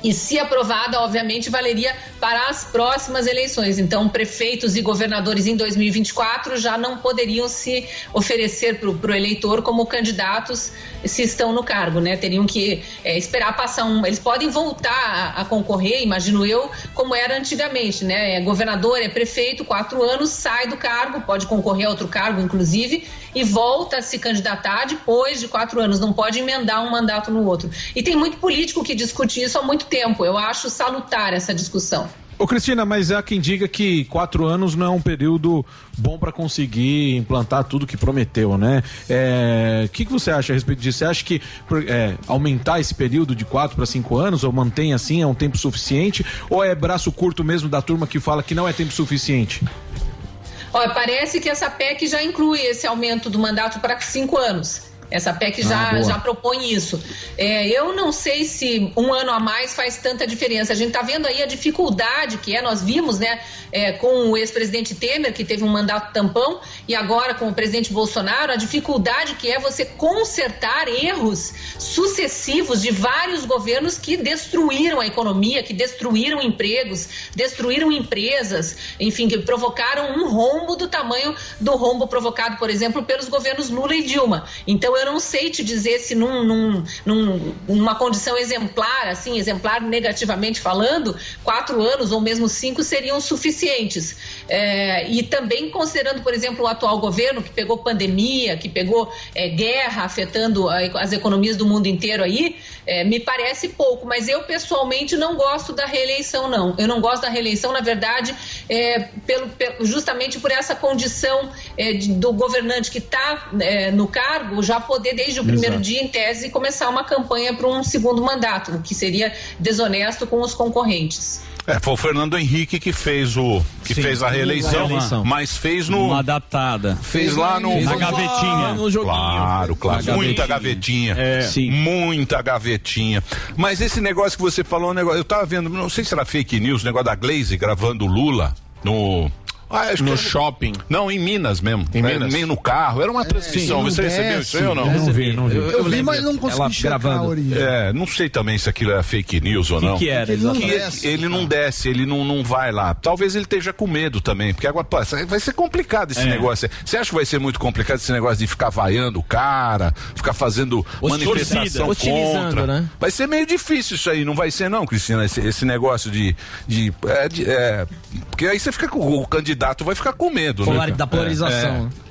e, se aprovada, obviamente, valeria para as próximas eleições. Então, prefeitos e governadores em 2024 já não poderiam se oferecer para o eleitor como candidatos se estão no cargo, né? Teriam que é, esperar passar um. Eles podem voltar a, a, concorrer, imagino eu, como era antigamente, né? É governador, é prefeito, quatro anos, sai do cargo, pode concorrer a outro cargo, inclusive, e volta a se candidatar depois de quatro anos. Não pode emendar um mandato no outro. E tem muito político que discute isso há muito tempo. Eu acho salutar essa discussão. Ô Cristina, mas há quem diga que quatro anos não é um período bom para conseguir implantar tudo que prometeu, né? O é, que, que você acha a respeito disso? Você acha que é, aumentar esse período de quatro para cinco anos, ou mantém assim, é um tempo suficiente? Ou é braço curto mesmo da turma que fala que não é tempo suficiente? Olha, parece que essa PEC já inclui esse aumento do mandato para cinco anos. Essa PEC já, ah, já propõe isso. É, eu não sei se um ano a mais faz tanta diferença. A gente está vendo aí a dificuldade que é, nós vimos, né, é, com o ex-presidente Temer, que teve um mandato tampão, e agora com o presidente Bolsonaro, a dificuldade que é você consertar erros sucessivos de vários governos que destruíram a economia, que destruíram empregos, destruíram empresas, enfim, que provocaram um rombo do tamanho do rombo provocado, por exemplo, pelos governos Lula e Dilma. Então, eu não sei te dizer se num, num, num, numa condição exemplar, assim, exemplar negativamente falando, quatro anos ou mesmo cinco seriam suficientes. É, e também considerando, por exemplo, o atual governo que pegou pandemia, que pegou é, guerra afetando as economias do mundo inteiro aí, é, me parece pouco. Mas eu pessoalmente não gosto da reeleição, não. Eu não gosto da reeleição, na verdade, é, pelo, pelo, justamente por essa condição é, de, do governante que está é, no cargo já poder, desde o primeiro Exato. dia, em tese, começar uma campanha para um segundo mandato, o que seria desonesto com os concorrentes. É, foi o Fernando Henrique que fez o que Sim, fez a reeleição, a reeleição, mas fez no uma adaptada. Fez lá no na gavetinha, no joguinho. Claro, claro, muita gavetinha. É. Sim. Muita gavetinha. Mas esse negócio que você falou, um negócio, eu tava vendo, não sei se era fake news, o negócio da Glaze gravando Lula no ah, no shopping. Não, em Minas mesmo. Em é, Minas? Nem no carro. Era uma transmissão. Você desce, recebeu isso aí ou não? Eu não vi, não vi. Eu, eu, eu vi, mas não consegui checar gravando. É, não sei também se aquilo é fake news ou não. O que era? Ele não, desce, ele não desce, ele não, não vai lá. Talvez ele esteja com medo também, porque agora pô, vai ser complicado esse é. negócio. Você acha que vai ser muito complicado esse negócio de ficar vaiando o cara, ficar fazendo Os manifestação contra? Né? Vai ser meio difícil isso aí, não vai ser não, Cristina, esse, esse negócio de... de, é, de é, porque aí você fica com o candidato, vai ficar com medo medo, Polar, né? Da polarização. É.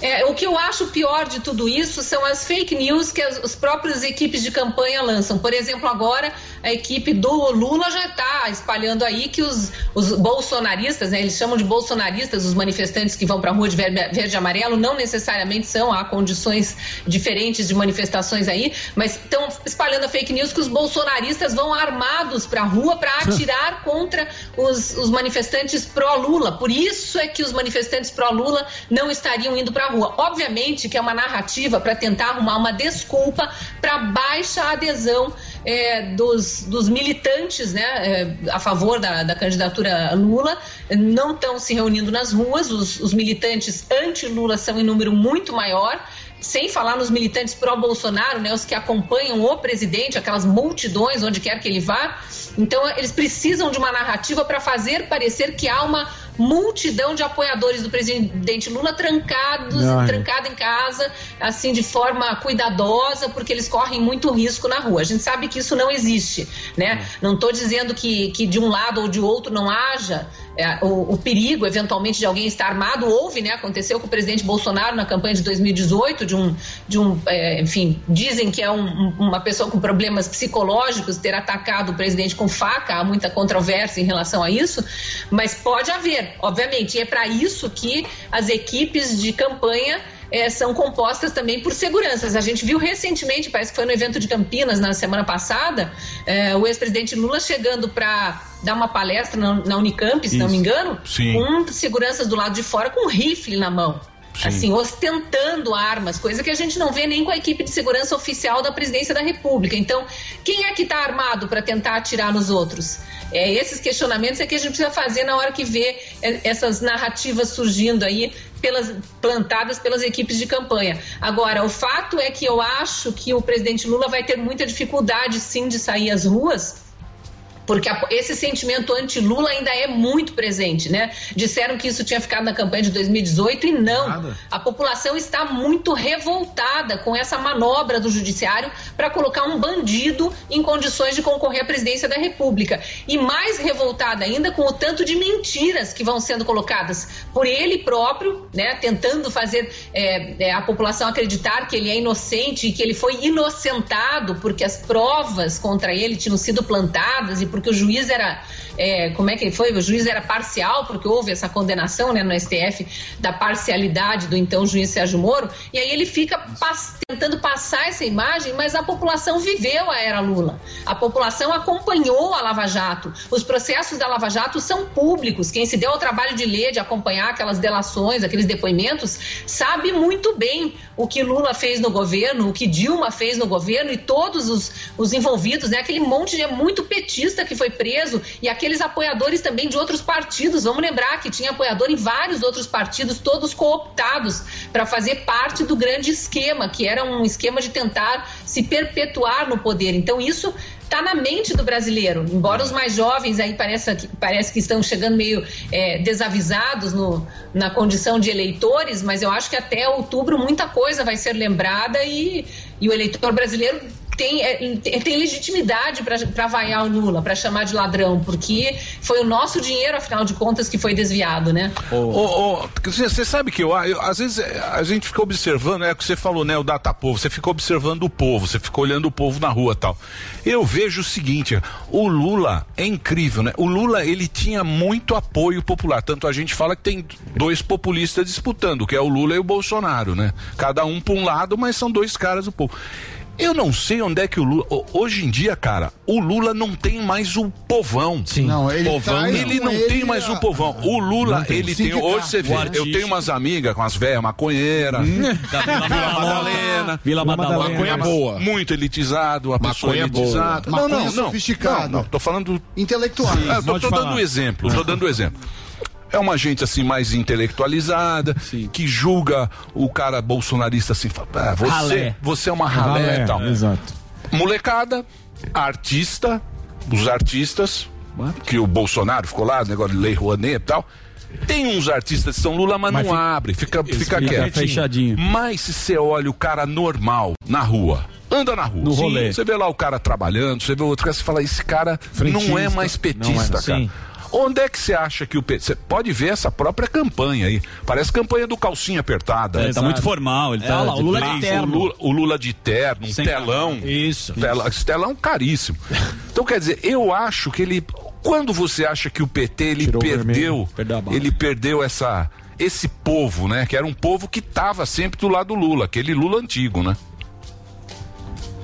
É, o que eu acho pior de tudo isso são as fake news que as, as próprias equipes de campanha lançam. Por exemplo, agora a equipe do Lula já está espalhando aí que os, os bolsonaristas, né, eles chamam de bolsonaristas, os manifestantes que vão para a rua de verde, verde, e amarelo, não necessariamente são, há condições diferentes de manifestações aí, mas estão espalhando a fake news que os bolsonaristas vão armados para a rua para [LAUGHS] atirar contra os, os manifestantes pró-Lula. Por isso é que os manifestantes pró-Lula não estariam indo para a rua. Obviamente que é uma narrativa para tentar arrumar uma desculpa para baixa adesão é, dos, dos, militantes né, é, a favor da, da, candidatura Lula não estão se reunindo nas ruas, os, os militantes anti-Lula são em número muito maior sem falar nos militantes pró-Bolsonaro, né, os que acompanham o presidente, aquelas multidões onde quer que ele vá. Então, eles precisam de uma narrativa para fazer parecer que há uma multidão de apoiadores do presidente Lula trancados, Ai. trancado em casa, assim, de forma cuidadosa, porque eles correm muito risco na rua. A gente sabe que isso não existe, né? Não estou dizendo que, que de um lado ou de outro não haja é, o, o, perigo, eventualmente, de alguém estar armado. Houve, né? Aconteceu com o presidente Bolsonaro na campanha de 2018, de um, de um é, enfim, dizem que é um, uma pessoa com problemas psicológicos ter atacado o presidente com faca. Há muita controvérsia em relação a isso, mas pode haver, obviamente. E é para isso que as equipes de campanha é, são compostas também por seguranças. A gente viu recentemente, parece que foi no evento de Campinas na semana passada, é, o ex-presidente Lula chegando para dar uma palestra na, na Unicamp, se Isso. não me engano, Sim. com seguranças do lado de fora com um rifle na mão. Sim. assim, ostentando armas, coisa que a gente não vê nem com a equipe de segurança oficial da presidência da República. Então, quem é que está armado para tentar atirar nos outros? É, esses questionamentos é que a gente precisa fazer na hora que vê é, essas narrativas surgindo aí pelas plantadas pelas equipes de campanha. Agora, o fato é que eu acho que o presidente Lula vai ter muita dificuldade sim de sair às ruas porque esse sentimento anti-Lula ainda é muito presente, né? Disseram que isso tinha ficado na campanha de 2018 e não. Nada. A população está muito revoltada com essa manobra do judiciário para colocar um bandido em condições de concorrer à presidência da República. E mais revoltada ainda com o tanto de mentiras que vão sendo colocadas por ele próprio, né? Tentando fazer é, é, a população acreditar que ele é inocente e que ele foi inocentado porque as provas contra ele tinham sido plantadas e por porque o juiz era, é, como é que foi? O juiz era parcial, porque houve essa condenação né, no STF da parcialidade do então juiz Sérgio Moro, e aí ele fica pass tentando passar essa imagem, mas a população viveu a era Lula. A população acompanhou a Lava Jato. Os processos da Lava Jato são públicos. Quem se deu ao trabalho de ler, de acompanhar aquelas delações, aqueles depoimentos, sabe muito bem o que Lula fez no governo, o que Dilma fez no governo e todos os, os envolvidos, né? Aquele monte de é muito petista que foi preso e aqueles apoiadores também de outros partidos. Vamos lembrar que tinha apoiador em vários outros partidos, todos cooptados para fazer parte do grande esquema, que era um esquema de tentar se perpetuar no poder. Então, isso está na mente do brasileiro. Embora os mais jovens aí pareça que, parece que estão chegando meio é, desavisados no, na condição de eleitores, mas eu acho que até outubro muita coisa vai ser lembrada e, e o eleitor brasileiro tem, é, tem legitimidade para vaiar o Lula, para chamar de ladrão, porque foi o nosso dinheiro, afinal de contas, que foi desviado, né? Você sabe que eu, eu, às vezes a gente fica observando, é o que você falou, né? O data povo, você fica observando o povo, você fica olhando o povo na rua tal. Eu vejo o seguinte, o Lula é incrível, né? O Lula, ele tinha muito apoio popular, tanto a gente fala que tem dois populistas disputando, que é o Lula e o Bolsonaro, né? Cada um para um lado, mas são dois caras do povo. Eu não sei onde é que o Lula. Hoje em dia, cara, o Lula não tem mais o povão. Sim. Não, ele, povão, ele não ele tem mais a... o povão. O Lula, tem. ele tem. Hoje você vê, eu tenho umas amigas com as velhas maconheiras. Hum. Da Vila, Madalena. Vila Madalena. Maconha boa. Muito elitizado, a pessoa elitizada. Não, não, não. Sofisticado. Não, não, tô falando. Intelectual. Sim, ah, tô, tô dando exemplo, tô dando exemplo é uma gente assim mais intelectualizada, Sim. que julga o cara bolsonarista assim, ah, você, você é uma ralé, ralé tal. Exato. Molecada, artista, os artistas, What? que o Bolsonaro ficou lá, negócio de lei Rouanet e tal. Tem uns artistas de São Lula, mas, mas não fica, abre, fica, fica quieto. Fechadinho. Mas se você olha o cara normal na rua, anda na rua. No rolê. Você vê lá o cara trabalhando, você vê outro cara, você fala, esse cara Frentista, não é mais petista, não é, cara. Sim. Onde é que você acha que o PT. Você pode ver essa própria campanha aí. Parece campanha do calcinha apertada. É, ele tá muito formal. Ele é, tá lá, o Lula de terno. O Lula, o Lula de terno, um Sem telão. Isso. Tela, esse telão caríssimo. então, quer dizer, eu acho que ele. Quando você acha que o PT ele Tirou perdeu. Ele perdeu essa. Esse povo, né? Que era um povo que estava sempre do lado do Lula, aquele Lula antigo, né?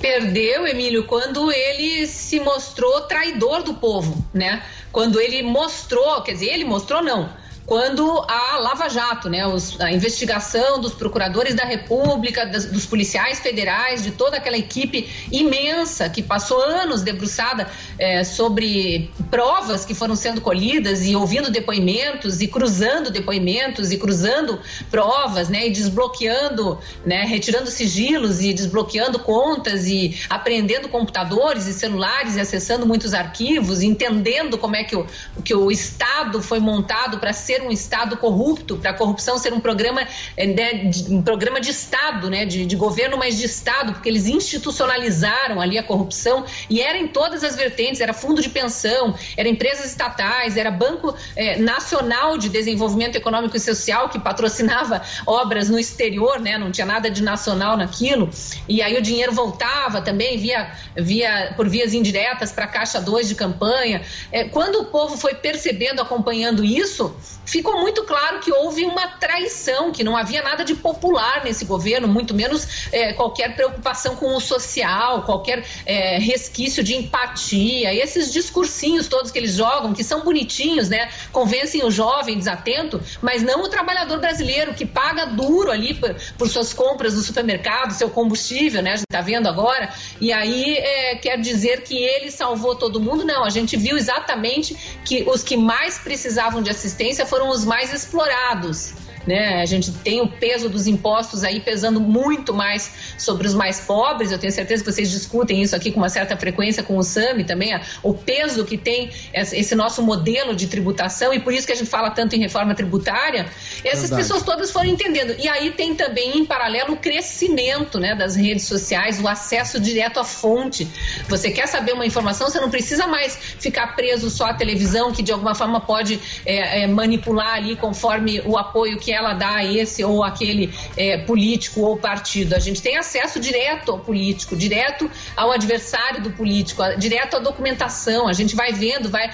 Perdeu, Emílio, quando ele se mostrou traidor do povo, né? Quando ele mostrou, quer dizer, ele mostrou não, quando a Lava Jato, né, os, a investigação dos procuradores da República, das, dos policiais federais, de toda aquela equipe imensa que passou anos debruçada é, sobre provas que foram sendo colhidas e ouvindo depoimentos e cruzando depoimentos e cruzando provas, né, e desbloqueando, né, retirando sigilos e desbloqueando contas e apreendendo computadores e celulares e acessando muitos arquivos, entendendo como é que o, que o Estado foi montado para ser ser um Estado corrupto, para a corrupção ser um programa, eh, né, de, um programa de Estado, né, de, de, governo, mas de Estado, porque eles institucionalizaram ali a corrupção e era em todas as vertentes, era fundo de pensão, era empresas estatais, era Banco eh, Nacional de Desenvolvimento Econômico e Social que patrocinava [LAUGHS] obras no exterior, né, não tinha nada de nacional naquilo, e aí o dinheiro voltava também via, via por vias indiretas para a Caixa 2 de campanha. Eh, quando o povo foi percebendo, acompanhando isso, ficou muito claro que houve uma traição, que não havia nada de popular nesse governo, muito menos é, qualquer preocupação com o social, qualquer é, resquício de empatia. Esses discursinhos todos que eles jogam, que são bonitinhos, né? Convencem o jovem desatento, mas não o trabalhador brasileiro que paga duro ali por, por suas compras no supermercado, seu combustível, né? A gente está vendo agora. E aí é, quer dizer que ele salvou todo mundo? Não, a gente viu exatamente que os que mais precisavam de assistência foram os mais explorados né? A gente tem o peso dos impostos aí pesando muito mais sobre os mais pobres. Eu tenho certeza que vocês discutem isso aqui com uma certa frequência com o SAMI também, o peso que tem esse nosso modelo de tributação e por isso que a gente fala tanto em reforma tributária. Essas Verdade. pessoas todas foram entendendo. E aí tem também em paralelo o crescimento, né, das redes sociais, o acesso direto à fonte. Você quer saber uma informação, você não precisa mais ficar preso só à televisão, que de alguma forma pode é, é, manipular ali conforme o apoio que ela dá a esse ou aquele é, político ou partido. A gente tem acesso direto ao político, direto ao adversário do político, direto à documentação. A gente vai vendo, vai.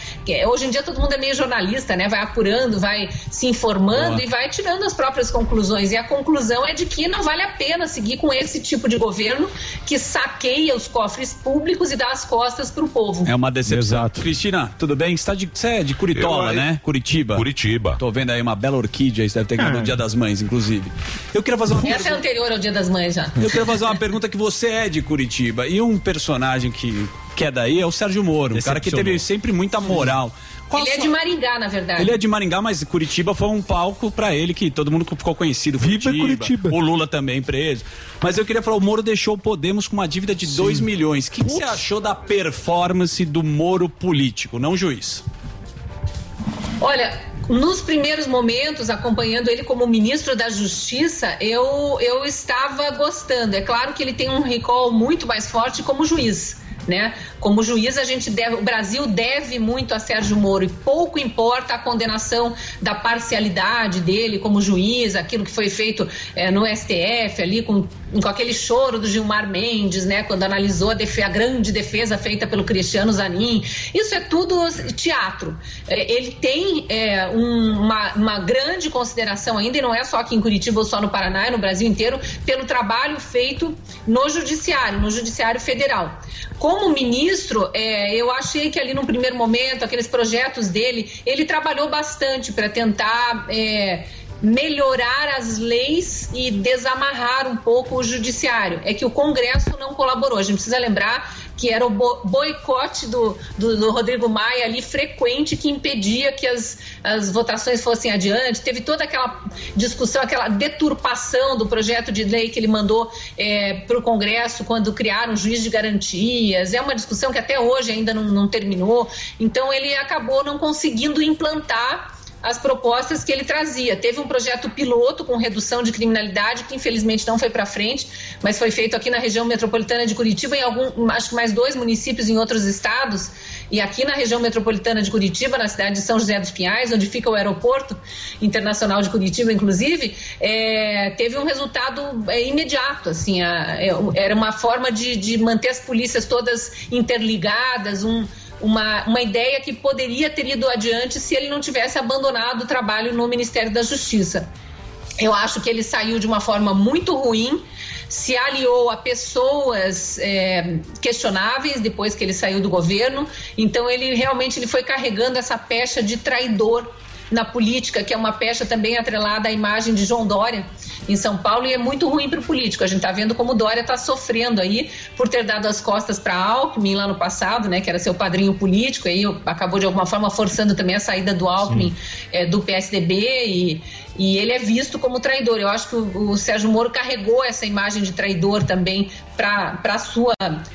Hoje em dia todo mundo é meio jornalista, né? Vai apurando, vai se informando Boa. e vai tirando as próprias conclusões. E a conclusão é de que não vale a pena seguir com esse tipo de governo que saqueia os cofres públicos e dá as costas para o povo. É uma decepção. Exato. Cristina, tudo bem? Você, tá de, você é de Curitola, Eu, né? Curitiba. Curitiba. Tô vendo aí uma bela orquídea, você deve ter ganhado no Dia das Mães, inclusive. Eu queria fazer uma Essa é anterior ao Dia das Mães já. Eu queria fazer uma pergunta que você é de Curitiba e um personagem que, que é daí é o Sérgio Moro, um cara que teve sempre muita moral. Qual ele sua... é de Maringá, na verdade. Ele é de Maringá, mas Curitiba foi um palco para ele que todo mundo ficou conhecido. Curitiba, Curitiba. O Lula também preso. Mas eu queria falar, o Moro deixou o Podemos com uma dívida de 2 milhões. O que, que você achou da performance do Moro político, não juiz? Olha, nos primeiros momentos, acompanhando ele como ministro da Justiça, eu, eu estava gostando. É claro que ele tem um recall muito mais forte como juiz. Né? Como juiz, a gente deve, o Brasil deve muito a Sérgio Moro e pouco importa a condenação da parcialidade dele como juiz, aquilo que foi feito é, no STF ali com, com aquele choro do Gilmar Mendes, né? Quando analisou a, a grande defesa feita pelo Cristiano Zanin. Isso é tudo teatro. É, ele tem é, um, uma, uma grande consideração ainda, e não é só aqui em Curitiba ou só no Paraná, é no Brasil inteiro, pelo trabalho feito no Judiciário, no Judiciário Federal. Como ministro, é, eu achei que ali no primeiro momento, aqueles projetos dele, ele trabalhou bastante para tentar. É, melhorar as leis e desamarrar um pouco o judiciário. É que o Congresso não colaborou. A gente precisa lembrar que era o boicote do, do, do, Rodrigo Maia ali frequente que impedia que as, as votações fossem adiante. Teve toda aquela discussão, aquela deturpação do projeto de lei que ele mandou é, para o Congresso quando criaram o juiz de garantias. É uma discussão que até hoje ainda não, não terminou. Então ele acabou não conseguindo implantar as propostas que ele trazia. Teve um projeto piloto com redução de criminalidade que infelizmente não foi para frente, mas foi feito aqui na região metropolitana de Curitiba, em algum, acho que mais dois municípios em outros estados. E aqui na região metropolitana de Curitiba, na cidade de São José dos Pinhais, onde fica o aeroporto internacional de Curitiba, inclusive, é, teve um resultado é, imediato. Assim, a, é, era uma forma de, de manter as polícias todas interligadas, um, uma, uma ideia que poderia ter ido adiante se ele não tivesse abandonado o trabalho no Ministério da Justiça. Eu acho que ele saiu de uma forma muito ruim, se aliou a pessoas é, questionáveis depois que ele saiu do governo. Então ele realmente ele foi carregando essa pecha de traidor na política, que é uma pecha também atrelada à imagem de João Dória em São Paulo e é muito ruim para o político. A gente está vendo como Dória está sofrendo aí por ter dado as costas para Alckmin lá no passado, né, que era seu padrinho político, aí acabou de alguma forma forçando também a saída do Alckmin é, do PSDB e e ele é visto como traidor. Eu acho que o, o Sérgio Moro carregou essa imagem de traidor também para a sua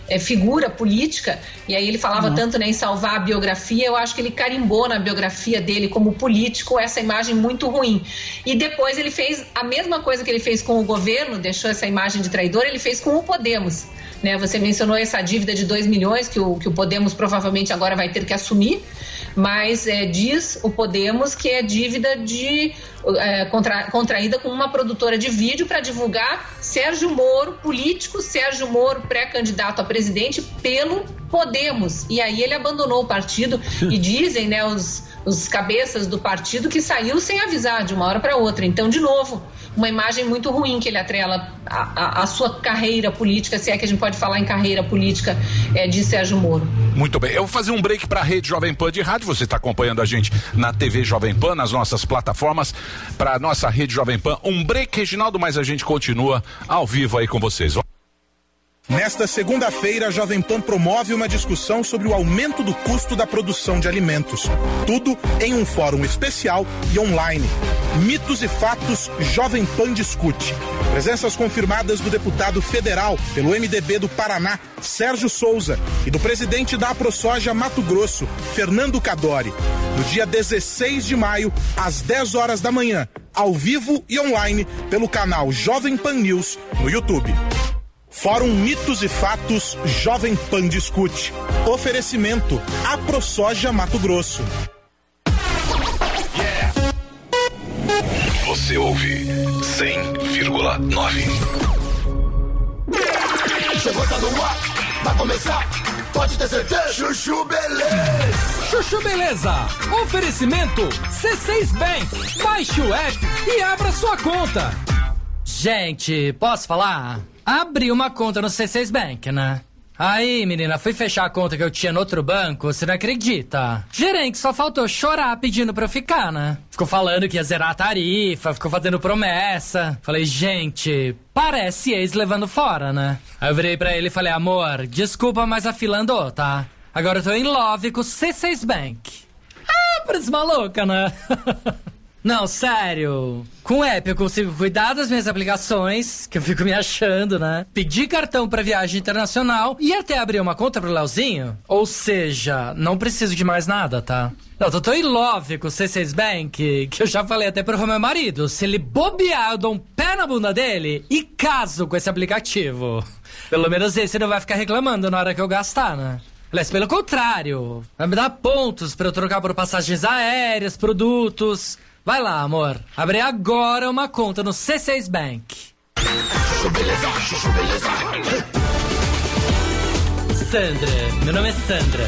é, figura política. E aí ele falava uhum. tanto né, em salvar a biografia, eu acho que ele carimbou na biografia dele como político essa imagem muito ruim. E depois ele fez a mesma coisa que ele fez com o governo, deixou essa imagem de traidor, ele fez com o Podemos. Né? Você mencionou essa dívida de 2 milhões que o, que o Podemos provavelmente agora vai ter que assumir, mas é, diz o Podemos que é dívida de, é, contra, contraída com uma produtora de vídeo para divulgar Sérgio Moro, político Sérgio Moro, pré-candidato a presidente, pelo Podemos. E aí ele abandonou o partido [LAUGHS] e dizem, né, os, os cabeças do partido que saiu sem avisar de uma hora para outra. Então, de novo, uma imagem muito ruim que ele atrela a, a, sua carreira política, se é que a gente pode falar em carreira política é, de Sérgio Moro. Muito bem, eu vou fazer um break para a rede Jovem Pan de rádio. Você está acompanhando a gente na TV Jovem Pan, nas nossas plataformas, para nossa rede Jovem Pan. Um break, Reginaldo, mas a gente continua ao vivo aí com vocês. Nesta segunda-feira, a Jovem Pan promove uma discussão sobre o aumento do custo da produção de alimentos. Tudo em um fórum especial e online. Mitos e fatos Jovem Pan discute. Presenças confirmadas do deputado federal pelo MDB do Paraná, Sérgio Souza, e do presidente da AproSoja Mato Grosso, Fernando Cadori. No dia 16 de maio, às 10 horas da manhã, ao vivo e online, pelo canal Jovem Pan News no YouTube. Fórum Mitos e Fatos Jovem Pan Discute. Oferecimento AproSoja Mato Grosso. Você ouve 100,9. Chegou, tá no ar, vai começar. Pode ter certeza. Chuchu Beleza. Chuchu Beleza. Oferecimento C6 Bank. Baixe o app e abra sua conta. Gente, posso falar? Abri uma conta no C6 Bank, né? Aí, menina, fui fechar a conta que eu tinha no outro banco, você não acredita? Gerente só faltou chorar pedindo pra eu ficar, né? Ficou falando que ia zerar a tarifa, ficou fazendo promessa. Falei, gente, parece ex levando fora, né? Aí eu virei pra ele e falei, amor, desculpa, mas a fila andou, tá? Agora eu tô em love com o C6 Bank. Ah, parece maluca, né? [LAUGHS] Não, sério. Com o app eu consigo cuidar das minhas aplicações, que eu fico me achando, né? Pedir cartão para viagem internacional e até abrir uma conta pro Leozinho. Ou seja, não preciso de mais nada, tá? Não, tô tão em love com o C6 Bank que eu já falei até pro meu marido. Se ele bobear, eu dou um pé na bunda dele e caso com esse aplicativo. Pelo menos esse não vai ficar reclamando na hora que eu gastar, né? Aliás, pelo contrário, vai me dar pontos para eu trocar por passagens aéreas, produtos. Vai lá, amor. Abre agora uma conta no C6 Bank. Sandra, meu nome é Sandra.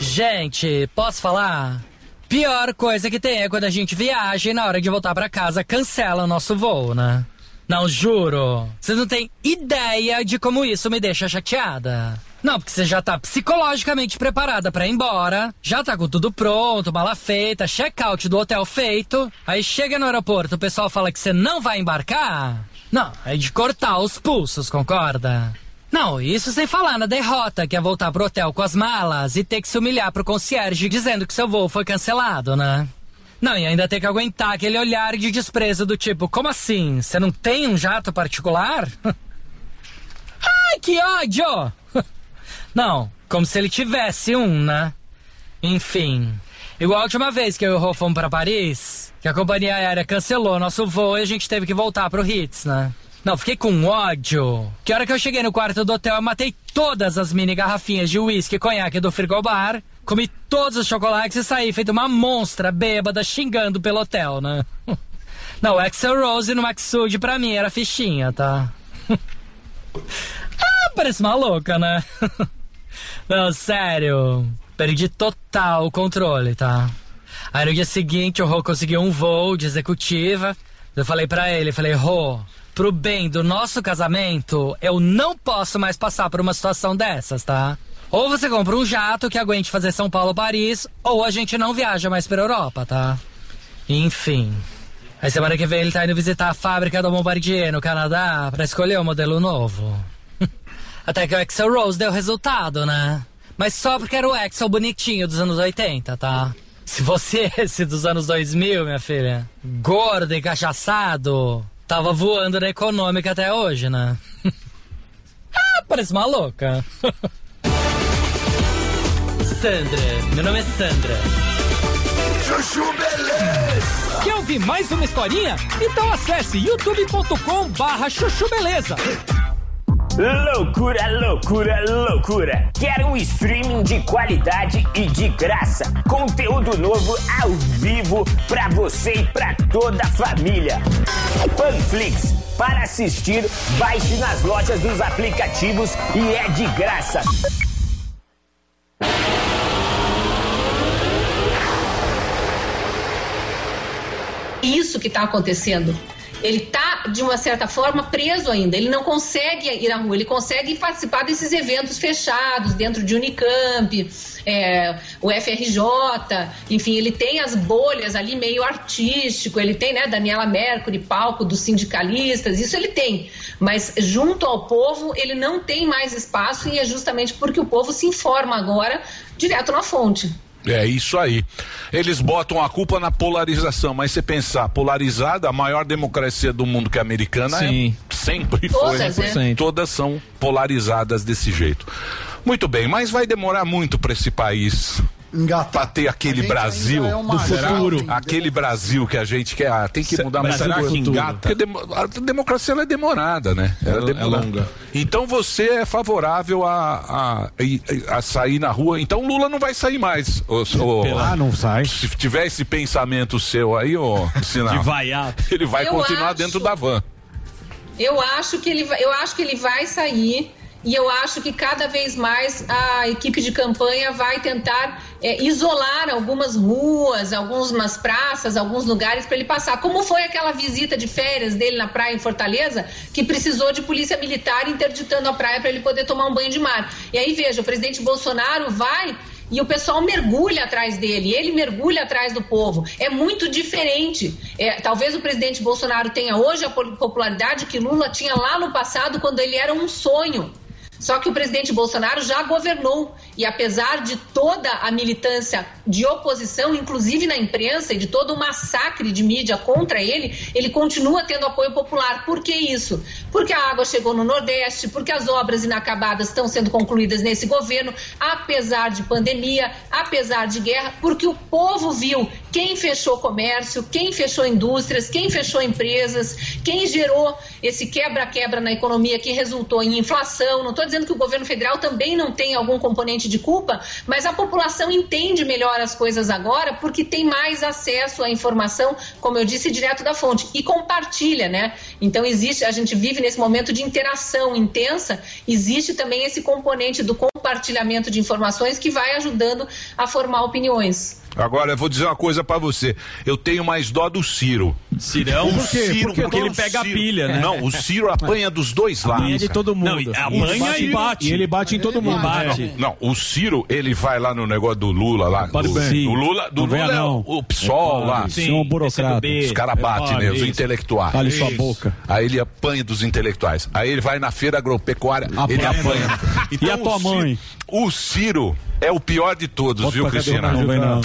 Gente, posso falar? Pior coisa que tem é quando a gente viaja e na hora de voltar para casa cancela o nosso voo, né? Não, juro. Vocês não têm ideia de como isso me deixa chateada. Não, porque você já tá psicologicamente preparada para ir embora, já tá com tudo pronto, mala feita, check-out do hotel feito. Aí chega no aeroporto, o pessoal fala que você não vai embarcar. Não, é de cortar os pulsos, concorda? Não, isso sem falar na derrota, que é voltar pro hotel com as malas e ter que se humilhar pro concierge dizendo que seu voo foi cancelado, né? Não, e ainda ter que aguentar aquele olhar de desprezo do tipo, como assim? Você não tem um jato particular? [LAUGHS] Ai, que ódio! Não, como se ele tivesse um, né? Enfim. Igual a última vez que eu e o Rô fomos pra Paris, que a companhia aérea cancelou nosso voo e a gente teve que voltar pro Ritz, né? Não, fiquei com ódio. Que hora que eu cheguei no quarto do hotel, eu matei todas as mini garrafinhas de uísque e conhaque do frigobar, comi todos os chocolates e saí feito uma monstra bêbada xingando pelo hotel, né? [LAUGHS] Não, o Axel Rose no Maxud pra mim era fichinha, tá? [LAUGHS] ah, parece uma louca, né? [LAUGHS] Não, sério. Perdi total o controle, tá? Aí no dia seguinte o Rô conseguiu um voo de executiva. Eu falei para ele, falei, Rô, pro bem do nosso casamento, eu não posso mais passar por uma situação dessas, tá? Ou você compra um jato que aguente fazer São Paulo-Paris, ou a gente não viaja mais pra Europa, tá? Enfim. Aí semana que vem ele tá indo visitar a fábrica do Bombardier no Canadá pra escolher o um modelo novo. Até que o Axel Rose deu resultado, né? Mas só porque era o Axel bonitinho dos anos 80, tá? Se fosse [LAUGHS] esse dos anos 2000, minha filha, gordo e cachaçado, tava voando na econômica até hoje, né? [LAUGHS] ah, parece uma louca. [LAUGHS] Sandra, meu nome é Sandra. Chuchu Beleza! Quer ouvir mais uma historinha? Então acesse youtube.com barra chuchu beleza. Loucura, loucura, loucura. Quer um streaming de qualidade e de graça. Conteúdo novo ao vivo pra você e pra toda a família. Panflix. Para assistir, baixe nas lojas dos aplicativos e é de graça. Isso que está acontecendo. Ele está, de uma certa forma, preso ainda. Ele não consegue ir à rua, ele consegue participar desses eventos fechados dentro de Unicamp, é, o FRJ, enfim, ele tem as bolhas ali meio artístico, ele tem, né, Daniela Mercury, palco dos sindicalistas, isso ele tem. Mas junto ao povo, ele não tem mais espaço e é justamente porque o povo se informa agora direto na fonte. É isso aí. Eles botam a culpa na polarização, mas você pensar, polarizada, a maior democracia do mundo que é a americana Sim. é, sempre Todas, foi. né? Todas são polarizadas desse jeito. Muito bem, mas vai demorar muito para esse país para ter aquele Brasil é do futuro, aquele Brasil que a gente quer. Ah, tem que Se- mudar mas mais será coisa. que engata? Porque a democracia ela é demorada, né? Ela é demora. longa. Então você é favorável a, a, a sair na rua. Então Lula não vai sair mais. ô- Ah, não sai. Se tiver esse pensamento seu aí, ô, sinal. De vaiar. Ele vai Eu continuar acho- dentro da van. Eu acho que ele vai, eu acho que ele vai sair e eu acho que cada vez mais a equipe de campanha vai tentar é, isolar algumas ruas, algumas praças, alguns lugares para ele passar. Como foi aquela visita de férias dele na praia em Fortaleza, que precisou de polícia militar interditando a praia para ele poder tomar um banho de mar. E aí veja, o presidente Bolsonaro vai e o pessoal mergulha atrás dele, ele mergulha atrás do povo. É muito diferente. É, talvez o presidente Bolsonaro tenha hoje a popularidade que Lula tinha lá no passado, quando ele era um sonho. Só que o presidente Bolsonaro já governou e apesar de toda a militância de oposição, inclusive na imprensa, e de todo o massacre de mídia contra ele, ele continua tendo apoio popular. Por que isso? Porque a água chegou no Nordeste, porque as obras inacabadas estão sendo concluídas nesse governo, apesar de pandemia, apesar de guerra, porque o povo viu quem fechou comércio, quem fechou indústrias, quem fechou empresas, quem gerou esse quebra-quebra na economia que resultou em inflação. Não estou dizendo que o governo federal também não tem algum componente de culpa, mas a população entende melhor as coisas agora porque tem mais acesso à informação, como eu disse, direto da fonte e compartilha, né? Então existe, a gente vive nesse momento de interação intensa, existe também esse componente do compartilhamento de informações que vai ajudando a formar opiniões. Agora eu vou dizer uma coisa pra você. Eu tenho mais dó do Ciro. Cirão? O? Ciro, Porque ele o pega a Ciro- pilha, né? Não, o Ciro apanha dos dois lados. Apanha de todo mundo. Não, apanha e bate. E ele bate em todo mundo. Bate. Não, o Ciro, ele vai lá no negócio do Lula lá. Do, do Lula, do Não Lula é não. o, o PSOL lá. Você é um burocrata. Os caras batem, né? Os intelectuais. Cale sua boca. Aí ele apanha dos intelectuais. Aí ele vai na feira agropecuária, ele apanha. E a tua o Ciro- mãe? O Ciro é o pior de todos, Bota viu, Cristina? não não.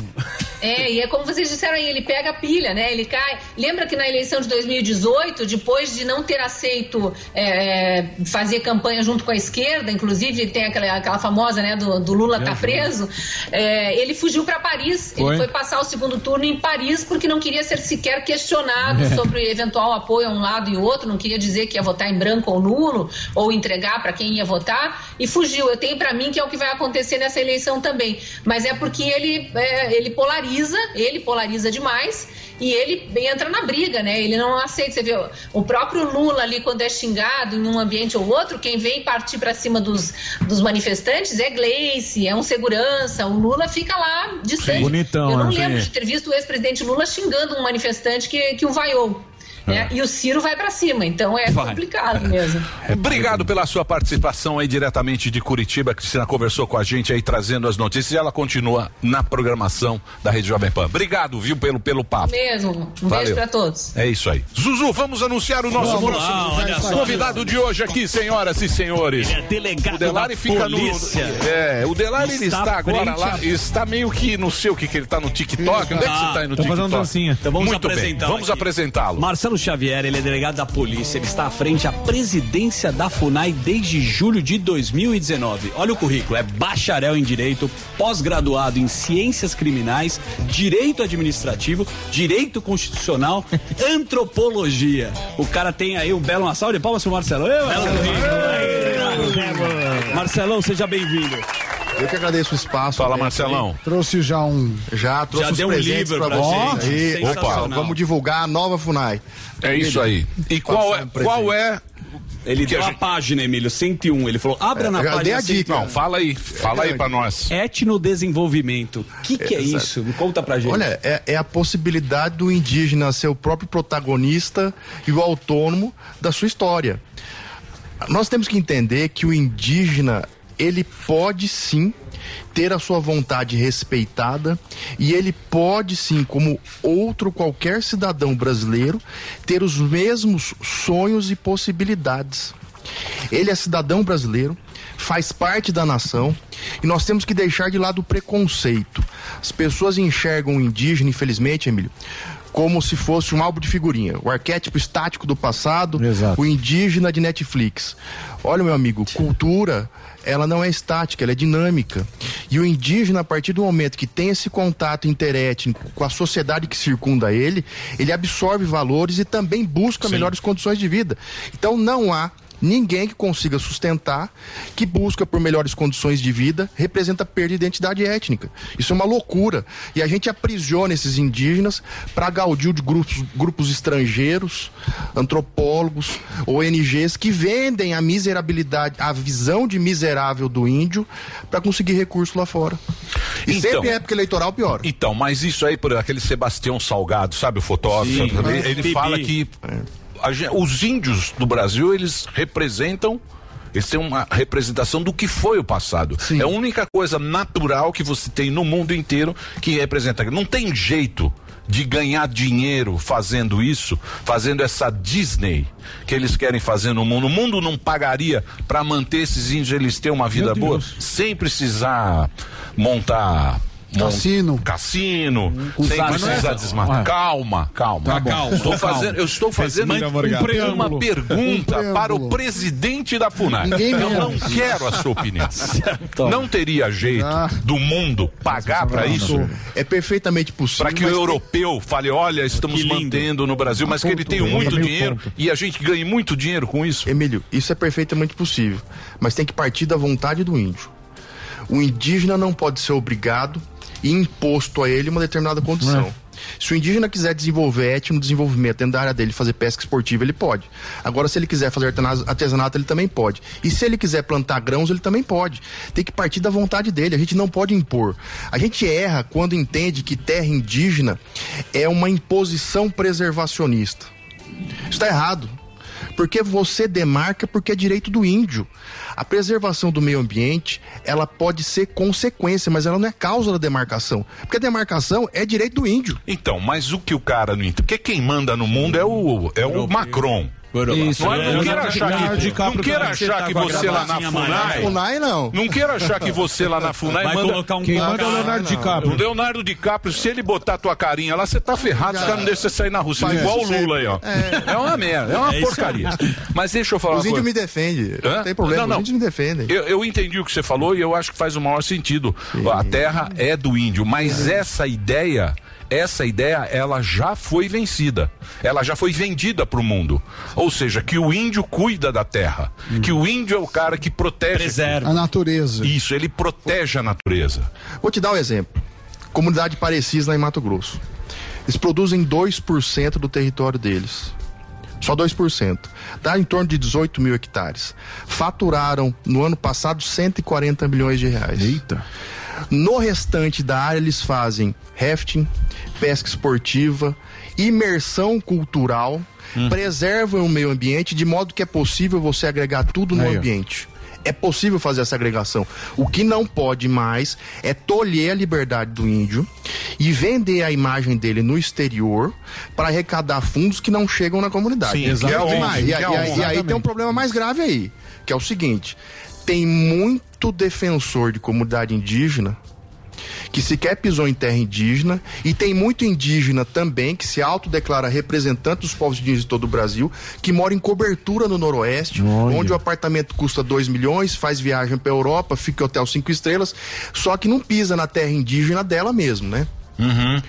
É, e é como vocês disseram aí, ele pega a pilha, né? Ele cai. Lembra que na eleição de 2018, depois de não ter aceito é, fazer campanha junto com a esquerda, inclusive tem aquela, aquela famosa, né, do, do Lula tá preso, é, ele fugiu para Paris. Foi. Ele foi passar o segundo turno em Paris porque não queria ser sequer questionado É. sobre eventual apoio a um lado e outro, não queria dizer que ia votar em branco ou nulo, ou entregar para quem ia votar, e fugiu. Eu tenho para mim que é o que vai acontecer nessa eleição também. Mas é porque ele, é, ele polariza, ele polariza demais. E ele entra na briga, né? Ele não aceita. Você vê, o próprio Lula ali, quando é xingado em um ambiente ou outro, quem vem partir para cima dos, dos manifestantes é Gleice, é um segurança. O Lula fica lá distante. Bonitão, Eu não né? lembro Sim. de ter visto o ex-presidente Lula xingando um manifestante que, que o vaiou. Né? E o Ciro vai para cima, então é Vai. complicado mesmo. [LAUGHS] Obrigado pela sua participação aí diretamente de Curitiba. A Cristina conversou com a gente aí trazendo as notícias e ela continua na programação da Rede Jovem Pan. Obrigado, viu, pelo, pelo papo. Mesmo. Um Valeu. beijo para todos. É isso aí. Zuzu, vamos anunciar o nosso Vamos próximo lá, olha só. convidado de hoje aqui, senhoras e senhores. Ele é delegado O Delari da fica polícia. no. É, o Delari ele Está está agora lá, a- está meio que não sei o que que ele está no TikTok. Onde é que você está aí no TikTok? fazendo dancinha. Então vamos Muito bem, apresentá-lo vamos apresentá-lo. Marcelo Xavier, ele é delegado da polícia, ele está à frente à presidência da FUNAI desde julho de 2019. Olha o currículo, é bacharel em direito, pós-graduado em ciências criminais, direito administrativo, direito constitucional, [LAUGHS] antropologia. O cara tem aí um belo uma salva de palmas pro Marcelo. Ê, Marcelo. Marcelão, seja bem-vindo. Eu que agradeço o espaço. Fala, né, Marcelão. Trouxe já um. Já trouxe Já os deu um livro pra pra vocês. Sensacional. Opa, vamos divulgar a nova FUNAI. É isso aí. E qual é, qual é Ele Que deu a a, gente- página, Emílio, 101. Ele falou, abra É, na página dei a 101. dica. Não, fala aí, fala aí pra nós. Etnodesenvolvimento. O que, que é Exato. isso? Conta pra gente. Olha, é, é a possibilidade do indígena ser o próprio protagonista e o autônomo da sua história. Nós temos que entender que o indígena, ele pode sim ter a sua vontade respeitada e ele pode sim, como outro qualquer cidadão brasileiro, ter os mesmos sonhos e possibilidades. Ele é cidadão brasileiro, faz parte da nação e nós temos que deixar de lado o preconceito. As pessoas enxergam o indígena, infelizmente, Emílio, como se fosse um álbum de figurinha, o arquétipo estático do passado, o indígena de Netflix. Olha, meu amigo, cultura, ela não é estática, ela é dinâmica. E o indígena, a partir do momento que tem esse contato interétnico com a sociedade que circunda ele, ele absorve valores e também busca melhores condições de vida. Então não há ninguém que consiga sustentar, que busca por melhores condições de vida, representa perda de identidade étnica. Isso é uma loucura. E a gente aprisiona esses indígenas para gaudio de grupos, grupos estrangeiros, antropólogos, ONGs que vendem a miserabilidade, a visão de miserável do índio para conseguir recurso lá fora. E Então- sempre em época eleitoral pior. Então, mas isso aí, por aquele Sebastião Salgado, sabe o fotógrafo? Sim. ele ele fala que os índios do Brasil, eles representam. Eles têm uma representação do que foi o passado. É a única coisa natural que você tem no mundo inteiro que representa. Não tem jeito de ganhar dinheiro fazendo isso, fazendo essa Disney que eles querem fazer no mundo. O mundo não pagaria para manter esses índios eles terem uma vida boa sem precisar montar mon- Cassino. cassino, Com sem precisar é- desmatar. Ah. Calma, calma. Tá calma. Estou fazendo, eu estou fazendo Respira, uma, Um pergunta preâmbulo. para o presidente da FUNAI. Ninguém eu não quero a sua opinião. [LAUGHS] não teria jeito do mundo pagar para isso? É perfeitamente possível. Para que o europeu fale, olha, estamos mantendo no Brasil, mas que ele tenha muito dinheiro e a gente ganhe muito dinheiro com isso. Emílio, isso é perfeitamente possível, mas tem que partir da vontade do índio. O indígena não pode ser obrigado e imposto a ele uma determinada condição. Se o indígena quiser desenvolver etno desenvolvimento dentro da área dele, fazer pesca esportiva, ele pode. Agora, se ele quiser fazer artesanato, ele também pode. E se ele quiser plantar grãos, ele também pode. Tem que partir da vontade dele, a gente não pode impor. A gente erra quando entende que terra indígena é uma imposição preservacionista. Isso está errado. Porque você demarca porque é direito do índio. A preservação do meio ambiente, ela pode ser consequência, mas ela não é causa da demarcação. Porque a demarcação é direito do índio. Então, mas o que o cara não entende? Porque quem manda no mundo é o, é o Macron. Isso, não, é. não queira achar que, não queira achar Tá que você lá na FUNAI. FUNAI, não. Não queira achar que você lá na FUNAI Vai manda. colocar um Quem manda é o Leonardo DiCaprio. O Leonardo DiCaprio, se ele botar tua carinha lá, você tá ferrado, os caras não deixam você sair na rua. Você igual o Lula aí, ó. É. É, uma merda, é uma É porcaria. aí. Mas deixa eu falar Os índios me defendem. Não tem problema, Não, não. os índios me defendem. Eu, eu entendi o que você falou e eu acho que faz o maior sentido. A terra é do índio, mas essa ideia, essa ideia, ela já foi vencida. Ela já foi vendida para o mundo. Ou seja, que o índio cuida da terra, que o índio é o cara que protege A natureza. Isso, ele protege a natureza. Vou te dar um exemplo. Comunidade Parecis lá em Mato Grosso. Eles produzem 2% do território deles. Só 2%. Dá em torno de 18 mil hectares. Faturaram no ano passado 140 milhões de reais. Eita. No restante da área, eles fazem rafting, pesca esportiva, imersão cultural, Hum. preservam o meio ambiente de modo que é possível você agregar tudo no Aí, ó. ambiente. É possível fazer essa agregação. O que não pode mais é tolher a liberdade do índio e vender a imagem dele no exterior para arrecadar fundos que não chegam na comunidade. Sim, é exatamente. E, é aí- e aí- honra. e aí tem um Exatamente. problema mais grave aí, que é o seguinte: tem muito defensor de comunidade indígena que sequer pisou em terra indígena e tem muito indígena também que se autodeclara representante dos povos indígenas de todo o Brasil, que mora em cobertura no Noroeste, onde o apartamento custa 2 milhões, faz viagem para Europa, fica em hotel cinco estrelas, só que não pisa na terra indígena dela mesmo, né?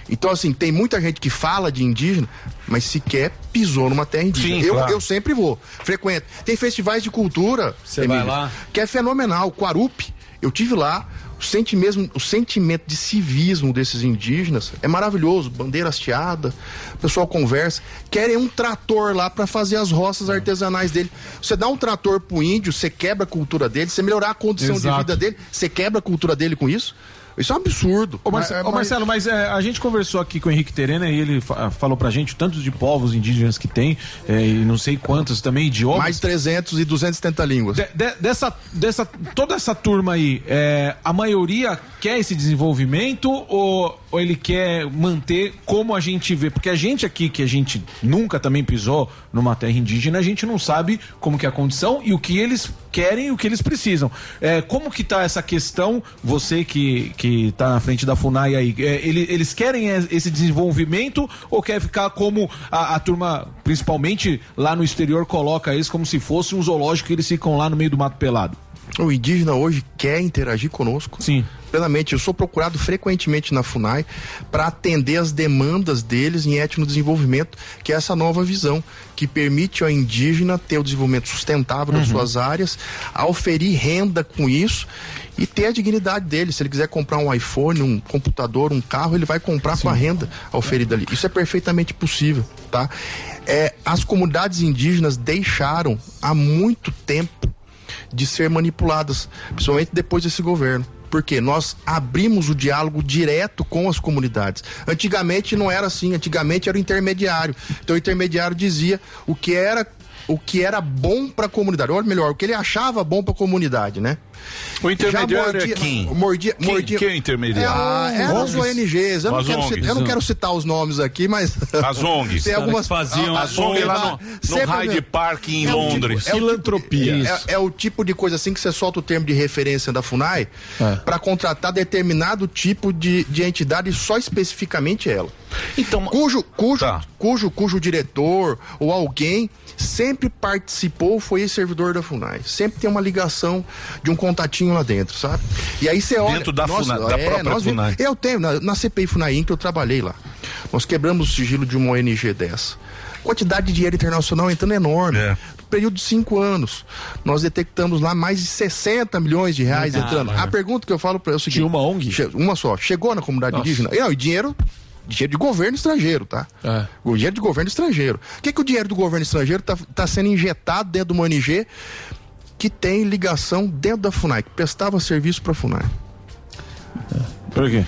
Então, assim, tem muita gente que fala de indígena, mas sequer pisou numa terra indígena. Sim, eu, claro. eu sempre vou, frequento. Tem festivais de cultura, Você vai lá? que é fenomenal. Quarupi, eu tive lá. O sentimento, o sentimento de civismo desses indígenas é maravilhoso. Bandeira hasteada, o pessoal conversa. Querem um trator lá para fazer as roças artesanais dele. Você dá um trator pro índio, você quebra a cultura dele, você melhorar a condição de Exato. vida dele, você quebra a cultura dele com isso. Isso é um absurdo. Ô, Marce- Mas- ô, Marcelo, mas é, a gente conversou aqui com o Henrique Terena e ele fa- falou pra gente o tanto de povos indígenas que tem, é, e não sei quantos também idiomas. Mais 300 e 270 línguas. De- de- dessa, dessa, toda essa turma aí, é, a maioria quer esse desenvolvimento ou, ou ele quer manter como a gente vê? Porque a gente aqui, que a gente nunca também pisou numa terra indígena, a gente não sabe como que é a condição e o que eles querem o que eles precisam. É, como que tá essa questão, você que, que tá na frente da FUNAI aí, é, ele- eles querem é, esse desenvolvimento ou quer ficar como a, a turma, principalmente lá no exterior, coloca eles como se fosse um zoológico que eles ficam lá no meio do mato pelado? O indígena hoje quer interagir conosco. Sim. Plenamente. Eu sou procurado frequentemente na FUNAI para atender as demandas deles em etnodesenvolvimento, que é essa nova visão que permite ao indígena ter o desenvolvimento sustentável das suas áreas, auferir renda com isso e ter a dignidade dele. Se ele quiser comprar um iPhone, um computador, um carro, ele vai comprar com a renda oferida ali. Isso é perfeitamente possível, tá? É, as comunidades indígenas deixaram há muito tempo de ser manipuladas, principalmente depois desse governo. Porque nós abrimos o diálogo direto com as comunidades. Antigamente não era assim, antigamente era o intermediário. Então o intermediário dizia o que era o que era bom para a comunidade, ou melhor, o que ele achava bom para a comunidade, né? O intermediário Já é quem? Mordia, Quem- mordia, quem é o intermediário? Ah, eram as ONGs. Eu não, quero ONGs, citar, eu não quero citar os nomes aqui, mas. [LAUGHS] As ONGs. [LAUGHS] Tem algumas faziam- Ah, As ONGs lá no- no Hyde Park em É o Londres. tipo- é o Filantropia. tipo- é, é o tipo de coisa assim que você solta o termo de referência da FUNAI É. para contratar determinado tipo de, de entidade, só especificamente ela. Então, cujo, cujo, cujo, cujo diretor ou alguém sempre participou, foi ex-servidor da FUNAI. Sempre tem uma ligação de um contatinho lá dentro, sabe? E aí você olha. Dentro da nós- FUNAI, da própria nós FUNAI. Eu tenho, na, na CPI FUNAI que eu trabalhei lá. Nós quebramos o sigilo de uma ONG dessa. Quantidade de dinheiro internacional entrando enorme. É. No período de cinco anos, nós detectamos lá mais de 60 milhões de reais Ah, entrando. mano. A pergunta que eu falo para é o seguinte: uma ONG? Uma só. Chegou na comunidade Nossa. indígena? E, não, e dinheiro dinheiro de governo estrangeiro, tá? É. O dinheiro de governo estrangeiro. O que, que o dinheiro do governo estrangeiro tá, tá sendo injetado dentro de uma ONG que tem ligação dentro da FUNAI, que prestava serviço pra FUNAI? Por quê?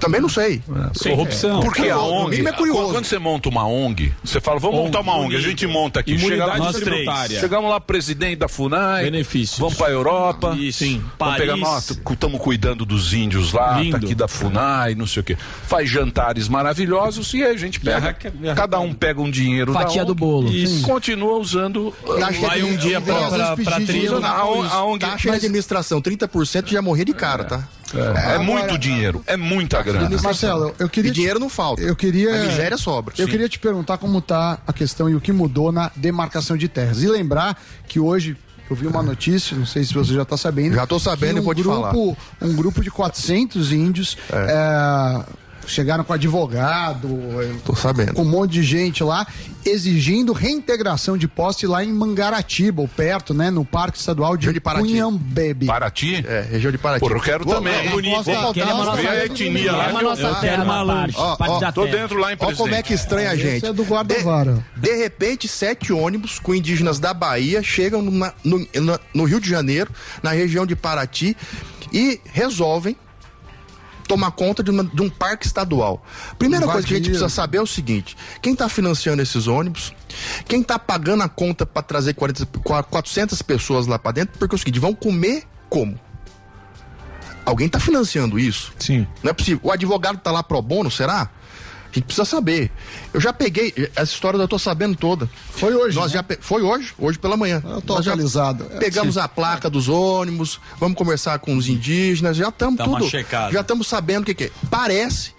Também não sei. Corrupção. Porque a No ONG, é curioso. quando você monta uma ONG, você fala, vamos montar uma ONG, a gente monta aqui. Chega lá, nós três. Chegamos lá, presidente da FUNAI. Benefícios. Vamos pra Europa. Isso. Sim. Vamos pegar, nós estamos cuidando dos índios lá, Lindo. tá aqui da FUNAI, não sei o quê. Faz jantares maravilhosos e aí a gente pega. Cada um pega um dinheiro Fatia da do bolo. E Sim. continua usando. Taxa de- dia às vezes pedir dinheiro, A ONG- a ONG Taxa de administração, 30% já morria de cara, tá? É, muito dinheiro, é muita grana. Marcelo, eu queria. E dinheiro não falta. Eu queria. A miséria sobra. Eu Sim. queria te perguntar como está a questão e o que mudou na demarcação de terras. E lembrar que hoje. Eu vi uma notícia, não sei se você já está sabendo. Já tô sabendo que e te grupo, falar. Um grupo de 400 índios é, chegaram com advogado, é, Tô sabendo. com um monte de gente lá, exigindo reintegração de poste lá em Mangaratiba, ou perto, né, no Parque Estadual de, de Paraty. Cunhambebe. Paraty? É, região de Paraty. Porra, eu quero Vou- também. vou- Bonito. vou Queremos uma nossa terra, etnia lá, eu- nossa terra, uma parte, Ó, ó, Tô dentro lá, hein, Ó como é que estranha a Esse gente. é do guarda-vara. De, de repente, sete ônibus com indígenas da Bahia chegam no, na- no- na- no Rio de Janeiro, na região de Paraty, e resolvem tomar conta de, uma- de um parque estadual. Primeira coisa que a gente precisa saber é o seguinte: quem está financiando esses ônibus? Quem está pagando a conta para trazer 40, 400 pessoas lá para dentro? Porque é o seguinte: vão comer como? Alguém está financiando isso? Sim. Não é possível. O advogado tá lá pro bono, será? A gente precisa saber. Eu já peguei, essa história eu tô sabendo toda. Foi hoje. Nós né? já pe- Foi hoje, hoje pela manhã. Eu tô Nós atualizado. Pegamos Sim. a placa dos ônibus, vamos conversar com os indígenas, já estamos uma tudo. Já estamos sabendo o que, que é. Parece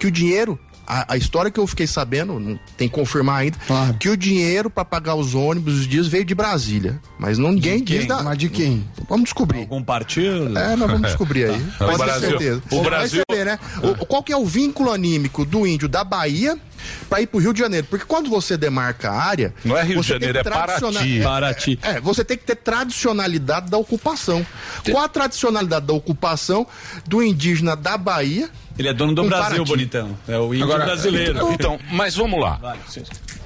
que o dinheiro a, a história que eu fiquei sabendo, não tem que confirmar ainda, que o dinheiro para pagar os ônibus, os dias, veio de Brasília. Mas não, ninguém diz da. Mas de quem? Vamos descobrir. Algum partido? É, nós vamos descobrir aí. O Pode ter certeza. o Vai Brasil- saber, né? O- qual que é o vínculo anímico do índio da Bahia para ir pro Rio de Janeiro? Porque quando você demarca a área. Não é Rio de você tem Janeiro, é tradiciona- Paraty. Paraty. É, é, você tem que ter tradicionalidade da ocupação. Qual a tradicionalidade da ocupação do indígena da Bahia? Ele é dono do Brasil, Paraty? bonitão. É o índio Agora, brasileiro. Então, então, mas vamos lá.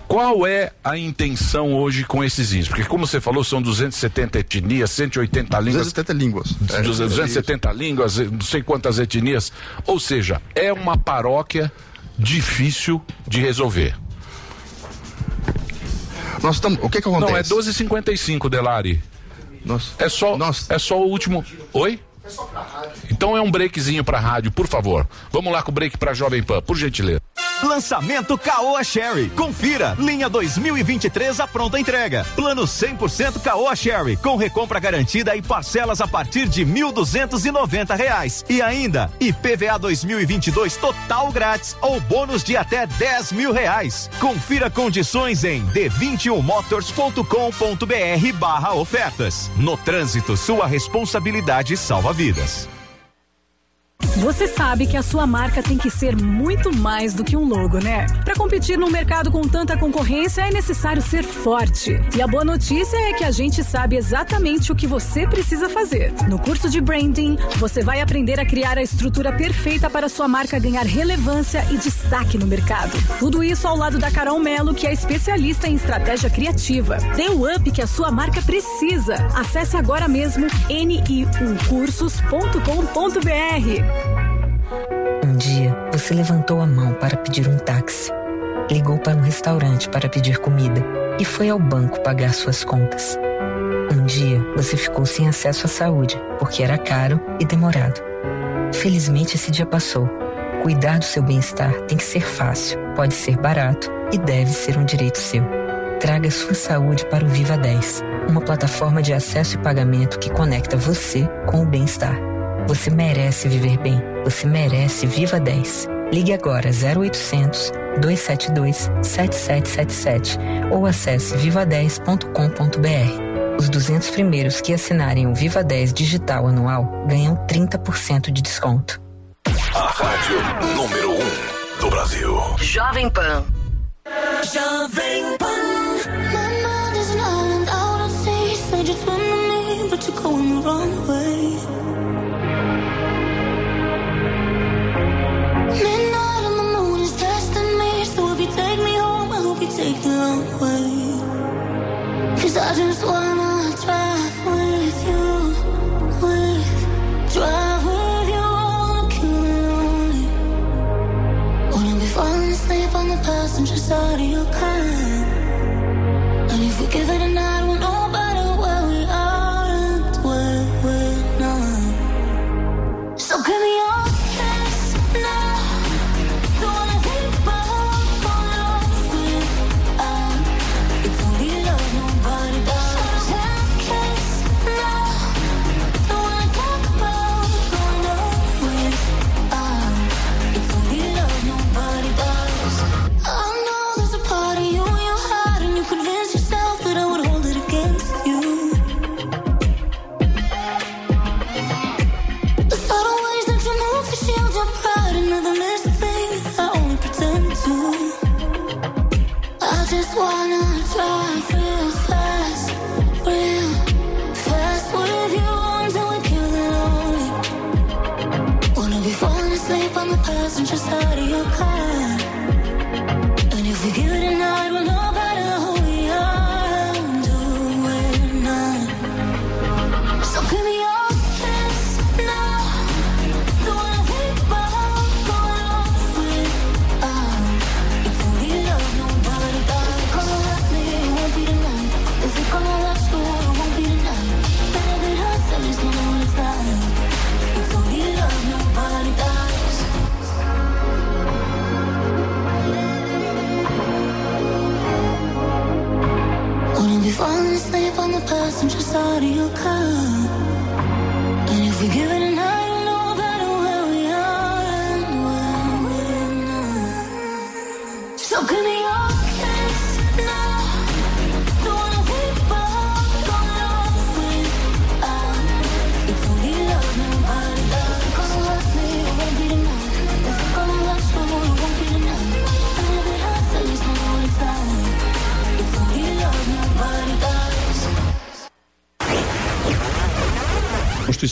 Qual é a intenção hoje com esses índios? Porque, como você falou, são 270 etnias, 180 línguas. 270 línguas. É, 270 línguas, não sei quantas etnias. Ou seja, é uma paróquia difícil de resolver. Nós estamos. O que que acontece? Não, é 12,55, Delari. Nossa. É só, é só o último. Oi? Então é um breakzinho pra rádio, por favor. Vamos lá com o break pra Jovem Pan, por gentileza. Lançamento Caoa Sherry. Confira. Linha 2023 a pronta entrega. Plano 100% Caoa Sherry. Com recompra garantida e parcelas a partir de 1.290 reais. E ainda, IPVA 2022 total grátis ou bônus de até 10 mil reais. Confira condições em d21motors.com.br barra ofertas. No trânsito, sua responsabilidade salva vidas. Você sabe que a sua marca tem que ser muito mais do que um logo, né? Para competir num mercado com tanta concorrência é necessário ser forte. E a boa notícia é que a gente sabe exatamente o que você precisa fazer. No curso de branding, você vai aprender a criar a estrutura perfeita para sua marca ganhar relevância e destaque no mercado. Tudo isso ao lado da Carol Melo, que é especialista em estratégia criativa. Dê o up que a sua marca precisa. Acesse agora mesmo niucursos.com.br. Um dia, você levantou a mão para pedir um táxi, ligou para um restaurante para pedir comida e foi ao banco pagar suas contas. Um dia, você ficou sem acesso à saúde porque era caro e demorado. Felizmente, esse dia passou. Cuidar do seu bem-estar tem que ser fácil, pode ser barato e deve ser um direito seu. Traga sua saúde para o Viva 10, uma plataforma de acesso e pagamento que conecta você com o bem-estar. Você merece viver bem. Você merece Viva 10. Ligue agora 0800 272 7777 ou acesse viva10.com.br. Os 200 primeiros que assinarem o Viva 10 digital anual ganham 30% de desconto. A rádio número 1 um do Brasil. Jovem Pan. Jovem Pan.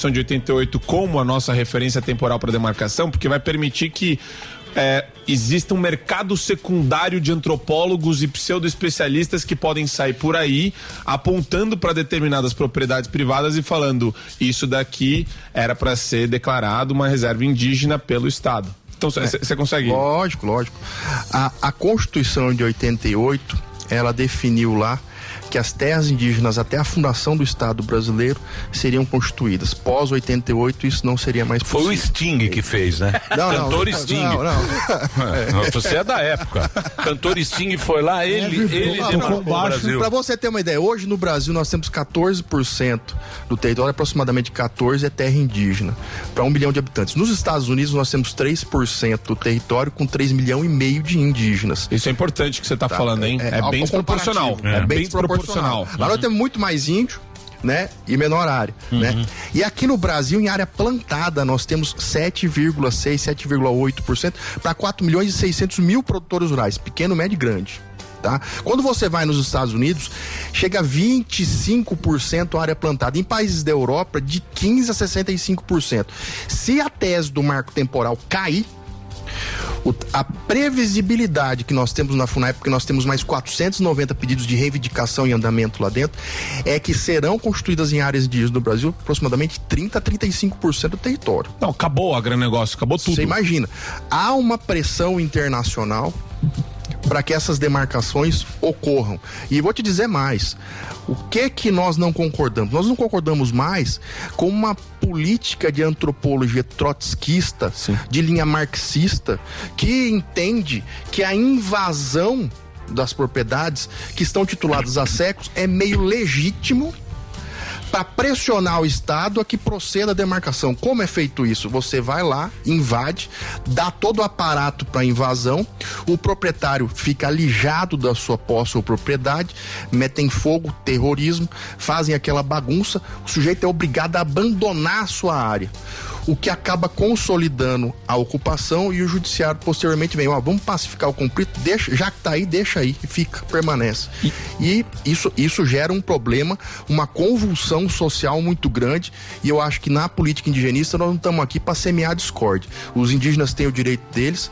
Constituição de 88 como a nossa referência temporal para demarcação, porque vai permitir que é, exista um mercado secundário de antropólogos e pseudo-especialistas que podem sair por aí apontando para determinadas propriedades privadas e falando isso daqui era para ser declarado uma reserva indígena pelo Estado. Então você consegue. Lógico, lógico. A, a Constituição de 88, ela definiu lá que as terras indígenas até a fundação do Estado brasileiro seriam constituídas. Pós 88 isso não seria mais possível. Foi o Sting que fez, né? Não, não, Cantor não, Sting. não, não. [LAUGHS] É, Você é da época. Cantor Sting foi lá, ele, ele demarcou o Brasil. Para você ter uma ideia, hoje no Brasil nós temos 14% do território, aproximadamente 14 é terra indígena, para um milhão de habitantes. Nos Estados Unidos nós temos 3% do território com 3 milhões e meio de indígenas. Isso é importante que você está Tá, falando, hein? É, ao- bem ao desproporcional. comparativo. É, bem desproporcional. Lá nós temos muito mais índio, né? E menor área, né? E aqui no Brasil, em área plantada, nós temos 7,6, 7,8% para 4 milhões e 600 mil produtores rurais, pequeno, médio e grande. Tá? Quando você vai nos Estados Unidos, chega a 25% área plantada. Em países da Europa, de 15% a 65%. Se a tese do marco temporal cair, o- a previsibilidade que nós temos na FUNAI, porque nós temos mais 490 pedidos de reivindicação em andamento lá dentro, é que serão constituídas em áreas indígenas do Brasil aproximadamente 30 a 35% do território. Não, acabou o agronegócio, acabou tudo. Você imagina, há uma pressão internacional para que essas demarcações ocorram. E vou te dizer mais. O que que nós não concordamos? Nós não concordamos mais com uma política de antropologia trotskista, de linha marxista, que entende que a invasão das propriedades que estão tituladas há séculos é meio legítimo para pressionar o Estado a que proceda a demarcação. Como é feito isso? Você vai lá, invade, dá todo o aparato para invasão, o proprietário fica alijado da sua posse ou propriedade, metem fogo, terrorismo, fazem aquela bagunça, o sujeito é obrigado a abandonar a sua área. O que acaba consolidando a ocupação e o judiciário posteriormente vem, ó, vamos pacificar o conflito, deixa, já que tá aí, deixa aí, e fica, permanece. E isso, isso gera um problema, uma convulsão social muito grande, e eu acho que na política indigenista nós não estamos aqui para semear discórdia. Os indígenas têm o direito deles,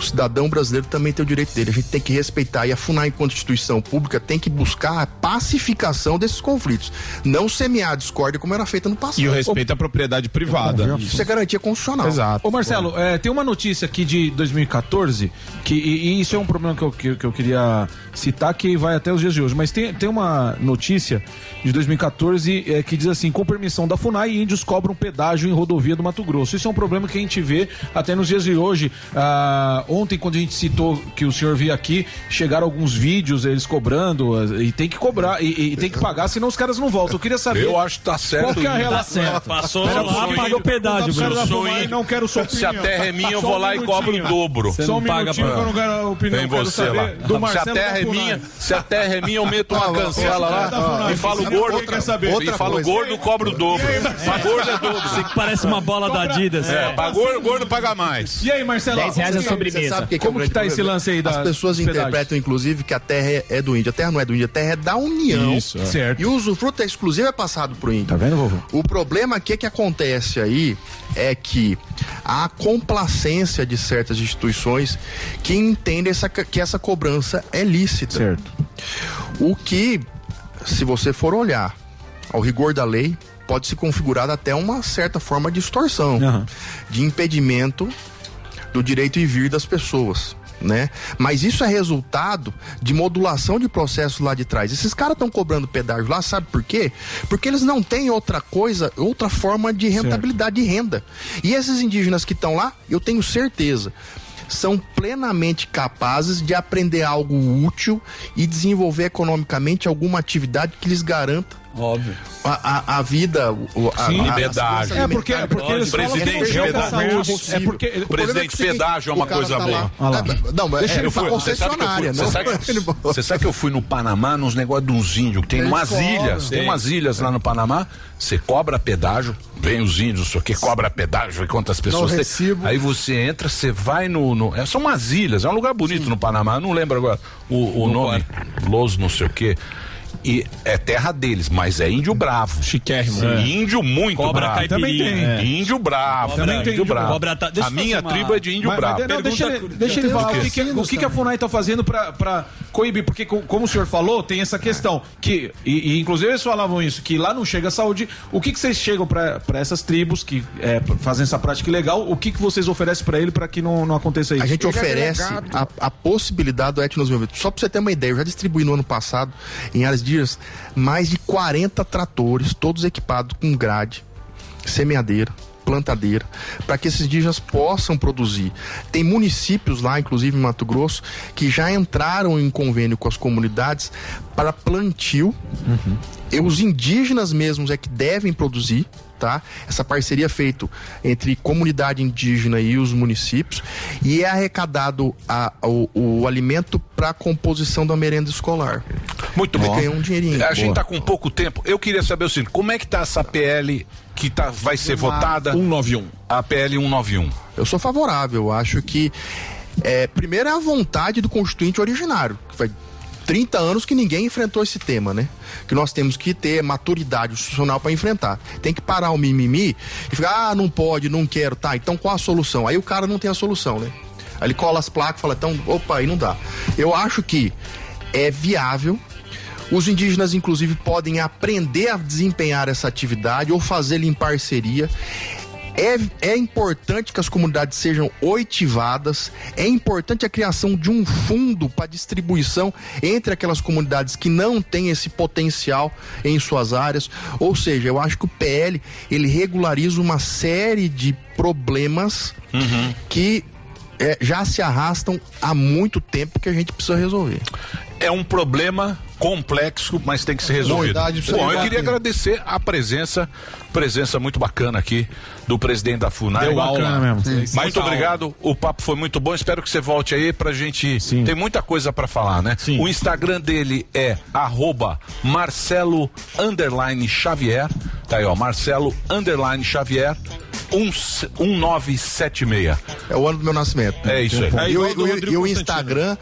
o cidadão brasileiro também tem o direito dele. A gente tem que respeitar e a FUNAI, enquanto instituição pública, tem que buscar a pacificação desses conflitos, não semear a discórdia como era feita no passado. E o respeito à propriedade privada. Isso é garantia constitucional. Exato. Ô Marcelo, é, tem uma notícia aqui de 2014 que e, e isso é um problema que eu, que, que eu queria citar que vai até os dias de hoje, mas tem, tem uma notícia de 2014 é, que diz assim: com permissão da Funai, índios cobram pedágio em rodovia do Mato Grosso. Isso é um problema que a gente vê até nos dias de hoje. Ah, ontem, quando a gente citou que o senhor via aqui, chegaram alguns vídeos eles cobrando e tem que cobrar e, e tem que pagar, senão os caras não voltam. Eu queria saber. Eu acho que tá certo Qual que é a relação? Tá certo. Passou Pera, lá, pagou pedágio, Não, Bruno. Sou índio. Não quero sua [LAUGHS] Se a opinião. terra é minha, eu vou um lá e cobro o dobro. Só um Você não paga pra- que eu não quero opinião. Quero você lá. Do se a terra da é minha, se a terra é minha, eu meto uma Ah, cancela lá Funai. e falo gordo. E Outra falo coisa. gordo, cobro o dobro. Mas gordo é dobro. Você que parece uma bola da Adidas. É, pra gordo, gordo paga mais. E aí, Marcelo? Você sabe o que que é Como que tá esse lance aí da As pessoas interpretam, inclusive, que a terra é, é do índio. A terra não é do índio, a terra é da União. Isso, é. Certo. E o usufruto exclusivo é passado pro índio. Tá vendo, vovô? O problema que que acontece aí é que há complacência de certas instituições que entendem essa, que essa cobrança é lícita. Certo. O que, se você for olhar ao rigor da lei, pode se configurar até uma certa forma de extorsão, de impedimento do direito e vir das pessoas. Né? Mas isso é resultado de modulação de processos lá de trás. Esses caras estão cobrando pedágio lá, sabe por quê? Porque eles não têm outra coisa, outra forma de rentabilidade de renda. E esses indígenas que estão lá, eu tenho certeza, são plenamente capazes de aprender algo útil e desenvolver economicamente alguma atividade que lhes garanta Óbvio. a, a, a vida, o- a, Sim, a, a pedágio. segurança É porque, é porque eles falam que não Presidente, pedágio. possível. É porque O é Presidente, que seguinte, pedágio é uma coisa tá boa. lá-. É, Não, mas Deixa é, ele eu fui falar. Você sabe que eu fui- concessionária, você não. sabe- Você sabe que eu fui no Panamá nos negócios de uns índios, que tem Eles umas cobram. ilhas, tem Tem. umas ilhas lá no Panamá, você cobra pedágio, vem os índios, isso aqui cobra pedágio, vê quantas pessoas tem. recibo. Aí você entra, você vai no, no- é, São umas ilhas, é um lugar bonito no Panamá, eu não lembro agora o, o nome, Los não sei o quê. E é terra deles, mas é índio bravo. Chiquérrimo. É. Índio muito Cobra bravo. Também tem. É. Índio bravo. Também tem índio bravo. Cobra tá- a minha uma- tribo é de índio Mas- bravo. mas não, deixa, ele, deixa ele falar o que, que, o que, que a FUNAI está fazendo para coibir, porque co- como o senhor falou, tem essa questão que, e, e inclusive eles falavam isso, que lá não chega a saúde, o que, que vocês chegam para essas tribos que é, fazem essa prática ilegal, o que, que vocês oferecem para ele para que não, não aconteça isso? A gente Ele é oferece delegado. a, a possibilidade do etnodesenvolvimento. Só pra você ter uma ideia, eu já distribuí no ano passado, em áreas dias, mais de 40 tratores, todos equipados com grade, semeadeira, plantadeira, para que esses indígenas possam produzir. Tem municípios lá, inclusive em Mato Grosso, que já entraram em convênio com as comunidades para plantio. E os indígenas mesmos é que devem produzir. Tá? Essa parceria é feita entre comunidade indígena e os municípios e é arrecadado a- o, o alimento para a composição da merenda escolar. Muito Ele bom. ganha um dinheirinho. A gente Boa. tá com pouco tempo. Eu queria saber o seguinte: como é que tá essa PL que tá, vai ser votada? 191. A PL 191. Eu sou favorável. Acho que, é, primeiro, é a vontade do constituinte originário, que faz 30 anos que ninguém enfrentou esse tema, né? Que nós temos que ter maturidade institucional para enfrentar. Tem que parar o mimimi e ficar, ah, não pode, não quero, tá, então qual a solução? Aí o cara não tem a solução, né? Aí ele cola as placas fala, então, opa, aí não dá. Eu acho que é viável. Os indígenas, inclusive, podem aprender a desempenhar essa atividade ou fazê-la em parceria. É, é importante que as comunidades sejam oitivadas, é importante a criação de um fundo para distribuição entre aquelas comunidades que não têm esse potencial em suas áreas. Ou seja, eu acho que o PL ele regulariza uma série de problemas que é, já se arrastam há muito tempo que a gente precisa resolver. É um problema complexo, mas tem que ser resolvido. Verdade, precisa Bom, eu queria agradecer a presença, presença muito bacana aqui do presidente da FUNAI. Deu aula. Bacana mesmo. Muito Mais aula. obrigado, o papo foi muito bom. Espero que você volte aí pra gente. Tem muita coisa pra falar, né? O Instagram dele é arroba Marcelo underline Xavier. Tá aí, ó, Marcelo underline Xavier. Um, 1976. É o ano do meu nascimento. É isso aí. E o, e o- e o Instagram,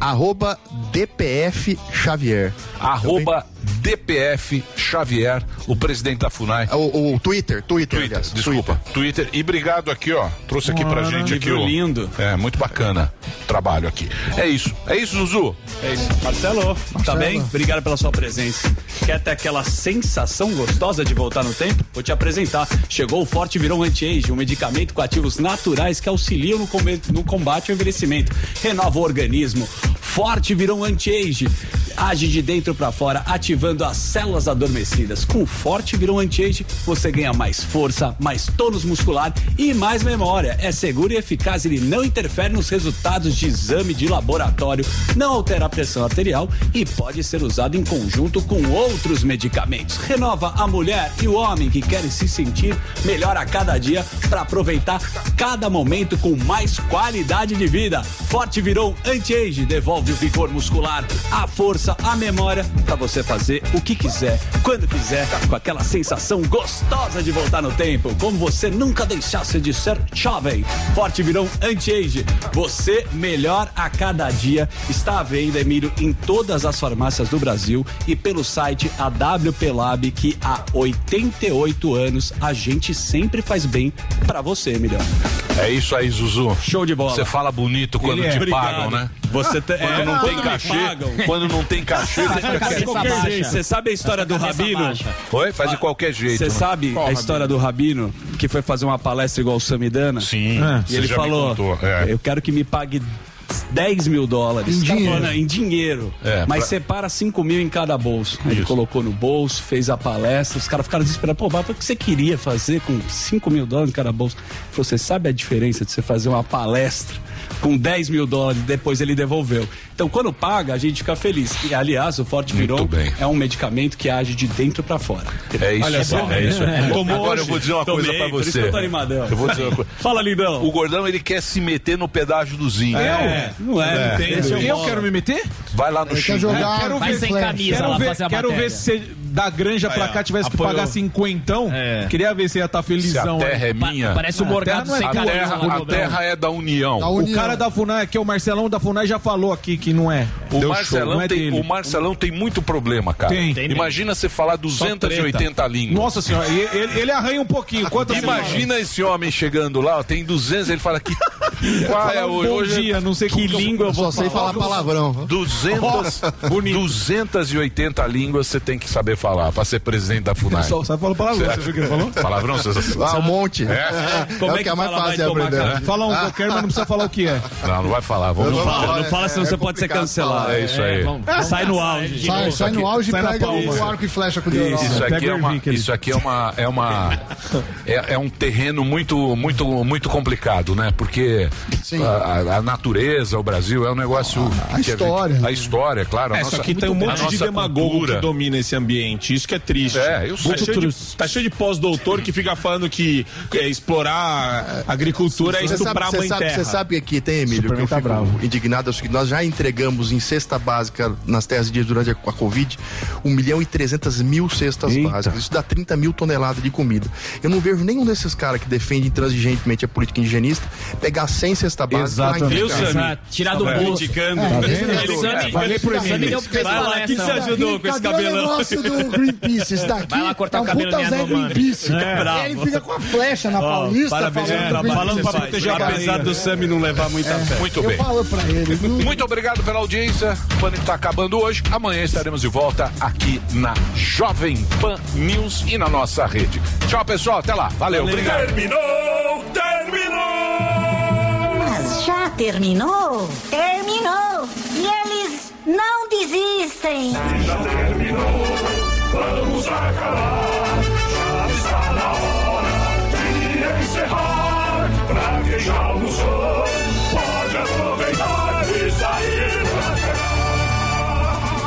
arroba DPF Xavier. Arroba DPF Xavier, o presidente da FUNAI. O, o Twitter, Twitter, Twitter, aliás, desculpa. Twitter. E obrigado aqui, ó. Trouxe aqui pra Ora, gente aqui, lindo. É, muito bacana o trabalho aqui. É isso. É isso, Zuzu. É isso. Marcelo, tá bem? Obrigado pela sua presença. Quer ter aquela sensação gostosa de voltar no tempo? Vou te apresentar. Chegou o Forte Virão Anti-Age, um medicamento com ativos naturais que auxiliam no, come- no combate ao envelhecimento. Renova o organismo. Forte Virão Anti-Age. Age de dentro pra fora, ativando as células adormecidas. Com o Forte Virão Anti-Age, você ganha mais força, mais tônus muscular e mais memória. É seguro e eficaz, ele não interfere nos resultados de exame de laboratório, não altera a pressão arterial e pode ser usado em conjunto com outros medicamentos. Renova a mulher e o homem que querem se sentir melhor a cada dia para aproveitar cada momento com mais qualidade de vida. Forte Virou Anti-Age devolve o vigor muscular, a força, a memória para você fazer o que quiser, quando quiser, com aquela sensação gostosa de voltar no tempo, como você nunca deixasse de ser jovem. Forte Virão Anti-Age, você melhor a cada dia. Está à venda, Emílio, em todas as farmácias do Brasil e pelo site AWP Lab, que há 88 anos a gente sempre faz bem para você, Emílio. É isso aí, Zuzu. Show de bola. Você fala bonito quando Ele é. te Obrigado. pagam, né? Você te- quando é, não tem quando cachê, quando não tem cachê, Faz de qualquer jeito. Você sabe a história do Rabino? Oi? Faz de qualquer jeito. Você né? sabe Qual a Rabino? história do Rabino que foi fazer uma palestra igual o Samidana? Sim. E você ele falou: é. Eu quero que me pague 10 mil dólares. Em Tá dinheiro. falando, Em dinheiro. É, mas pra- separa 5 mil em cada bolso. Aí Ele colocou no bolso, fez a palestra. Os caras ficaram desesperados. Pô, mas o que você queria fazer com 5 mil dólares em cada bolso? Ele falou: Você sabe a diferença de você fazer uma palestra com 10 mil dólares depois ele devolveu? Então, quando paga, a gente fica feliz. E, aliás, o Forte bem. é um medicamento que age de dentro pra fora. É isso, Olha é, só. é isso. É. Tomou Agora eu hoje? vou dizer uma coisa Tomei, pra por isso você. que eu tô animadão. Eu vou dizer uma coisa. [LAUGHS] Fala, lindão. O gordão ele quer se meter no pedágio do Zinho. É, não é, não tem. Esse é Eu quero me meter? Vai lá no jogar Quero ver, flash. quero ver, quero ver se da granja pra cá tivesse que apoiou. pagar cinquentão, queria ver se ia estar felizão. Se a terra é Pa- minha. Parece o Morgado a sem terra, camisa. a terra é da União. O cara da FUNAI, que é o Marcelão da FUNAI, já falou aqui que não é. O Deu Marcelão, show, não é tem, dele. o Marcelão tem muito problema, cara. Tem. Tem Imagina você falar 280 línguas. Nossa senhora, ele, ele arranha um pouquinho. Quantas Imagina esse homem chegando lá, ó, tem 200, ele fala que. [LAUGHS] Qual é Fala hoje? bom Hoje- dia, não sei que língua eu vou Só sei falar palavrão. 200, 280 [LAUGHS] línguas você tem que saber falar pra ser presidente da FUNAI. Só sabe falar palavrão, você viu o que ele falou? Palavrão, você Ah, um monte. É? Como é o que é mais fácil aprender. né? Fala um qualquer, mas não precisa falar o que é. Não, não vai falar. Vamos Não falar. fala, não fala, senão você pode ser cancelado. É isso aí. Sai no auge. Sai, sai no auge e pega o arco e flecha com o dedo. Isso aqui, é uma, isso aqui é uma é uma é, é um terreno muito muito muito complicado, né? Porque a, a- a natureza, o Brasil é um negócio a que história, gente- a história, claro. a É, nossa- só que tem um a monte de demagogo que domina esse ambiente. Isso que é triste. É, eu tá, sei. cheio de, tá cheio de pós-doutor que fica falando que é, explorar a agricultura é Você sabe, estuprar a você mãe sabe, terra. você sabe que tem, Emílio, Superman que eu tá fico bravo. indignado, é o seguinte, nós já entregamos em cesta básica nas terras indígenas durante a, a Covid 1 milhão e 300 mil cestas Eita. básicas. Isso dá 30 mil toneladas de comida. Eu não vejo nenhum desses caras que defende intransigentemente a política indigenista pegar 100 cesta básica lá Viu. Sami? Tirar do Tá bolso. indicando. É, esse ele- Vai lá, o que que você palestra. ajudou com esse o cabelão? negócio do Greenpeace? Esse daqui Vai lá cortar é o um cabelo puta Zé. Greenpeace. É. Ele fica com a flecha na Paulista Parabéns pelo falando que falando pra proteger a Apesar do Sami não levar muita fé. Muito Eu bem. falo pra ele. viu? Muito obrigado pela audiência. O Pânico está acabando hoje. Amanhã estaremos de volta aqui na Jovem Pan News e na nossa rede. Tchau, pessoal. Até lá. Valeu. Obrigado. Terminou, terminou. Mas já terminou? Terminou! E eles não desistem! Já terminou, vamos acabar. Já está na hora de encerrar. Pra quem já almoçou,